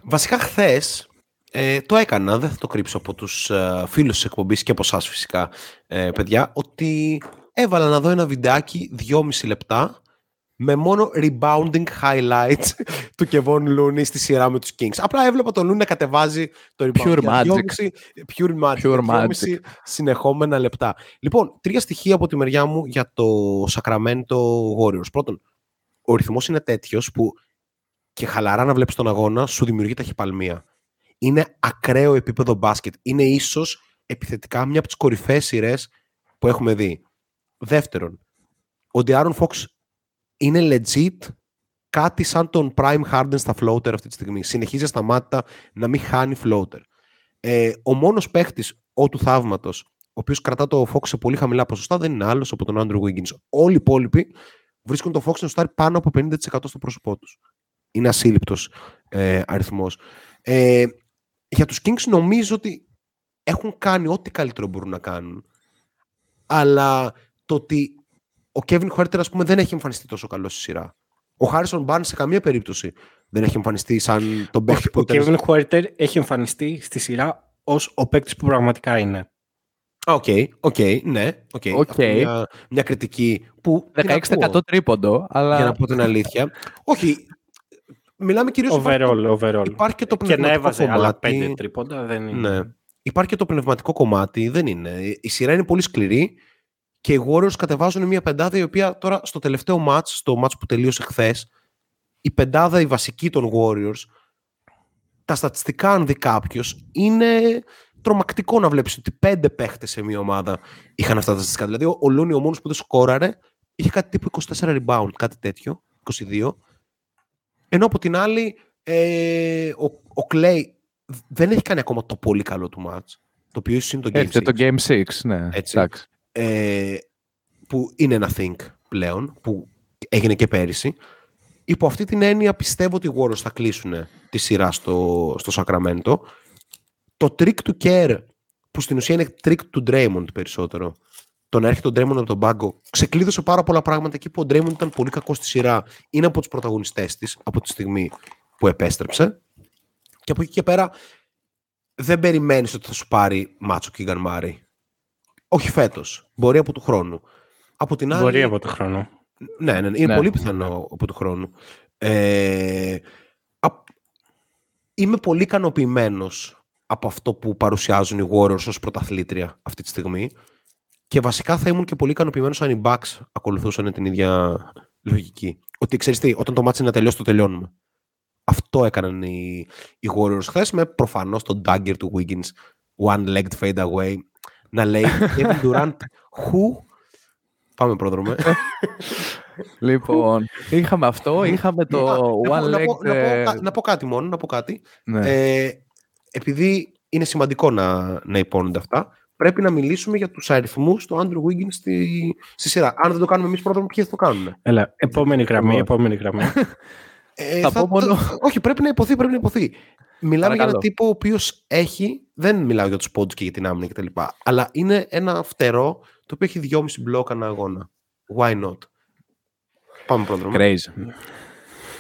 Βασικά χθες ε, το έκανα, δεν θα το κρύψω από τους ε, φίλους της εκπομπής και από εσάς φυσικά, ε, παιδιά, ότι έβαλα να δω ένα βιντεάκι 2,5 λεπτά με μόνο rebounding highlights (laughs) του Kevon Looney στη σειρά με τους Kings. Απλά έβλεπα τον Looney να κατεβάζει το rebound. Pure για magic. 2,5 Pure magic. Pure για 2,5 συνεχόμενα λεπτά. Λοιπόν, τρία στοιχεία από τη μεριά μου για το Sacramento Warriors. Πρώτον, ο ρυθμός είναι τέτοιος που και χαλαρά να βλέπεις τον αγώνα σου δημιουργεί ταχυπαλμία. Είναι ακραίο επίπεδο μπάσκετ. Είναι ίσως επιθετικά μια από τις κορυφαίες σειρές που έχουμε δει. Δεύτερον, ο De'Aaron Fox είναι legit κάτι σαν τον Prime Harden στα floater αυτή τη στιγμή. Συνεχίζει ασταμάτητα να μην χάνει floater. Ε, ο μόνος παίχτης, ο του θαύματος, ο οποίος κρατά το Fox σε πολύ χαμηλά ποσοστά, δεν είναι άλλος από τον Andrew Wiggins. Όλοι οι υπόλοιποι βρίσκουν το Fox να σουτάρει πάνω από 50% στο πρόσωπό τους. Είναι ασύλληπτος ε, αριθμός. Ε, για τους Kings νομίζω ότι έχουν κάνει ό,τι καλύτερο μπορούν να κάνουν. Αλλά το ότι ο Kevin Huerter, ας πούμε, δεν έχει εμφανιστεί τόσο καλό στη σειρά. Ο Harrison Barnes σε καμία περίπτωση δεν έχει εμφανιστεί σαν τον παίκτη που Ο ήταν... Kevin Huerter έχει εμφανιστεί στη σειρά ως ο παίκτης που πραγματικά είναι. Α, Οκ, οκ, ναι, οκ. Οκ. Αυτό είναι Μια, μια κριτική που την 16% ακούω, τρίποντο, αλλά για να πω την αλήθεια. Όχι, μιλάμε κυρίως... υπάρχει το- Overall, overall. Υπάρχει και το Και να πνευματικό έβαζε άλλα κομμάτι. πέντε τρίποντα, δεν είναι. Ναι. Υπάρχει και το πνευματικό κομμάτι, δεν είναι. Η σειρά είναι πολύ σκληρή και οι Warriors κατεβάζουν μια πεντάδα η οποία τώρα στο τελευταίο match, στο match που τελείωσε χθες, η πεντάδα η βασική των Warriors, τα στατιστικά αν δει κάποιος, είναι τρομακτικό να βλέπεις ότι πέντε παίχτες σε μια ομάδα είχαν αυτά τα στατιστικά. Δηλαδή ο, ο Looney ο μόνος που δεν σκόραρε είχε κάτι τύπου 24 rebound, κάτι τέτοιο, 22. Ενώ από την άλλη ε, ο, ο Clay δεν έχει κάνει ακόμα το πολύ καλό του match. Το οποίο ίσως είναι το Game έρχεται 6, το Game 6, ναι. Έτσι. Εντάξει. Ε, που είναι ένα think πλέον, που έγινε και πέρυσι. Υπό αυτή την έννοια πιστεύω ότι οι Warriors θα κλείσουν τη σειρά στο, στο Sacramento. Το trick του Kerr, που στην ουσία είναι trick του Draymond περισσότερο, το να έρχεται ο Draymond από τον πάγκο, ξεκλείδωσε πάρα πολλά πράγματα εκεί που ο Draymond ήταν πολύ κακός στη σειρά. Είναι από τους πρωταγωνιστές της από τη στιγμή που επέστρεψε. Και από εκεί και πέρα δεν περιμένεις ότι θα σου πάρει μάτσο Keegan Murray. Όχι φέτος. Μπορεί από του χρόνου. Από την άλλη, Μπορεί από το χρόνο. ναι, ναι, είναι Ναι. πολύ πιθανό από του χρόνου. Ε, α- είμαι πολύ ικανοποιημένος από αυτό που παρουσιάζουν οι Warriors ως πρωταθλήτρια αυτή τη στιγμή και βασικά θα ήμουν και πολύ ικανοποιημένος αν οι Bucks ακολουθούσαν την ίδια λογική. Ότι ξέρεις τι, όταν το μάτι είναι να τελειώσει, το τελειώνουμε. Αυτό έκαναν οι, οι Warriors χθες με προφανώς τον dagger του Wiggins one-legged fade away να λέει Kevin Durant who; Πάμε πρόδρομε. Λοιπόν, είχαμε αυτό, είχαμε το Α, να πω- one να leg. πω- να πω ε, κα- Να πω κάτι μόνο, να πω κάτι. ναι. Ε, επειδή είναι σημαντικό να, να υπόνονται αυτά, πρέπει να μιλήσουμε για τους αριθμούς του Andrew Wiggins στη, στη σειρά. Αν δεν το κάνουμε εμείς πρώτα, ποιοι θα το κάνουν. Έλα, επόμενη γραμμή, Λοιπόν. επόμενη γραμμή. (laughs) Ε, Θα πω μόνο- όχι, πρέπει να υποθεί, πρέπει να υποθεί. Μιλάμε για Παρακαλώ. έναν τύπο ο οποίος έχει, δεν μιλάω για τους πόντους και για την άμυνα κτλ. Αλλά είναι ένα φτερό το οποίο έχει 2,5 μπλοκ ανά αγώνα. Why not; Πάμε πρόδρομο. Crazy.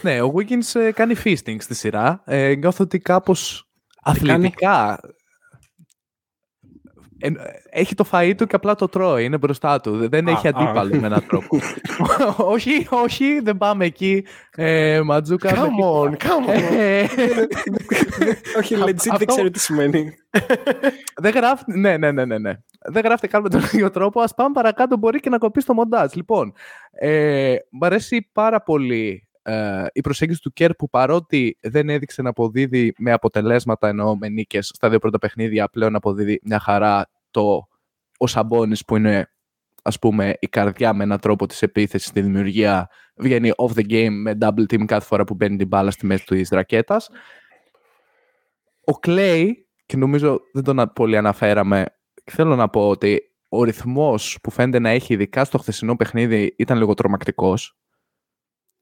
Ναι, ο Wiggins ε, κάνει feasting στη σειρά. Ε, νιώθω ότι κάπως αθλητικά ε, έχει το φαΐ του και απλά το τρώει, είναι μπροστά του. Δεν έχει αντίπαλο με έναν τρόπο. όχι, όχι, δεν πάμε εκεί. Ε, Ματζούκα. Come on, come on. Ε, Όχι, legit αυτό- δεν ξέρω τι σημαίνει. δεν γράφει. Ναι, ναι, ναι, ναι, ναι. Δεν γράφεται καν με τον ίδιο τρόπο. Α πάμε παρακάτω. Μπορεί και να κοπεί το μοντάζ. Λοιπόν, ε, μ' αρέσει πάρα πολύ ε, η προσέγγιση του Κέρ που παρότι δεν έδειξε να αποδίδει με αποτελέσματα εννοώ με νίκες στα δύο πρώτα παιχνίδια, πλέον αποδίδει μια χαρά το ο Σαμπόνις που είναι ας πούμε η καρδιά με έναν τρόπο της επίθεσης στη δημιουργία βγαίνει off the game με double team κάθε φορά που μπαίνει την μπάλα στη μέση του της ρακέτας. Ο Clay, και νομίζω δεν τον α- πολύ αναφέραμε, θέλω να πω ότι ο ρυθμός που φαίνεται να έχει ειδικά στο χθεσινό παιχνίδι ήταν λίγο τρομακτικός.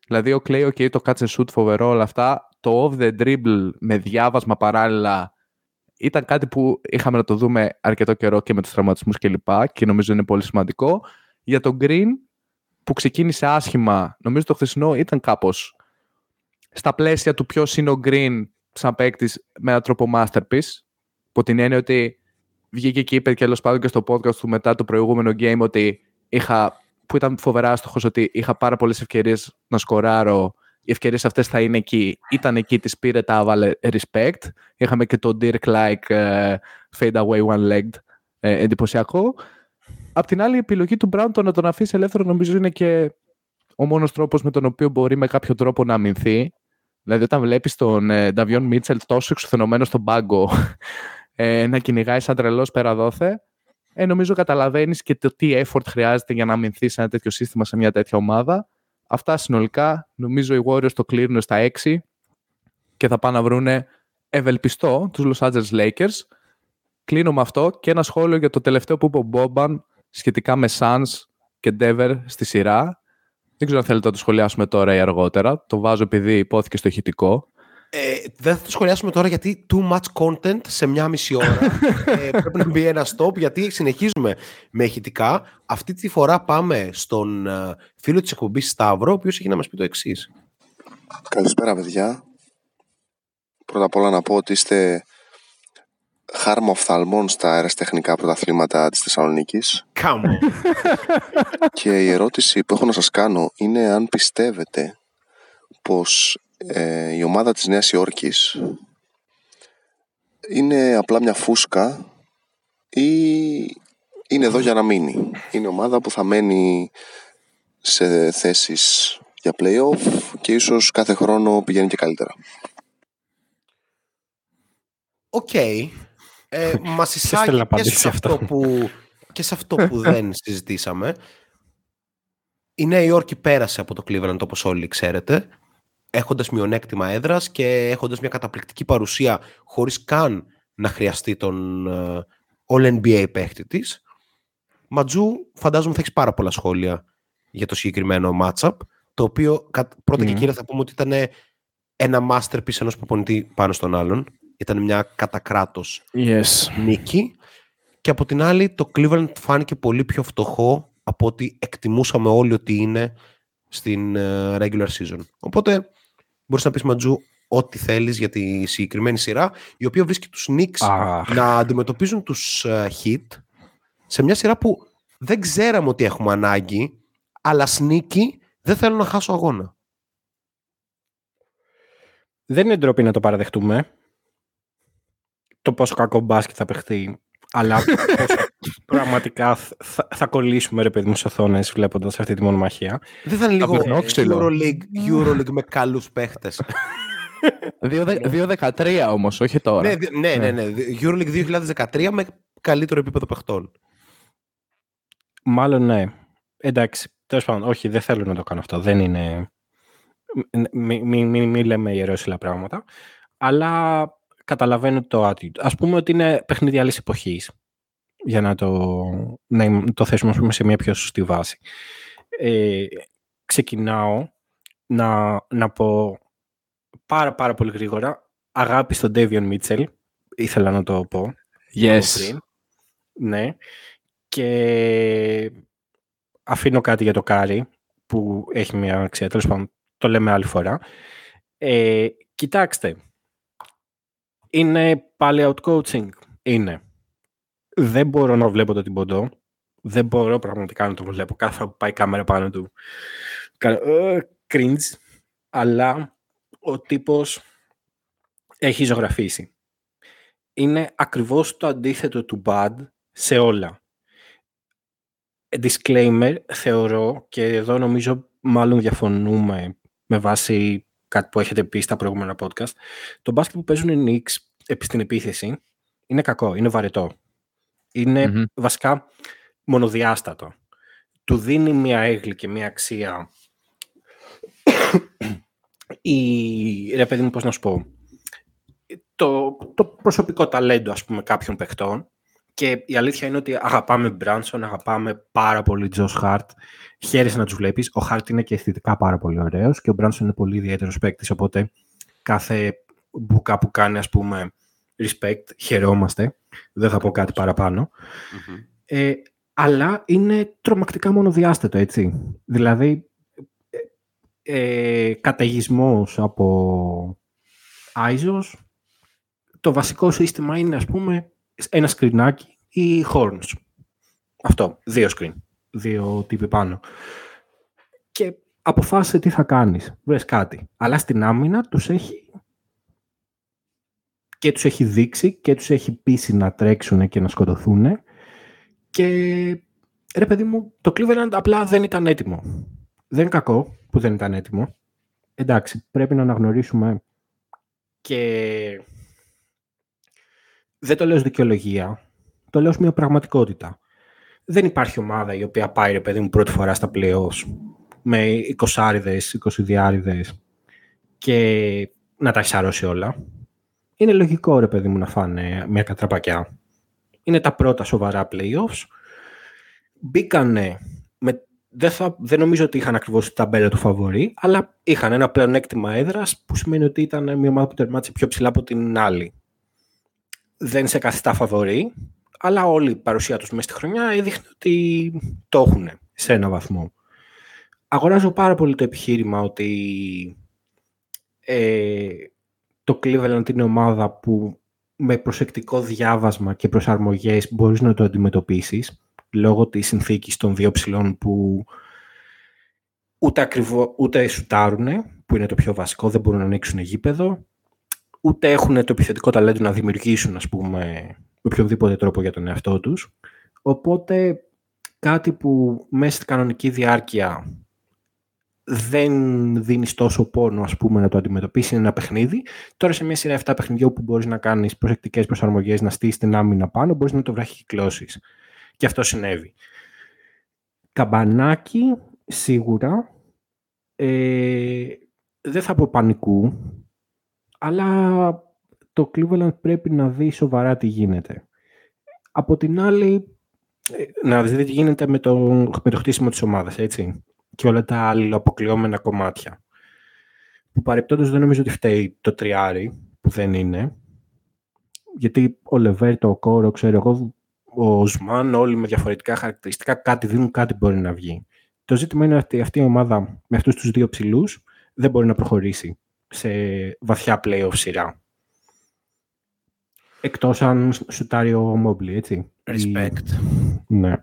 Δηλαδή ο Clay, ok, το catch and shoot φοβερό όλα αυτά, το off the dribble με διάβασμα παράλληλα ήταν κάτι που είχαμε να το δούμε αρκετό καιρό και με τους τραυματισμούς κλπ. Και νομίζω είναι πολύ σημαντικό. Για τον Green, που ξεκίνησε άσχημα, νομίζω το χθεσινό ήταν κάπως στα πλαίσια του ποιος είναι ο Green σαν παίκτης με έναν τρόπο masterpiece. Από την έννοια ότι βγήκε και είπε τέλος πάντων και στο podcast του μετά το προηγούμενο game ότι είχα, που ήταν φοβερά άστοχος ότι είχα πάρα πολλές ευκαιρίες να σκοράρω οι ευκαιρίες αυτές θα είναι εκεί. Ήταν εκεί, τις πήρε, τα έβαλε respect. Είχαμε και το Dirk like ε, fade away one legged ε, εντυπωσιακό. Απ' την άλλη, η επιλογή του Brown το να τον αφήσει ελεύθερο νομίζω είναι και ο μόνος τρόπος με τον οποίο μπορεί με κάποιο τρόπο να αμυνθεί. Δηλαδή, όταν βλέπεις τον ε, Νταβιόν Μίτσελ τόσο εξουθενωμένος στον πάγκο (laughs) ε, να κυνηγάει σαν τρελός πέρα δόθε, ε, νομίζω καταλαβαίνεις και το τι effort χρειάζεται για να αμυνθείς σε ένα τέτοιο σύστημα σε μια τέτοια ομάδα. Αυτά συνολικά, νομίζω οι Warriors το κλείνουν στα 6 και θα πάνε να βρούνε ευελπιστό τους Los Angeles Lakers. Κλείνω με αυτό και ένα σχόλιο για το τελευταίο που είπε ο Μπόμπαν σχετικά με Suns και Denver στη σειρά. Δεν ξέρω αν θέλετε να το σχολιάσουμε τώρα ή αργότερα. Το βάζω επειδή υπόθηκε στο ηχητικό. Ε, δεν θα το σχολιάσουμε τώρα γιατί too much content σε μια μισή ώρα. (laughs) ε, πρέπει να μπει ένα stop γιατί συνεχίζουμε με ηχητικά. Αυτή τη φορά πάμε στον ε, φίλο της εκπομπής Σταύρο, ο οποίος έχει να μας πει το εξής. Καλησπέρα παιδιά. Πρώτα απ' όλα να πω ότι είστε χάρμα οφθαλμών στα αεραστεχνικά πρωταθλήματα της Θεσσαλονίκης Come on. και η ερώτηση που έχω να σας κάνω είναι αν πιστεύετε πως ε, η ομάδα της Νέας Υόρκης είναι απλά μια φούσκα ή είναι εδώ για να μείνει. Είναι ομάδα που θα μένει σε θέσεις για play-off και ίσως κάθε χρόνο πηγαίνει και καλύτερα. Οκ. Ε, μας θέλει να εισάγει και απαντήσει σε, αυτό. αυτό που, και σε αυτό που (laughs) δεν συζητήσαμε. Η Νέα Υόρκη πέρασε από το Cleveland όπως όλοι ξέρετε έχοντας μειονέκτημα έδρας και έχοντας μια καταπληκτική παρουσία χωρίς καν να χρειαστεί τον ε, All-NBA παίχτη της. Ματζού, φαντάζομαι θα έχεις πάρα πολλά σχόλια για το συγκεκριμένο matchup, το οποίο κα- πρώτα και Μμμ. κύρια θα πούμε ότι ήταν ένα masterpiece ενός προπονητή πάνω στον άλλον. Ήταν μια κατά κράτος Yes. νίκη και από την άλλη το Cleveland φάνηκε πολύ πιο φτωχό από ό,τι εκτιμούσαμε όλοι ότι είναι στην ε, regular season. Οπότε μπορείς να πεις Ματζού ό,τι θέλεις για τη συγκεκριμένη σειρά η οποία βρίσκει τους Knicks Αχ. να αντιμετωπίζουν τους ε, Heat σε μια σειρά που δεν ξέραμε ότι έχουμε ανάγκη αλλά sneaky δεν θέλω να χάσω αγώνα. Δεν είναι ντροπή να το παραδεχτούμε. Το πόσο κακό μπάσκετ θα παιχτεί. Αλλά πόσο πραγματικά θ- θα, θα κολλήσουμε ρε παιδί μου στις οθόνες βλέποντας αυτή τη μονομαχία. Δεν θα είναι λίγο Απεινό ξύλο. Euroleague, Euroleague με καλούς παίχτες. (laughs) 2-13 όμως, όχι τώρα. ναι, δι- ναι, ναι, ναι. Euroleague 2013 με καλύτερο επίπεδο παιχτών. Μάλλον ναι. Εντάξει, τέλος πάντων, όχι, δεν θέλω να το κάνω αυτό. Δεν είναι. Μην μη, μη, μη λέμε ιερόσιλα πράγματα. Αλλά καταλαβαίνω το attitude. Ας πούμε ότι είναι παιχνίδι άλλης εποχής. Για να το, να το θέσουμε ας πούμε, σε μια πιο σωστή βάση. Ε, ξεκινάω να, να πω πάρα πάρα πολύ γρήγορα αγάπη στον Davion Mitchell. Ήθελα να το πω. Yes. πριν. Ναι. Και αφήνω κάτι για το Κάρι που έχει μια αξία. Τέλος πάντων, το λέμε άλλη φορά. Ε, κοιτάξτε, είναι πάλι out coaching. Είναι. Δεν μπορώ να βλέπω το Thibodeau. Δεν μπορώ πραγματικά να το βλέπω. Κάθε φορά που πάει η κάμερα πάνω του. Uh, cringe. Αλλά ο τύπος έχει ζωγραφίσει. Είναι ακριβώς το αντίθετο του bad σε όλα. Disclaimer, θεωρώ, και εδώ νομίζω μάλλον διαφωνούμε με βάση κάτι που έχετε πει στα προηγούμενα podcast, το μπάσκετ που παίζουν οι Knicks στην επίθεση είναι κακό, είναι βαρετό. ειναι βασικά μονοδιάστατο. Του δίνει μια έγκλη και μια αξία η, ρε παιδί μου, πώς να σου πω, το, το προσωπικό ταλέντο, ας πούμε, κάποιων παιχτών και η αλήθεια είναι ότι αγαπάμε Μπράνσον, αγαπάμε πάρα πολύ Τζος Χαρτ. Χαίρεσαι να τους βλέπεις. Ο Χαρτ είναι και αισθητικά πάρα πολύ ωραίος και ο Μπράνσον είναι πολύ ιδιαίτερος παίκτης. Οπότε κάθε μπουκά που κάνει, ας πούμε, respect, χαιρόμαστε. Δεν θα πω κάτι Ε, αλλά είναι τρομακτικά μονοδιάστατο, έτσι. Δηλαδή, ε, καταιγισμός από Άιζος, το βασικό σύστημα είναι, ας πούμε, ένα σκρινάκι ή horns. Αυτό, δύο screen, δύο τύποι πάνω. Και αποφάσισε τι θα κάνεις, βρες κάτι. Αλλά στην άμυνα τους έχει και τους έχει δείξει και τους έχει πείσει να τρέξουν και να σκοτωθούν και ρε παιδί μου, το Cleveland απλά δεν ήταν έτοιμο. Δεν είναι κακό που δεν ήταν έτοιμο. Εντάξει, πρέπει να αναγνωρίσουμε και δεν το λέω ως δικαιολογία, το λέω ως μια πραγματικότητα. Δεν υπάρχει ομάδα η οποία πάει, ρε παιδί μου, πρώτη φορά στα playoffs με 20 20 και να τα έχει όλα. Είναι λογικό, ρε παιδί μου, να φάνε μια κατραπακιά. Είναι τα πρώτα σοβαρά playoffs. Μπήκανε με δεν, θα, δεν νομίζω ότι είχαν ακριβώς την ταμπέλα του φαβορή, αλλά είχαν ένα πλεονέκτημα έδρας που σημαίνει ότι ήταν μια ομάδα που τερμάτισε πιο ψηλά από την άλλη δεν σε καθιστά φαβορή, αλλά όλη η παρουσία τους μέσα στη χρονιά έδειχνε ότι το έχουν σε ένα βαθμό. Αγοράζω πάρα πολύ το επιχείρημα ότι ε, το Cleveland είναι ομάδα που με προσεκτικό διάβασμα και προσαρμογές μπορείς να το αντιμετωπίσεις λόγω της συνθήκης των δύο ψηλών που ούτε, ακριβό, ούτε σουτάρουνε, που είναι το πιο βασικό, δεν μπορούν να ανοίξουν γήπεδο ούτε έχουν το επιθετικό ταλέντο να δημιουργήσουν, ας πούμε, με οποιοδήποτε τρόπο για τον εαυτό τους. Οπότε κάτι που μέσα στην κανονική διάρκεια δεν δίνεις τόσο πόνο ας πούμε, να το αντιμετωπίσεις είναι ένα παιχνίδι. Τώρα σε μια σειρά 7 παιχνιδιών που μπορείς να κάνεις προσεκτικές προσαρμογές, να στήσεις την άμυνα πάνω, μπορείς να το βραχικυκλώσεις. Και αυτό συνέβη. Καμπανάκι, σίγουρα. Ε, δεν θα πω πανικού, αλλά το Cleveland πρέπει να δει σοβαρά τι γίνεται. Από την άλλη, ε, να δει τι γίνεται με το, με το χτίσιμο της ομάδας, έτσι. Και όλα τα αλληλοαποκλειόμενα κομμάτια. Που παρεπτόντως δεν νομίζω ότι φταίει το τριάρι, που δεν είναι. Γιατί ο Λεβέρτο, ο Κόρο, ξέρω εγώ, ο Ζμάν, όλοι με διαφορετικά χαρακτηριστικά, κάτι δίνουν, κάτι μπορεί να βγει. Το ζήτημα είναι ότι αυτή η ομάδα με αυτούς τους δύο ψηλούς δεν μπορεί να προχωρήσει σε βαθιά playoff σειρά. Εκτός αν σουτάρει ο Μόμπλη, έτσι. Respect. Ναι.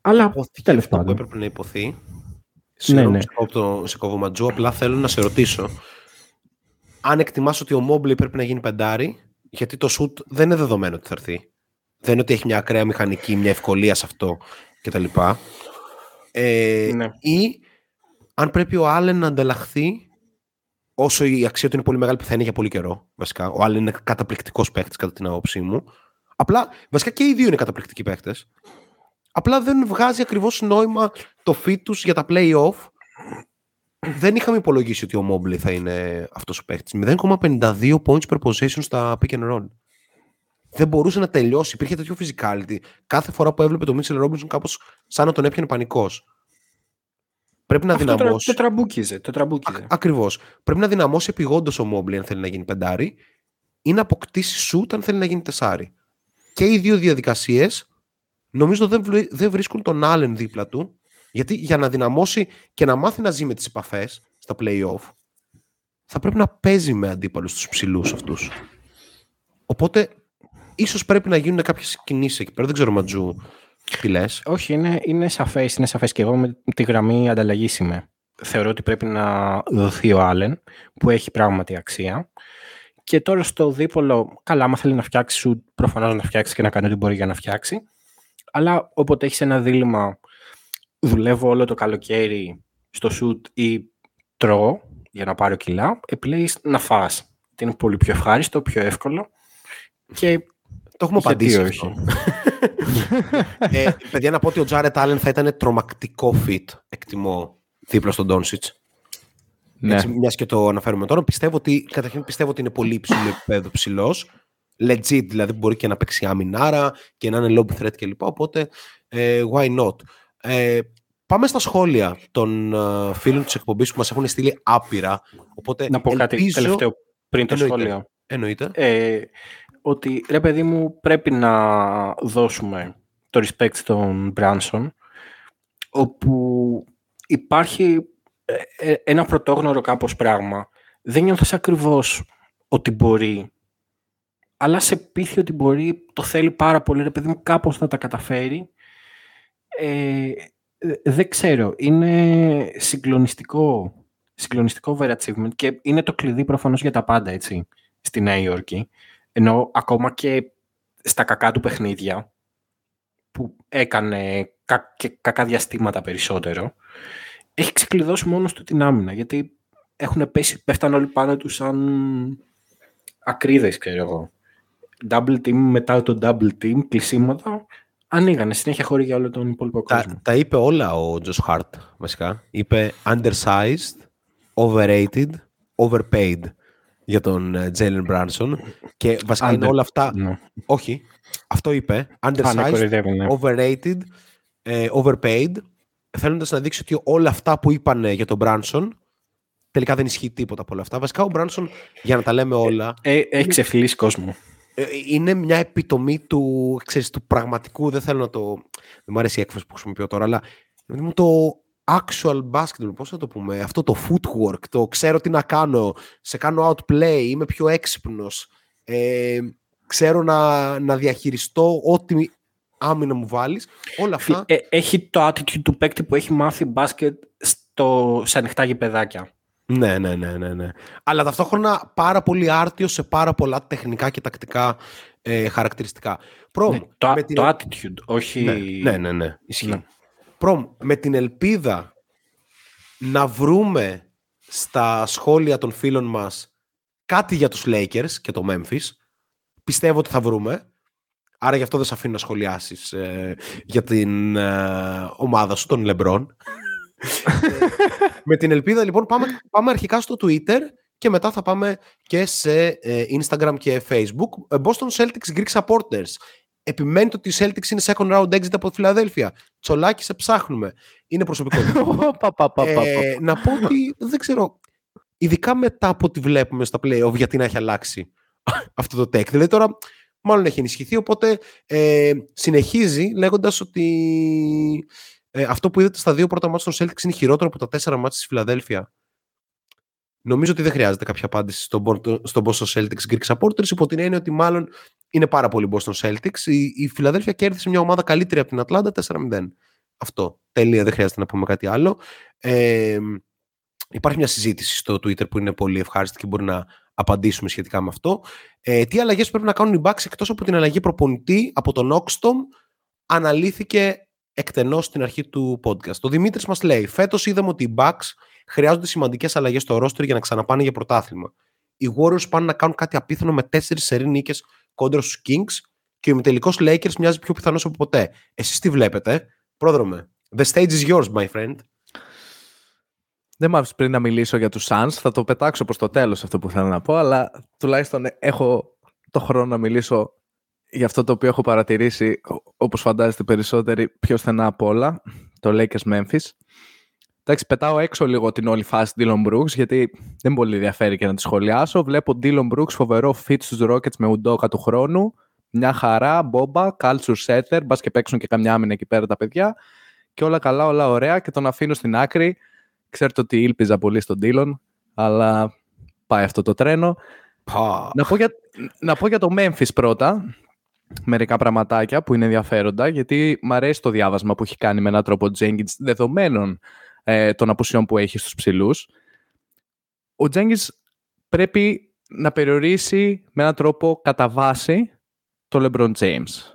Αλλά τέλος πάντων. που έπρεπε να υποθεί. Ναι, ναι. Σε κόβω Ματζού, απλά θέλω να σε ρωτήσω. Αν εκτιμάς ότι ο Μόμπλη πρέπει να γίνει πεντάρι, γιατί το σουτ δεν είναι δεδομένο ότι θα έρθει. Δεν είναι ότι έχει μια ακραία μηχανική, μια ευκολία σε αυτό κτλ. Ε, ναι. Ή αν πρέπει ο Άλεν να ανταλλαχθεί όσο η αξία του είναι πολύ μεγάλη που θα είναι για πολύ καιρό, βασικά. Ο Άλλον είναι καταπληκτικός παίχτη, κατά την άποψή μου. Απλά, βασικά και οι δύο είναι καταπληκτικοί παίχτε. Απλά δεν βγάζει ακριβώς νόημα το fit τους για τα playoff. Δεν είχαμε υπολογίσει ότι ο Mobley θα είναι αυτός ο παίχτη. 0,52 points per position στα pick and roll. Δεν μπορούσε να τελειώσει. Υπήρχε τέτοιο physicality. Κάθε φορά που έβλεπε το Mitchell Robinson, κάπως σαν να τον έπιανε πανικός. Πρέπει να Αυτό δυναμώσει. Τον τραμπούκιζε. Τον τραμπούκιζε. Ακριβώς. Πρέπει να δυναμώσει επειγόντως ο Μόμπλι αν θέλει να γίνει πεντάρι ή να αποκτήσει σουτ αν θέλει να γίνει τεσάρι. Και οι δύο διαδικασίες νομίζω δεν, βρίσκουν τον Άλεν δίπλα του γιατί για να δυναμώσει και να μάθει να ζει με τις επαφές, στα play-off, θα πρέπει να παίζει με αντίπαλους τους ψηλούς αυτούς. Οπότε, ίσως πρέπει να γίνουν κάποιες κινήσεις εκεί πέρα. Δεν ξέρω, Ματζού, τι λες. Όχι, είναι, είναι σαφές, είναι σαφές και εγώ με τη γραμμή ανταλλαγής είμαι. Θεωρώ ότι πρέπει να δοθεί ο Άλεν, που έχει πράγματι αξία. Και τώρα στο δίπολο, καλά, άμα θέλει να φτιάξει σου, προφανώς να φτιάξει και να κάνει ό,τι μπορεί για να φτιάξει. Αλλά όποτε έχεις ένα δίλημα, δουλεύω όλο το καλοκαίρι στο σουτ ή τρώω για να πάρω κιλά, επιλέγεις να φας. Είναι πολύ πιο ευχάριστο, πιο εύκολο και Το έχουμε γιατί απαντήσει όχι. αυτό. ε, παιδιά, να πω ότι ο Τζάρετ Άλεν θα ήταν τρομακτικό fit, εκτιμώ, δίπλα στον Ντόνσιτς. Ναι. Έτσι, μιας και το αναφέρουμε τώρα, πιστεύω ότι, καταρχήν πιστεύω ότι είναι πολύ υψηλό επίπεδο ψηλός. Legit, δηλαδή μπορεί και να παίξει αμυνάρα και να είναι lob threat κλπ. Οπότε, ε, why not; Ε, πάμε στα σχόλια των ε, φίλων της εκπομπής που μας έχουν στείλει άπειρα. Οπότε, Να πω κάτι ελπίζω- τελευταίο πριν το Εννοείται. σχόλιο. Εννοείται. Ε, ότι ρε παιδί μου πρέπει να δώσουμε το respect στον Branson όπου υπάρχει ε, ε, ένα πρωτόγνωρο κάπως πράγμα. Δεν νιώθεις ακριβώς ότι μπορεί αλλά σε πείθει ότι μπορεί, το θέλει πάρα πολύ, ρε παιδί μου, κάπως θα τα καταφέρει. Ε, ε, δεν ξέρω, είναι συγκλονιστικό, συγκλονιστικό overachievement και είναι το κλειδί προφανώς για τα πάντα, έτσι, στη Νέα Υόρκη. Ενώ ακόμα και στα κακά του παιχνίδια, που έκανε κα- και κακά διαστήματα περισσότερο, έχει ξεκλειδώσει μόνος του την άμυνα, γιατί έχουν πέσει, πέφταν όλοι πάνω του σαν ακρίδες, ξέρω εγώ. Double team μετά το double team, κλεισίματα, ανοίγανε συνέχεια χώροι για όλο τον υπόλοιπο κόσμο. Τα, τα είπε όλα ο Τζος Χάρτ, βασικά. Είπε undersized, overrated, overpaid για τον ε, Jalen Branson. Και βασικά είναι Under- όλα αυτά... Ναι. Όχι, αυτό είπε. Α, ναι, Undersized, κοροϊδεύει, ναι. overrated, ε, overpaid, θέλοντας να δείξει ότι όλα αυτά που είπαν για τον Branson τελικά δεν ισχύει τίποτα από όλα αυτά. Βασικά ο Branson, για να τα λέμε όλα, Ε, έχει ξεφυλίσει κόσμο. Ε, είναι μια επιτομή του, ξέρεις, του πραγματικού, δεν θέλω να το... Δεν μου αρέσει η έκφραση που χρησιμοποιώ τώρα, αλλά παιδί μου, το actual basketball, πώς θα το πούμε, αυτό το footwork, το ξέρω τι να κάνω, σε κάνω outplay, είμαι πιο έξυπνος, ε, ξέρω να, να διαχειριστώ ό,τι άμυνα μου βάλεις, όλα αυτά. Ε, έχει το attitude του παίκτη που έχει μάθει μπάσκετ στο, σε ανοιχτά γηπεδάκια. Ναι, ναι, ναι, ναι, ναι. Αλλά ταυτόχρονα πάρα πολύ άρτιο σε πάρα πολλά τεχνικά και τακτικά ε, χαρακτηριστικά. Προμ, Ναι, το, με την- το attitude, όχι... Ναι, ναι, ναι, ναι. Ισχύει. Ναι. Προμ, με την ελπίδα να βρούμε στα σχόλια των φίλων μας κάτι για τους Lakers και το Memphis. Πιστεύω ότι θα βρούμε. Άρα γι' αυτό δεν σε αφήνω να σχολιάσεις ε, για την ε, ομάδα σου, τον LeBron. Με την ελπίδα λοιπόν πάμε, πάμε αρχικά στο Twitter και μετά θα πάμε και σε ε, Instagram και Facebook. Ε, Boston Celtics Greek Supporters. Επιμένετε ότι οι Celtics είναι second round exit από τη Φιλαδέλφια. Τσολάκι, σε ψάχνουμε. Είναι προσωπικό. (laughs) Πα, πα, πα, πα, πα. ε, να πω ότι δεν ξέρω. Ειδικά μετά από ό,τι βλέπουμε στα playoff, γιατί να έχει αλλάξει αυτό το tech. Δηλαδή τώρα μάλλον έχει ενισχυθεί, οπότε ε, συνεχίζει λέγοντας ότι ε, αυτό που είδατε στα δύο πρώτα ματς των Celtics είναι χειρότερο από τα τέσσερα ματς στη Φιλαδέλφια. Νομίζω ότι δεν χρειάζεται κάποια απάντηση στον, Boston- στον Boston Celtics Greek Supporters υπό την έννοια ότι μάλλον είναι πάρα πολύ Boston Celtics. Η, η Φιλαδέλφια κέρδισε μια ομάδα καλύτερη από την Ατλάντα 4-0. Αυτό. Τέλεια, δεν χρειάζεται να πούμε κάτι άλλο. Ε, υπάρχει μια συζήτηση στο Twitter που είναι πολύ ευχάριστη και μπορεί να απαντήσουμε σχετικά με αυτό. Ε, τι αλλαγές πρέπει να κάνουν οι Bucks εκτός από την αλλαγή προπονητή από τον Oxtom αναλύθηκε εκτενώς στην αρχή του podcast. Ο Δημήτρης μας λέει φέτος είδαμε ότι οι Bucks χρειάζονται σημαντικές αλλαγές στο roster για να ξαναπάνε για πρωτάθλημα. Οι Warriors πάνε να κάνουν κάτι απίθανο με τέσσερις σερή νίκες κόντρα στους Kings και ο ημιτελικός Lakers μοιάζει πιο πιθανός από ποτέ. Εσείς τι βλέπετε, πρόδρομε. The stage is yours, my friend. Δεν μ' άφησες πριν να μιλήσω για τους Suns. Θα το πετάξω προς το τέλος αυτό που θέλω να πω, αλλά τουλάχιστον έχω το χρόνο να μιλήσω για αυτό το οποίο έχω παρατηρήσει, ο- όπως φαντάζεστε περισσότεροι, πιο στενά από όλα, το Lakers Memphis. Εντάξει, πετάω έξω λίγο την όλη φάση Dylan Brooks, γιατί δεν πολύ ενδιαφέρει και να τη σχολιάσω. Βλέπω Dylan Brooks φοβερό fit στους Rockets με ουντόκα του χρόνου. Μια χαρά, μπόμπα, culture setter, μπας και παίξουν και καμιά άμυνα εκεί πέρα τα παιδιά. Και όλα καλά, όλα ωραία και τον αφήνω στην άκρη Ξέρετε ότι ήλπιζα πολύ στον Dillon, αλλά πάει αυτό το τρένο. Πα. Να πω, για, να πω για το Memphis πρώτα, μερικά πραγματάκια που είναι ενδιαφέροντα, γιατί μου αρέσει το διάβασμα που έχει κάνει με έναν τρόπο Jenkins δεδομένων ε, των απουσιών που έχει στους ψηλούς. Ο Jenkins πρέπει να περιορίσει με έναν τρόπο κατά βάση το LeBron James.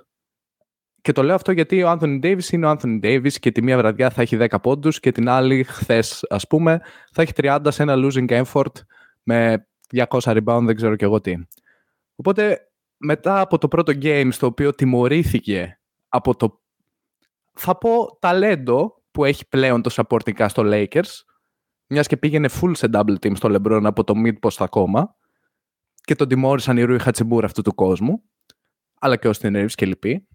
Και το λέω αυτό γιατί ο Anthony Davis είναι ο Anthony Davis και τη μία βραδιά θα έχει 10 πόντους και την άλλη χθες, ας πούμε θα έχει 30 σε ένα losing effort με 200 rebound, δεν ξέρω και εγώ τι. Οπότε μετά από το πρώτο game στο οποίο τιμωρήθηκε από το θα πω ταλέντο που έχει πλέον το supporting cast των Lakers μιας και πήγαινε full σε double team στο LeBron από το mid post ακόμα και τον τιμώρησαν οι Ρούι Χατσιμούρα αυτού του κόσμου αλλά και ο Austin Reeves και λοιποί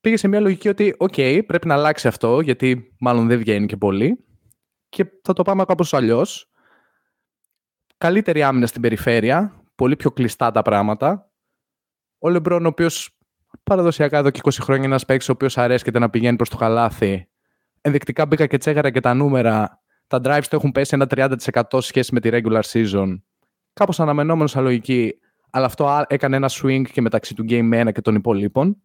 πήγε σε μια λογική ότι οκ, πρέπει να αλλάξει αυτό γιατί μάλλον δεν βγαίνει και πολύ και θα το πάμε κάπως αλλιώς. Καλύτερη άμυνα στην περιφέρεια, πολύ πιο κλειστά τα πράγματα. Ο Λεμπρόν, ο οποίος παραδοσιακά εδώ και 20 χρόνια είναι ένας παίκτης ο οποίος αρέσκεται να πηγαίνει προς το χαλάθι. Ενδεικτικά μπήκα και τσέγαρα και τα νούμερα. Τα drives του έχουν πέσει ένα 30% σε σχέση με τη regular season. Κάπως αναμενόμενος σαν λογική, αλλά αυτό έκανε ένα swing και μεταξύ του Game 1 και των υπολείπων.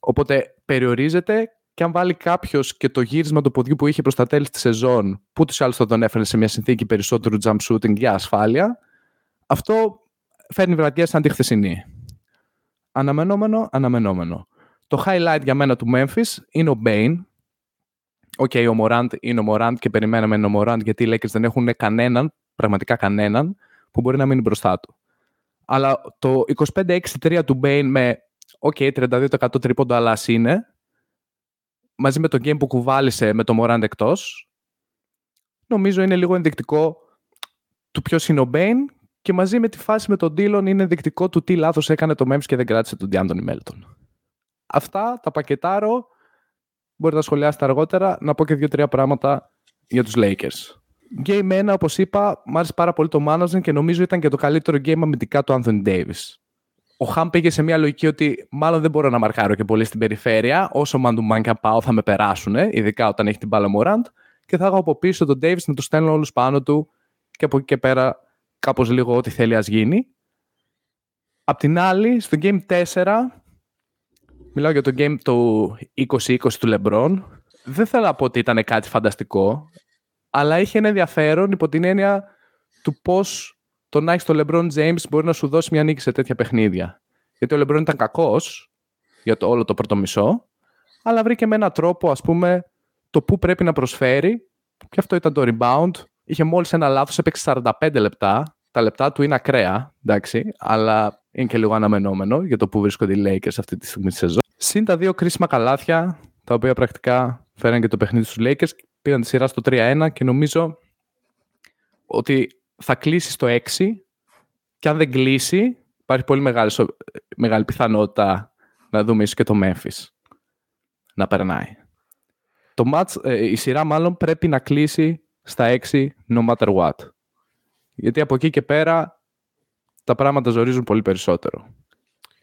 Οπότε περιορίζεται και αν βάλει κάποιος και το γύρισμα του ποδιού που είχε προς τα τέλη της σεζόν, που τους άλλους θα τον έφερε σε μια συνθήκη περισσότερου jump shooting για ασφάλεια, αυτό φέρνει βραδιά σαν τη χθεσινή. Αναμενόμενο, αναμενόμενο. Το highlight για μένα του Memphis είναι ο Bane. Οκ, okay, ο Morant είναι ο Morant και περιμέναμε είναι ο Morant γιατί οι Lakers δεν έχουν κανέναν, πραγματικά κανέναν, που μπορεί να μείνει μπροστά του. Αλλά το 25-6-3 του Bane με Οκ, okay, 32% τρίποντο, αλλά είναι. Μαζί με το game που κουβάλησε με το Morant εκτός. Νομίζω είναι λίγο ενδεικτικό του ποιος είναι ο Bane και μαζί με τη φάση με τον Dillon είναι ενδεικτικό του τι λάθος έκανε το Memphis και δεν κράτησε τον De'Anthony Melton. Αυτά τα πακετάρω. Μπορείτε να σχολιάσετε αργότερα. Να πω και δύο-τρία πράγματα για τους Lakers. Game 1, όπως είπα, μου άρεσε πάρα πολύ το management και νομίζω ήταν και το καλύτερο game αμυντικά του Anthony Davis ο Χαμ πήγε σε μια λογική ότι μάλλον δεν μπορώ να μαρκάρω και πολύ στην περιφέρεια. Όσο man και πάω θα με περάσουν, ειδικά όταν έχει την μπάλα Μωράντ. Και θα έχω από πίσω τον Davis να του στέλνω όλους πάνω του και από εκεί και πέρα κάπως λίγο ό,τι θέλει ας γίνει. Απ' την άλλη, στο Game 4, μιλάω για το Game του 2020 του LeBron, δεν θέλω να πω ότι ήταν κάτι φανταστικό, αλλά είχε ένα ενδιαφέρον υπό την έννοια του πώς το να έχεις τον LeBron James μπορεί να σου δώσει μια νίκη σε τέτοια παιχνίδια. Γιατί ο LeBron ήταν κακός για το όλο το πρώτο μισό, αλλά βρήκε με έναν τρόπο, ας πούμε, το που πρέπει να προσφέρει. Και αυτό ήταν το rebound. Είχε μόλις ένα λάθος, έπαιξε 45 λεπτά. Τα λεπτά του είναι ακραία, εντάξει, αλλά είναι και λίγο αναμενόμενο για το που βρίσκονται οι Lakers αυτή τη στιγμή τη σεζόν. Συν τα δύο κρίσιμα καλάθια, τα οποία πρακτικά φέραν και το παιχνίδι στους Lakers, πήγαν τη σειρά στο 3-1 και νομίζω ότι θα κλείσει στο 6 και αν δεν κλείσει υπάρχει πολύ μεγάλη, μεγάλη πιθανότητα να δούμε ίσως και το Memphis να περνάει. Το match, ε, η σειρά μάλλον πρέπει να κλείσει στα 6 no matter what. Γιατί από εκεί και πέρα τα πράγματα ζορίζουν πολύ περισσότερο.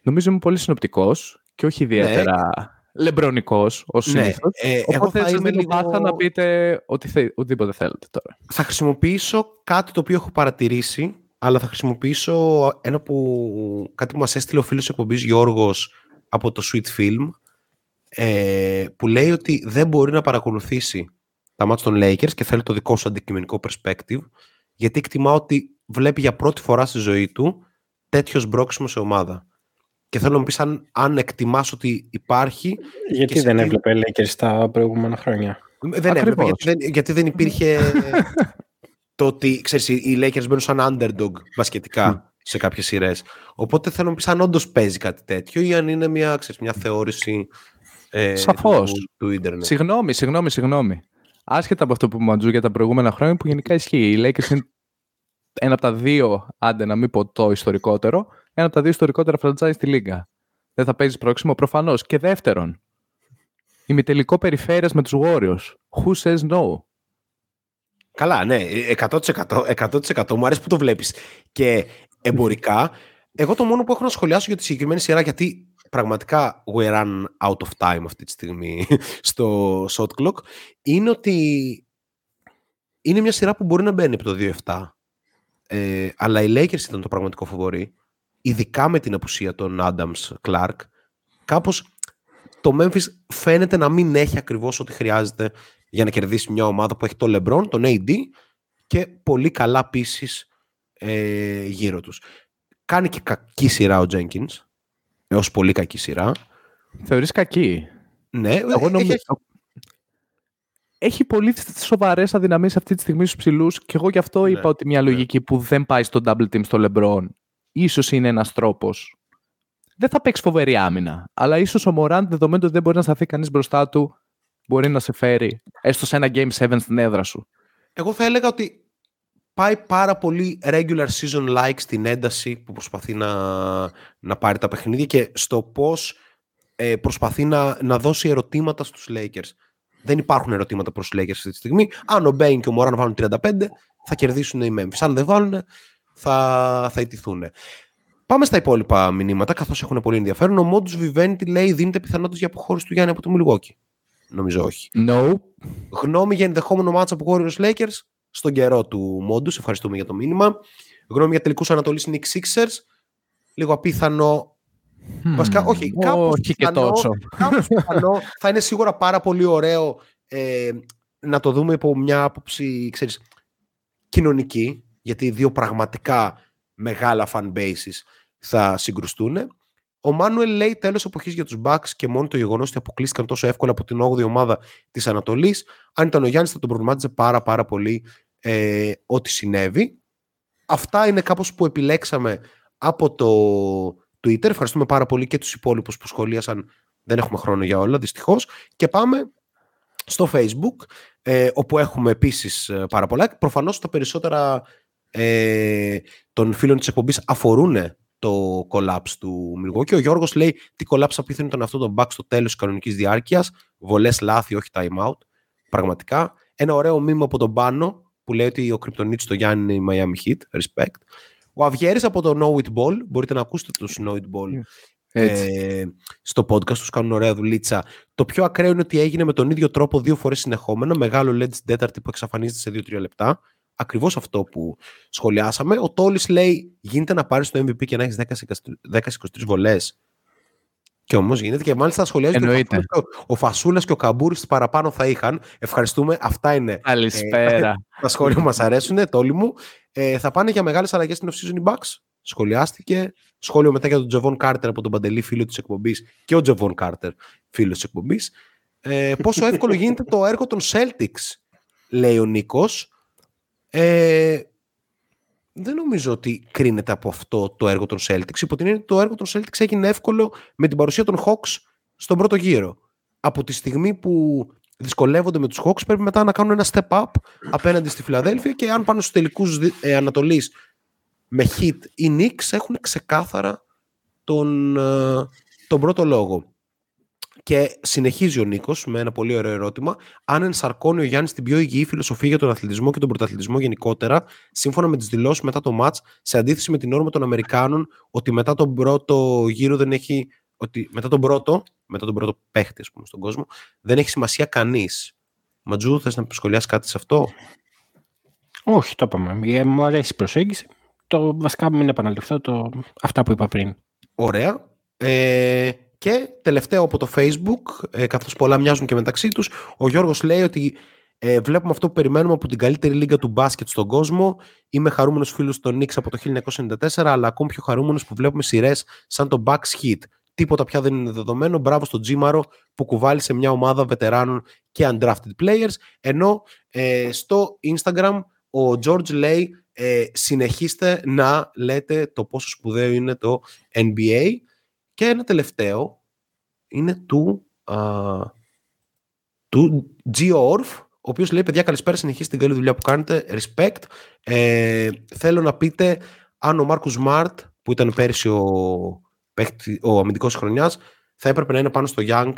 Νομίζω είμαι πολύ συνοπτικός και όχι ιδιαίτερα ναι. λεμπρονικός ως ναι. συνήθως. Ε, Οπότε εγώ θα είμαι λίγο... να πείτε ότι θε, οτιδήποτε θέλετε τώρα. Θα χρησιμοποιήσω κάτι το οποίο έχω παρατηρήσει, αλλά θα χρησιμοποιήσω ένα που, κάτι που μας έστειλε ο φίλος εκπομπής Γιώργος από το Sweet Film, ε, που λέει ότι δεν μπορεί να παρακολουθήσει τα μάτια των Lakers και θέλει το δικό σου αντικειμενικό perspective, γιατί εκτιμά ότι βλέπει για πρώτη φορά στη ζωή του τέτοιος σμπρόξιμο σε ομάδα. Και θέλω να μου πεις αν, αν εκτιμάς ότι υπάρχει... Γιατί δεν έβλεπε Lakers τα προηγούμενα χρόνια; Δεν έβλεπε, γιατί δεν, γιατί δεν υπήρχε (laughs) το ότι ξέρεις, οι Lakers μπαίνουν σαν underdog μπασκετικά σε κάποιες σειρές. Οπότε θέλω να μου πεις αν όντως παίζει κάτι τέτοιο ή αν είναι μια, ξέρεις, μια θεώρηση ε, Σαφώς. Του, του ίντερνετ. Συγγνώμη, συγγνώμη, συγγνώμη. Άσχετα από αυτό που μου για τα προηγούμενα χρόνια που γενικά ισχύει. Οι Lakers είναι ένα από τα δύο, άντε να μην πω το ιστορικότερο, ένα από τα δύο ιστορικότερα franchise στη Λίγκα. Δεν θα παίζεις πρόξιμο προφανώς. Και δεύτερον, ημιτελικό περιφέρειας με τους Warriors. Who says no? Καλά, ναι, 100%, 100% μου αρέσει που το βλέπεις. Και εμπορικά, εγώ το μόνο που έχω να σχολιάσω για τη συγκεκριμένη σειρά, γιατί πραγματικά we run out of time αυτή τη στιγμή (laughs) στο shot clock, είναι ότι είναι μια σειρά που μπορεί να μπαίνει από το 2-7. Ε, αλλά οι Lakers ήταν το πραγματικό φοβορή. Ειδικά με την απουσία των Adams Clark. Κάπως το Memphis φαίνεται να μην έχει ακριβώς ό,τι χρειάζεται για να κερδίσει μια ομάδα που έχει τον LeBron, τον AD και πολύ καλά πίσει ε, γύρω τους. Κάνει και κακή σειρά ο Jenkins, έως πολύ κακή σειρά. Θεωρείς κακή; Ναι, Εγώ νομίζω... έχει, Έχει πολύ σοβαρές αδυναμίες αυτή τη στιγμή στους ψηλούς και εγώ γι' αυτό Ναι, είπα ότι μια ναι. λογική που δεν πάει στο double team στο LeBron ίσως είναι ένας τρόπος. Δεν θα παίξει φοβερή άμυνα, αλλά ίσως ο Μωράντ δεδομένου ότι δεν μπορεί να σταθεί κανείς μπροστά του μπορεί να σε φέρει έστω σε ένα Game 7 στην έδρα σου. Εγώ θα έλεγα ότι πάει πάρα πολύ regular season like στην ένταση που προσπαθεί να, να πάρει τα παιχνίδια και στο πώς ε, προσπαθεί να, να δώσει ερωτήματα στους Lakers. Δεν υπάρχουν ερωτήματα προς τους Lakers αυτή τη στιγμή. Αν ο Μπέιν και ο Μωράν βάλουν 35, θα κερδίσουν οι Memphis. Αν δεν βάλουν, θα, θα ηττηθούν. Πάμε στα υπόλοιπα μηνύματα, καθώς έχουν πολύ ενδιαφέρον. Ο Modus Vivendi λέει δίνετε πιθανότητες για αποχώρηση του Γιάννη από το Milwaukee. Νομίζω όχι. No. Γνώμη για ενδεχόμενο match up Warriors Lakers στον καιρό του Μόντου. Ευχαριστούμε για το μήνυμα. Γνώμη για τελικούς Ανατολής Nick Sixers. Λίγο απίθανο. Βασικά, όχι, κάπως όχι και πιθανό, τόσο. κάπως πιθανό. θα είναι σίγουρα πάρα πολύ ωραίο ε, να το δούμε υπό μια άποψη, ξέρεις, κοινωνική, γιατί οι δύο πραγματικά μεγάλα fan bases θα συγκρουστούν. Ο Μάνουελ λέει τέλος εποχής για τους Bucks και μόνο το γεγονός ότι αποκλείστηκαν τόσο εύκολα από την 8η ομάδα της Ανατολής. Αν ήταν ο Γιάννης, θα τον προβλημάτιζε πάρα, πάρα πολύ ε, ό,τι συνέβη. Αυτά είναι κάπως που επιλέξαμε από το Twitter. Ευχαριστούμε πάρα πολύ και τους υπόλοιπους που σχολίασαν. Δεν έχουμε χρόνο για όλα, δυστυχώς. Και πάμε στο Facebook, ε, όπου έχουμε επίσης ε, πάρα πολλά. Προφανώς τα περισσότερα ε, των φίλων της εκπομπής αφορούν το collapse του Milwaukee. Ο Γιώργος λέει τι collapse απίθανο ήταν αυτό το back στο τέλος της κανονικής διάρκειας. Βολές λάθη, όχι time out. Πραγματικά. Ένα ωραίο μήνυμα από τον Πάνο που λέει ότι ο Κρυπτονίτης στο Γιάννη είναι η Miami Heat. Respect. Ο Αυγέρης από το Know It Ball. Μπορείτε να ακούσετε τους Know It Ball Έτσι. ε, στο podcast τους κάνουν ωραία δουλίτσα. Το πιο ακραίο είναι ότι έγινε με τον ίδιο τρόπο δύο φορές συνεχόμενα. Μεγάλο LED στην τέταρτη που εξαφανίζεται σε 2-3 λεπτά. Ακριβώς αυτό που σχολιάσαμε. Ο Τόλης λέει γίνεται να πάρεις το MVP και να έχεις 10-23 βολές. Και όμως γίνεται και μάλιστα σχολιάζει ότι ο Εννοείται. Φασούλας και ο- ο Φασούλας και ο Καμπούρης παραπάνω θα είχαν. Ευχαριστούμε. Αυτά είναι Καλησπέρα. (laughs) τα σχόλια μας αρέσουν, τόλοι μου. Ε, θα πάνε για μεγάλες αλλαγές στην off-season οι Bucks. Σχολιάστηκε. Σχόλιο μετά για τον Τζεβόν Κάρτερ από τον Παντελή, φίλο της εκπομπής. Και ο Τζεβόν Κάρτερ, φίλος της εκπομπής. Ε, πόσο εύκολο γίνεται το έργο των Celtics, λέει ο Νίκος. Ε, δεν νομίζω ότι κρίνεται από αυτό το έργο των Celtics. Υπό την έννοια ότι το έργο των Celtics έγινε εύκολο με την παρουσία των Hawks στον πρώτο γύρο. Από τη στιγμή που δυσκολεύονται με τους Hawks πρέπει μετά να κάνουν ένα step up απέναντι στη Φιλαδέλφια και αν πάνε στους τελικούς δι- ε, Ανατολής με Heat ή Knicks έχουν ξεκάθαρα τον, ε, τον πρώτο λόγο. Και συνεχίζει ο Νίκος με ένα πολύ ωραίο ερώτημα. Αν ενσαρκώνει ο Γιάννης την πιο υγιή φιλοσοφία για τον αθλητισμό και τον πρωταθλητισμό γενικότερα, σύμφωνα με τις δηλώσεις μετά το match, σε αντίθεση με την όρμα των Αμερικάνων, ότι μετά τον πρώτο γύρο δεν έχει. Ότι μετά τον πρώτο, μετά τον πρώτο παίχτη, ας πούμε, στον κόσμο, δεν έχει σημασία κανείς. Ματζού, θες να σχολιάσεις κάτι σε αυτό; Όχι, το είπαμε. Ε, Μου αρέσει η προσέγγιση. Το βασικά μην επαναληφθώ το, αυτά που είπα πριν. Ωραία. Ε, και τελευταίο από το Facebook, ε, καθώς πολλά μοιάζουν και μεταξύ τους, ο Γιώργος λέει ότι ε, βλέπουμε αυτό που περιμένουμε από την καλύτερη λίγα του μπάσκετ στον κόσμο. Είμαι χαρούμενος φίλος των Knicks από το 1994, αλλά ακόμη πιο χαρούμενος που βλέπουμε σειρές σαν το Bucks Hit. Τίποτα πια δεν είναι δεδομένο. Μπράβο στον Τζίμαρο που κουβάλισε μια ομάδα βετεράνων και undrafted players. Ενώ ε, στο Instagram ο George λέει ε, συνεχίστε να λέτε το πόσο σπουδαίο είναι το NBA. Και ένα τελευταίο είναι του, α, του Gio Orf, ο οποίος λέει παιδιά καλησπέρα συνεχίστε την καλή δουλειά που κάνετε, respect. Ε, θέλω να πείτε αν ο Μάρκους Σμαρτ που ήταν πέρσι ο, παίχτη- ο αμυντικός της χρονιάς θα έπρεπε να είναι πάνω στο Young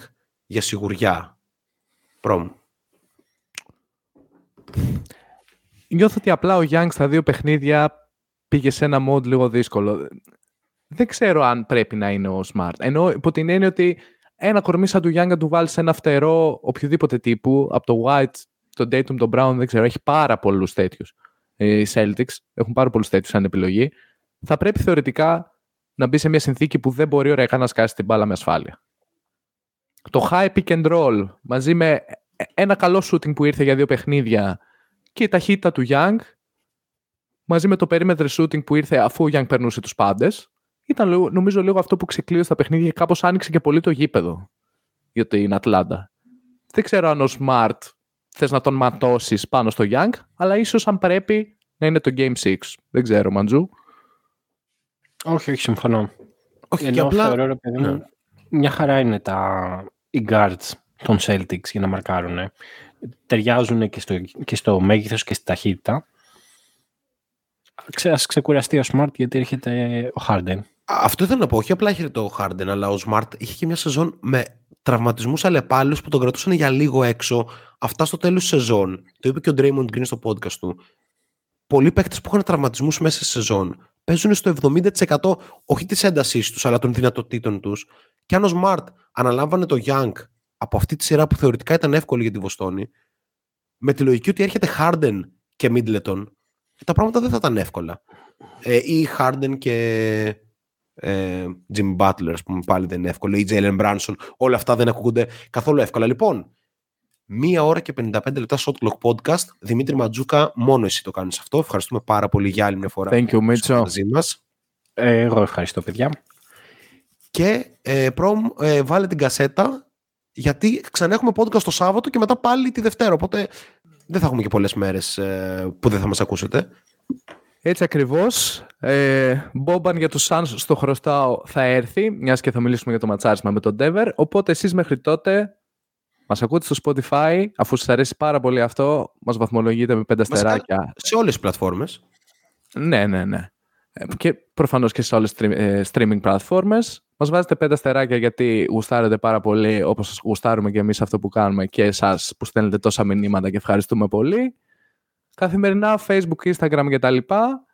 για σιγουριά. Πρόμ. Νιώθω ότι απλά ο Young στα δύο παιχνίδια πήγε σε ένα mode λίγο δύσκολο. Δεν ξέρω αν πρέπει να είναι ο Smart. Ενώ υπό την έννοια ότι ένα κορμί σαν του Young να του βάλει σε ένα φτερό οποιοδήποτε τύπου, από το White τον Dayton, τον Brown, δεν ξέρω, έχει πάρα πολλούς τέτοιους. Οι Celtics έχουν πάρα πολλούς τέτοιους σαν επιλογή. Θα πρέπει θεωρητικά να μπει σε μια συνθήκη που δεν μπορεί ωραία να σκάσει την μπάλα με ασφάλεια. Το high pick and roll μαζί με ένα καλό shooting που ήρθε για δύο παιχνίδια και η ταχύτητα του Young μαζί με το perimeter shooting που ήρθε αφού ο Young περνούσε τους πάντες ήταν νομίζω λίγο αυτό που ξεκλείδωσε τα παιχνίδια και κάπως άνοιξε και πολύ το γήπεδο για την Ατλάντα. Δεν ξέρω αν ο Smart θες να τον ματώσεις πάνω στο Young, αλλά ίσως αν πρέπει να είναι το Game 6. Δεν ξέρω, Μαντζού. Όχι, όχι, συμφωνώ. Όχι, Ενώ και απλά... θεωρώ, ρε παιδί μου, Ναι. μια χαρά είναι τα, οι guards των Celtics για να μαρκάρουν. Ταιριάζουν και στο, και στο μέγεθος και στη ταχύτητα. Ξέ, ας ξεκουραστεί ο Smart γιατί έρχεται ο Harden. Αυτό ήθελα να πω. Όχι απλά είχε το Harden, αλλά ο Smart είχε και μια σεζόν με τραυματισμούς αλλεπάλληλου που τον κρατούσαν για λίγο έξω. Αυτά στο τέλος της σεζόν. Το είπε και ο Draymond Green στο podcast του. Πολλοί παίκτες που είχαν τραυματισμούς μέσα στη σεζόν παίζουν στο 70% όχι τη έντασής τους, αλλά των δυνατοτήτων τους. Και αν ο Smart αναλάμβανε το Young από αυτή τη σειρά που θεωρητικά ήταν εύκολη για τη Βοστόνη, με τη λογική ότι έρχεται Harden και Middleton, τα πράγματα δεν θα ήταν εύκολα. Ε, ή Harden και ε, Jimmy Butler, ας πούμε, πάλι δεν είναι εύκολο, ή Jalen Branson, όλα αυτά δεν ακούγονται καθόλου εύκολα. Λοιπόν, μία ώρα και 55 λεπτά Shot Clock Podcast. Δημήτρη Ματζούκα, μόνο εσύ το κάνεις αυτό. Ευχαριστούμε πάρα πολύ για άλλη μια φορά. Thank you, που είσαι Mitchell. μαζί μας. Ε, εγώ ευχαριστώ, παιδιά. Και ε, προμ, ε, βάλε την κασέτα, γιατί ξανά έχουμε podcast το Σάββατο και μετά πάλι τη Δευτέρα. Οπότε δεν θα έχουμε και πολλές μέρες ε, που δεν θα μας ακούσετε. Έτσι ακριβώς. Ε, Μπόμπαν για τους Suns στο χρωστάω θα έρθει, μιας και θα μιλήσουμε για το ματσάρισμα με τον Denver. Οπότε εσείς μέχρι τότε μας ακούτε στο Spotify, αφού σας αρέσει πάρα πολύ αυτό, μας βαθμολογείτε με πέντε Βασικά, αστεράκια. Σε όλες τις πλατφόρμες. Ναι, ναι, ναι. Ε, Και προφανώς και σε όλες τις stream- ε, streaming πλατφόρμες. Μας βάζετε πέντε αστεράκια γιατί γουστάρετε πάρα πολύ, όπως σας γουστάρουμε και εμείς αυτό που κάνουμε και εσάς που στέλνετε τόσα μηνύματα και ευχαριστούμε πολύ. Καθημερινά, Facebook, Instagram και τα λοιπά.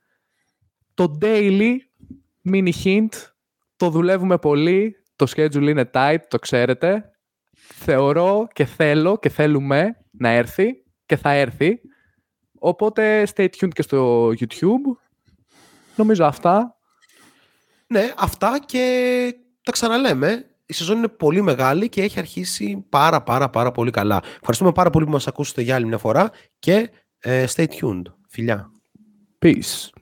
Το daily, mini hint, το δουλεύουμε πολύ. Το schedule είναι tight, το ξέρετε. Θεωρώ και θέλω και θέλουμε να έρθει και θα έρθει. Οπότε stay tuned και στο YouTube. Νομίζω αυτά. Ναι, αυτά και τα ξαναλέμε. Η σεζόν είναι πολύ μεγάλη και έχει αρχίσει πάρα πάρα πάρα πολύ καλά. Ευχαριστούμε πάρα πολύ που μας ακούσετε για άλλη μια φορά και ε, stay tuned. Φιλιά. Peace.